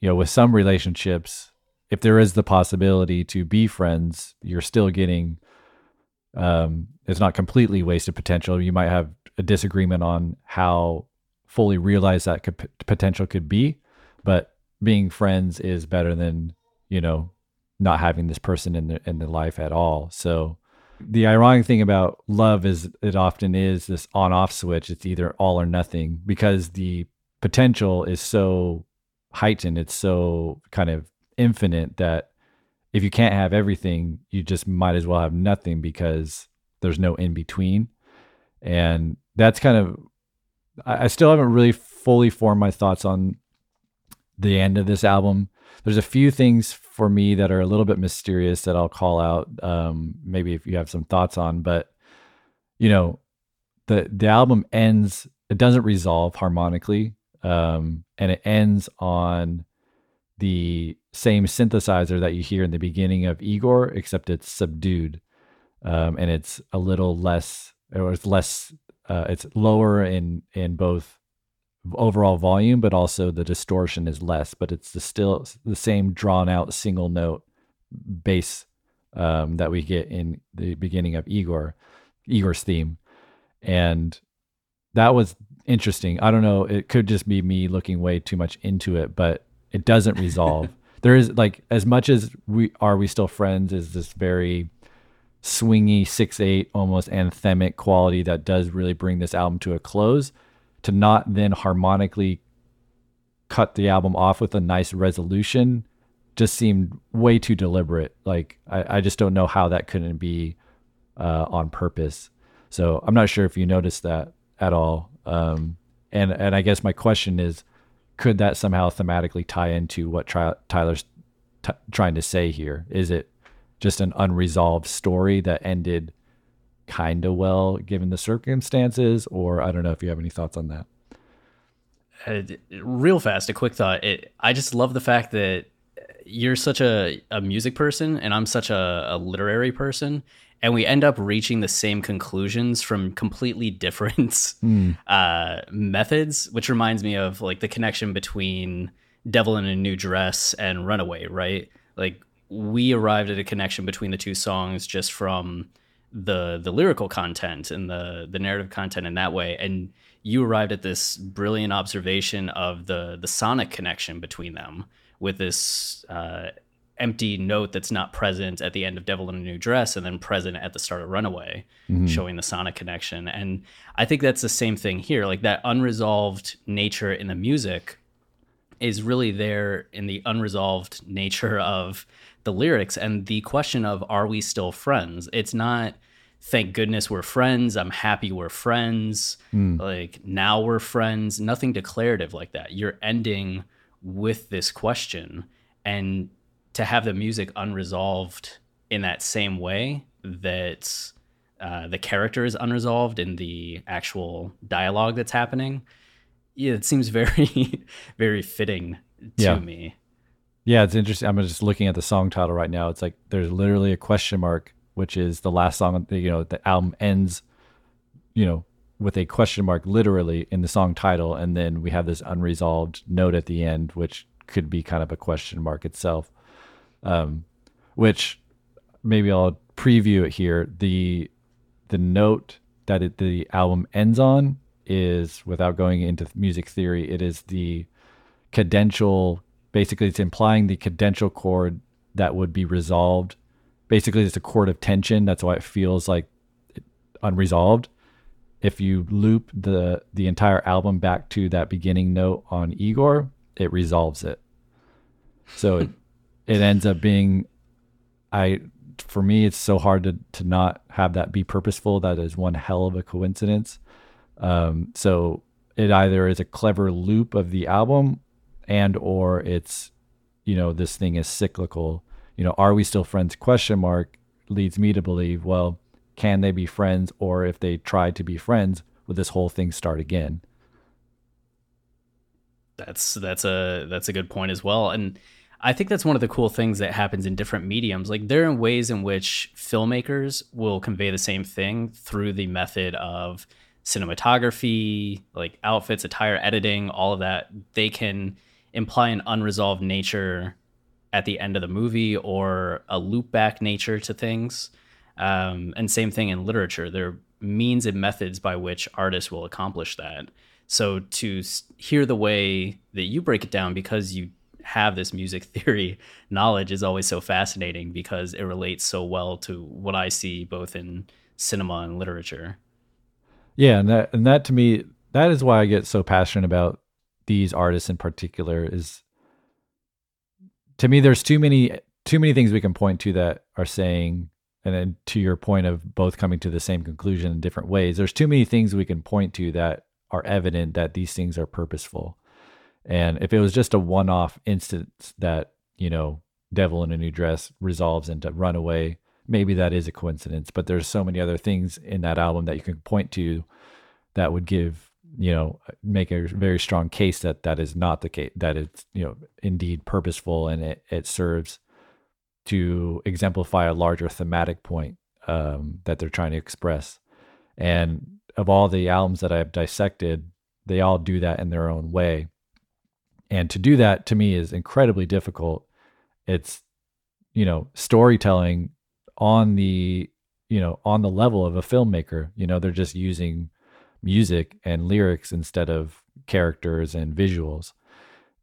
Speaker 4: you know, with some relationships, if there is the possibility to be friends, you're still getting. Um, it's not completely wasted potential. You might have a disagreement on how fully realized that could, potential could be, but being friends is better than you know not having this person in the in the life at all. So the ironic thing about love is it often is this on off switch. It's either all or nothing because the potential is so heightened. It's so kind of infinite that if you can't have everything, you just might as well have nothing because there's no in between. And that's kind of, I, I still haven't really fully formed my thoughts on the end of this album. There's a few things for me that are a little bit mysterious that I'll call out. Um, maybe if you have some thoughts on, but you know, the the album ends. It doesn't resolve harmonically, um, and it ends on the same synthesizer that you hear in the beginning of Igor, except it's subdued, um, and it's a little less, or it's less, uh, it's lower in in both overall volume, but also the distortion is less, but it's the still the same drawn out single note bass um, that we get in the beginning of Igor, Igor's theme, and that was interesting. I don't know. It could just be me looking way too much into it, but it doesn't resolve. there is like as much as we are we still friends is this very swingy six eight almost anthemic quality that does really bring this album to a close to not then harmonically cut the album off with a nice resolution just seemed way too deliberate. Like I, I just don't know how that couldn't be uh, on purpose. So I'm not sure if you noticed that at all. Um, and and I guess my question is, could that somehow thematically tie into what tri- Tyler's t- trying to say here? Is it just an unresolved story that ended kind of well given the circumstances, or I don't know if you have any thoughts on that.
Speaker 6: Uh, real fast, a quick thought. It, I just love the fact that you're such a, a music person and I'm such a, a literary person, and we end up reaching the same conclusions from completely different uh, methods, which reminds me of like the connection between Devil in a New Dress and Runaway, right? Like we arrived at a connection between the two songs just from the the lyrical content and the the narrative content in that way and you arrived at this brilliant observation of the the sonic connection between them with this uh, empty note that's not present at the end of Devil in a New Dress and then present at the start of Runaway, showing the sonic connection. And I think that's the same thing here. Like that unresolved nature in the music is really there in the unresolved nature of the lyrics and the question of are we still friends? It's not thank goodness we're friends. I'm happy we're friends. Like now we're friends. Nothing declarative like that. You're ending with this question and to have the music unresolved in that same way that uh, the character is unresolved in the actual dialogue that's happening yeah it seems very very fitting to
Speaker 4: Yeah.
Speaker 6: me
Speaker 4: Yeah, it's interesting. I'm just looking at the song title right now. It's like there's literally a question mark, which is the last song. You know, the album ends, you know, with a question mark literally in the song title, and then we have this unresolved note at the end, which could be kind of a question mark itself. Um, which maybe I'll preview it here. The the note that it, the album ends on is, without going into music theory, it is the cadential basically it's implying the cadential chord that would be resolved. Basically it's a chord of tension. That's why it feels like unresolved. If you loop the the entire album back to that beginning note on igor it resolves it. So it, it ends up being i for me it's so hard to to not have that be purposeful. That is one hell of a coincidence. Um so it either is a clever loop of the album and or it's you know this thing is cyclical. You know are we still friends? Question mark leads me to believe well can they be friends? Or if they tried to be friends would this whole thing start again?
Speaker 6: That's that's a that's a good point as well. And i think that's one of the cool things that happens in different mediums. Like there are ways in which filmmakers will convey the same thing through the method of cinematography like outfits attire editing all of that. They can imply an unresolved nature at the end of the movie or a loop back nature to things. Um, and same thing in literature. There are means and methods by which artists will accomplish that. So to hear the way that you break it down, because you have this music theory knowledge, is always so fascinating because it relates so well to what I see both in cinema and literature.
Speaker 4: Yeah, and that and that to me, that is why I get so passionate about these artists in particular. Is to me, there's too many too many things we can point to that are saying and then to your point of both coming to the same conclusion in different ways there's too many things we can point to that are evident that these things are purposeful. And if it was just a one off instance that, you know, Devil in a New Dress resolves into Runaway, maybe that is a coincidence. But there's so many other things in that album that you can point to that would give, you know, make a very strong case that that is not the case, that it's, you know, indeed purposeful and it, it serves to exemplify a larger thematic point um, that they're trying to express. And of all the albums that I've dissected, they all do that in their own way. And to do that to me is incredibly difficult. It's, you know, storytelling on the, you know, on the level of a filmmaker. You know, they're just using music and lyrics instead of characters and visuals.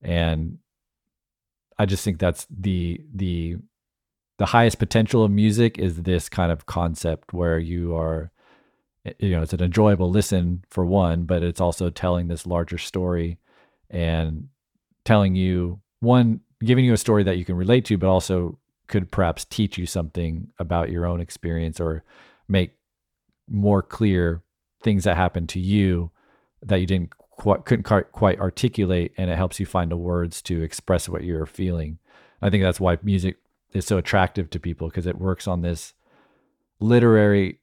Speaker 4: And I just think that's the the the highest potential of music is this kind of concept where you are eh, you know it's an enjoyable listen for one but it's also telling this larger story and telling you one giving you a story that you can relate to but also could perhaps teach you something about your own experience or make more clear things that happened to you that you didn't quite couldn't quite articulate and it helps you find the words to express what you're feeling i think that's why music is so attractive to people because it works on this literary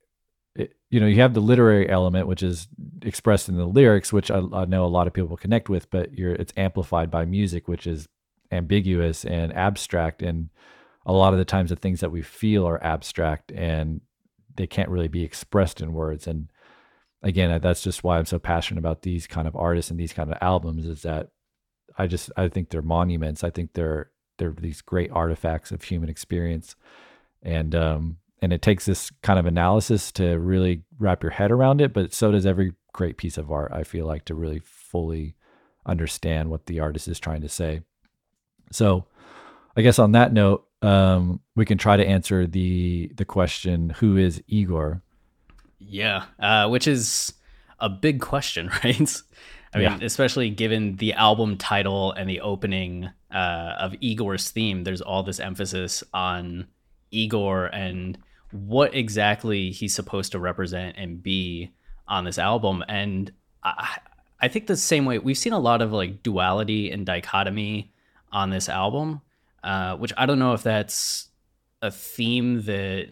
Speaker 4: you know, you have the literary element, which is expressed in the lyrics, which I, I, know a lot of people connect with, but it's amplified by music, which is ambiguous and abstract. And a lot of the times, the things that we feel are abstract and they can't really be expressed in words. And again, that's just why I'm so passionate about these kind of artists and these kind of albums. Is that I just I think they're monuments. I think they're they're these great artifacts of human experience. And um, and it takes this kind of analysis to really wrap your head around it but so does every great piece of art i feel like to really fully understand what the artist is trying to say so i guess on that note um, we can try to answer the the question who is igor
Speaker 6: yeah uh, which is a big question right i mean yeah. especially given the album title and the opening uh, of igor's theme there's all this emphasis on igor and what exactly he's supposed to represent and be on this album. And I, I think the same way we've seen a lot of like duality and dichotomy on this album, uh, which I don't know if that's a theme that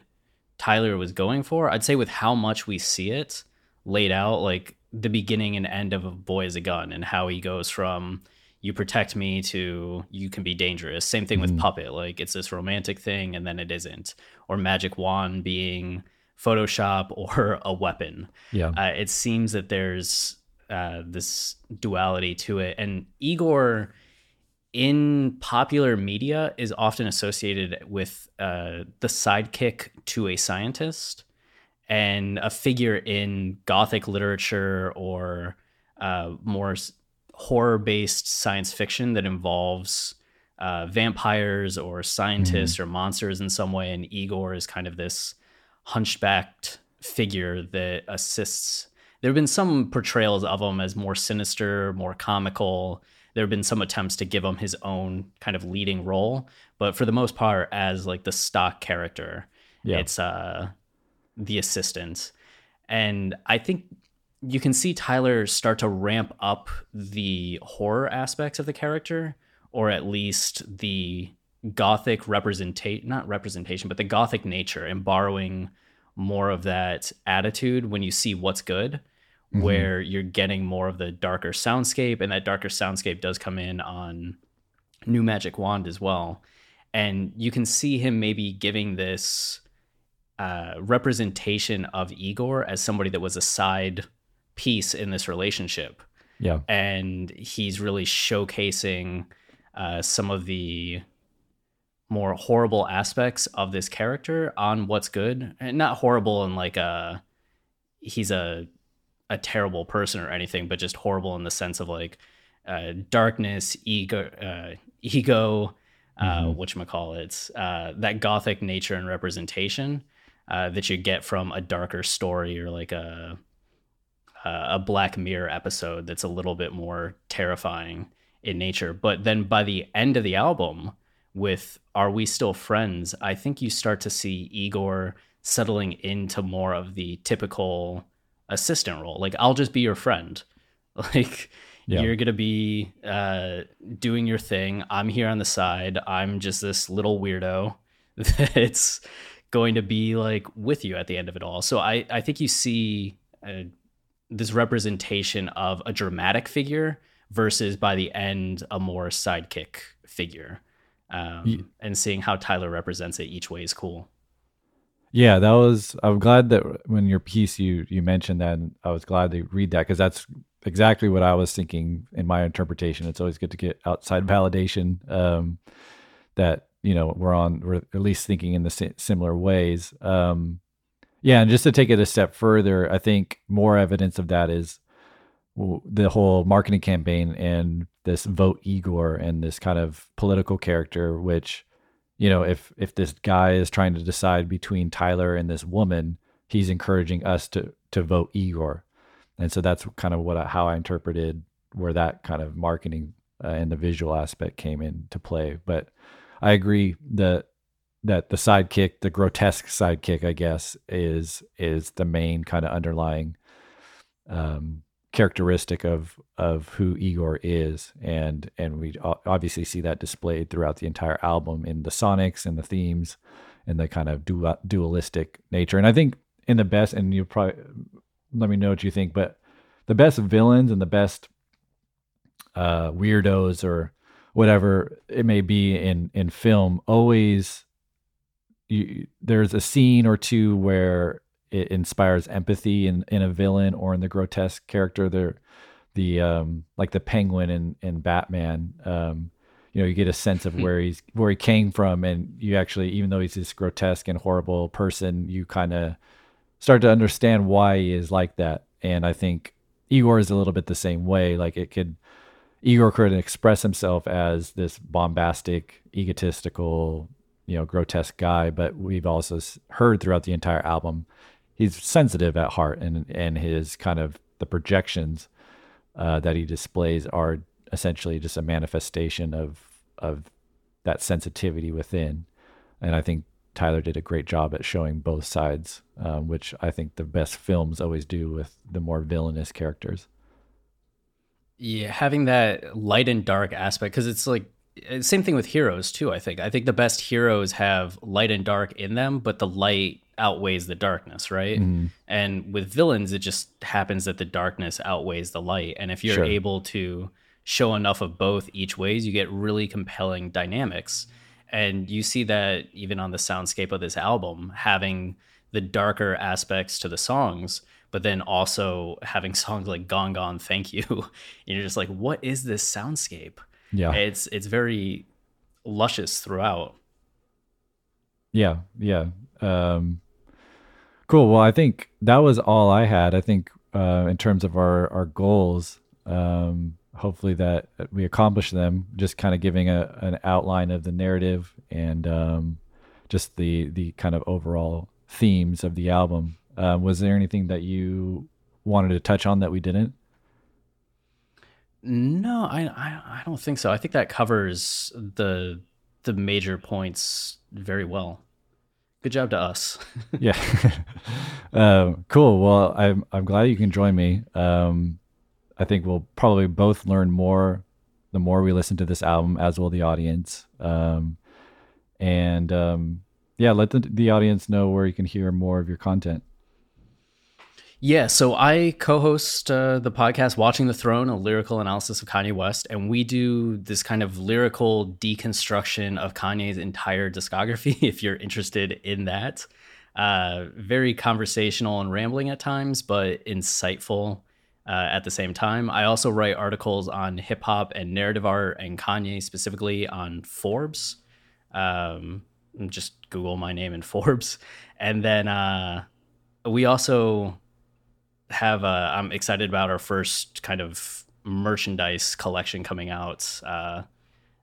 Speaker 6: Tyler was going for. I'd say with how much we see it laid out, like the beginning and end of a boy is a gun and how he goes from you protect me to you can be dangerous. Same thing mm-hmm. with Puppet. Like it's this romantic thing and then it isn't. Or Magic Wand being Photoshop or a weapon.
Speaker 4: Yeah.
Speaker 6: Uh, it seems that there's uh, this duality to it. And Igor in popular media is often associated with uh, the sidekick to a scientist and a figure in Gothic literature or uh, more horror based science fiction that involves uh, vampires or scientists mm-hmm. or monsters in some way. And Igor is kind of this hunchbacked figure that assists. There have been some portrayals of him as more sinister, more comical. There have been some attempts to give him his own kind of leading role, but for the most part, as like the stock character, yeah. it's uh, the assistant. And I think you can see Tyler start to ramp up the horror aspects of the character, or at least the gothic representation, not representation, but the gothic nature and borrowing more of that attitude when you see what's good, mm-hmm. where you're getting more of the darker soundscape, and that darker soundscape does come in on New Magic Wand as well. And you can see him maybe giving this uh, representation of Igor as somebody that was a side piece in this relationship.
Speaker 4: Yeah.
Speaker 6: And he's really showcasing uh, some of the more horrible aspects of this character on what's good and not horrible and like a he's a a terrible person or anything but just horrible in the sense of like uh, darkness ego uh, ego uh, mm-hmm. which call it uh, that gothic nature and representation uh, that you get from a darker story or like a a black mirror episode that's a little bit more terrifying in nature but then by the end of the album with Are We Still Friends, I think you start to see Igor settling into more of the typical assistant role. Like, I'll just be your friend. Like, yeah. you're going to be uh, doing your thing. I'm here on the side. I'm just this little weirdo that's going to be like with you at the end of it all. So I, I think you see uh, this representation of a dramatic figure versus by the end, a more sidekick figure um, yeah. and seeing how Tyler represents it each way is cool.
Speaker 4: Yeah, that was. I'm glad that when your piece you you mentioned that, I was glad to read that because that's exactly what I was thinking in my interpretation. It's always good to get outside validation. Um, that you know we're on, we're at least thinking in the similar ways. Um, yeah, and just to take it a step further, I think more evidence of that is the whole marketing campaign and this vote Igor and this kind of political character, which, you know, if if this guy is trying to decide between Tyler and this woman, he's encouraging us to to vote Igor, and so that's kind of what I, how I interpreted where that kind of marketing uh, and the visual aspect came into play. But I agree that that the sidekick, the grotesque sidekick, I guess, is is the main kind of underlying um, characteristic of of who Igor is, and and we obviously see that displayed throughout the entire album in the sonics and the themes and the kind of dual, dualistic nature. And I think in the best, and you probably let me know what you think, but the best villains and the best uh, weirdos or whatever it may be in in film always you, there's a scene or two where it inspires empathy in, in a villain or in the grotesque character. There, the um, like the Penguin in in Batman. Um, you know, you get a sense of hmm. where he's where he came from, and you actually, even though he's this grotesque and horrible person, you kind of start to understand why he is like that. And I think Igor is a little bit the same way. Like it could, Igor could express himself as this bombastic, egotistical, you know, grotesque guy, but we've also heard throughout the entire album he's sensitive at heart, and and his kind of the projections uh, that he displays are essentially just a manifestation of of that sensitivity within. And I think Tyler did a great job at showing both sides, um, which I think the best films always do with the more villainous characters.
Speaker 6: Yeah, having that light and dark aspect because it's like same thing with heroes too. I think I think the best heroes have light and dark in them, but the light outweighs the darkness, right? Mm-hmm. And with villains, it just happens that the darkness outweighs the light. And if you're sure. able to show enough of both each ways, you get really compelling dynamics. And you see that even on the soundscape of this album, having the darker aspects to the songs, but then also having songs like Gone Gone Thank You. you're just like, what is this soundscape?
Speaker 4: Yeah.
Speaker 6: It's it's very luscious throughout.
Speaker 4: Yeah, yeah. Um Cool. Well, I think that was all I had. I think uh, in terms of our our goals, um, hopefully that we accomplished them. Just kind of giving a an outline of the narrative and um, just the the kind of overall themes of the album. Uh, was there anything that you wanted to touch on that we didn't?
Speaker 6: No, I, I I don't think so. I think that covers the the major points very well good job to us.
Speaker 4: yeah. um, cool. Well, I'm I'm glad you can join me. Um, I think we'll probably both learn more the more we listen to this album, as will the audience. Um, and um, yeah, let the, the audience know where you can hear more of your content.
Speaker 6: Yeah, so I co-host uh, the podcast "Watching the Throne," a lyrical analysis of Kanye West, and we do this kind of lyrical deconstruction of Kanye's entire discography. If you're interested in that, uh, very conversational and rambling at times, but insightful uh, at the same time. I also write articles on hip hop and narrative art and Kanye specifically on Forbes. Um, just Google my name in Forbes, and then uh, we also have. Uh, I'm excited about our first kind of merchandise collection coming out uh,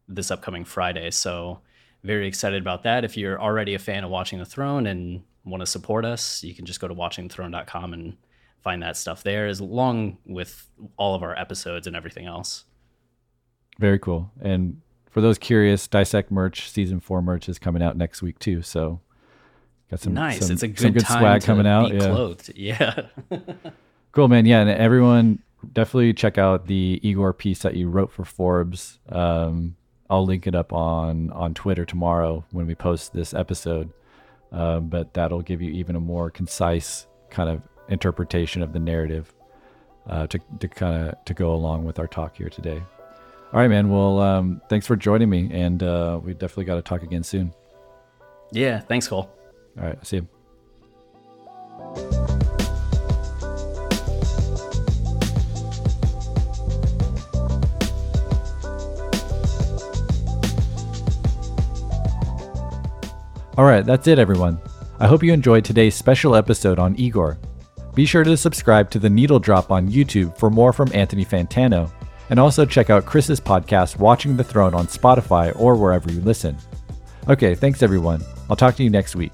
Speaker 6: this upcoming Friday. So very excited about that. If you're already a fan of Watching the Throne and want to support us, you can just go to watchingthethrone.com and find that stuff there, as long with all of our episodes and everything else.
Speaker 4: Very cool. And for those curious, Dissect merch season four merch is coming out next week too. So
Speaker 6: got some nice. Some, it's a good, some good swag coming out. yeah. Clothed. Yeah.
Speaker 4: cool, man. Yeah, and everyone definitely check out the Igor piece that you wrote for Forbes. Um, I'll link it up on on Twitter tomorrow when we post this episode. Um, but that'll give you even a more concise kind of interpretation of the narrative uh, to, to kind of to go along with our talk here today. All right, man. Well, um, thanks for joining me, and uh, we definitely got to talk again soon.
Speaker 6: Yeah, thanks, Cole.
Speaker 4: All right, see you. All right, that's it, everyone. I hope you enjoyed today's special episode on Igor. Be sure to subscribe to The Needle Drop on YouTube for more from Anthony Fantano, and also check out Chris's podcast, Watching the Throne, on Spotify or wherever you listen. Okay, thanks everyone. I'll talk to you next week.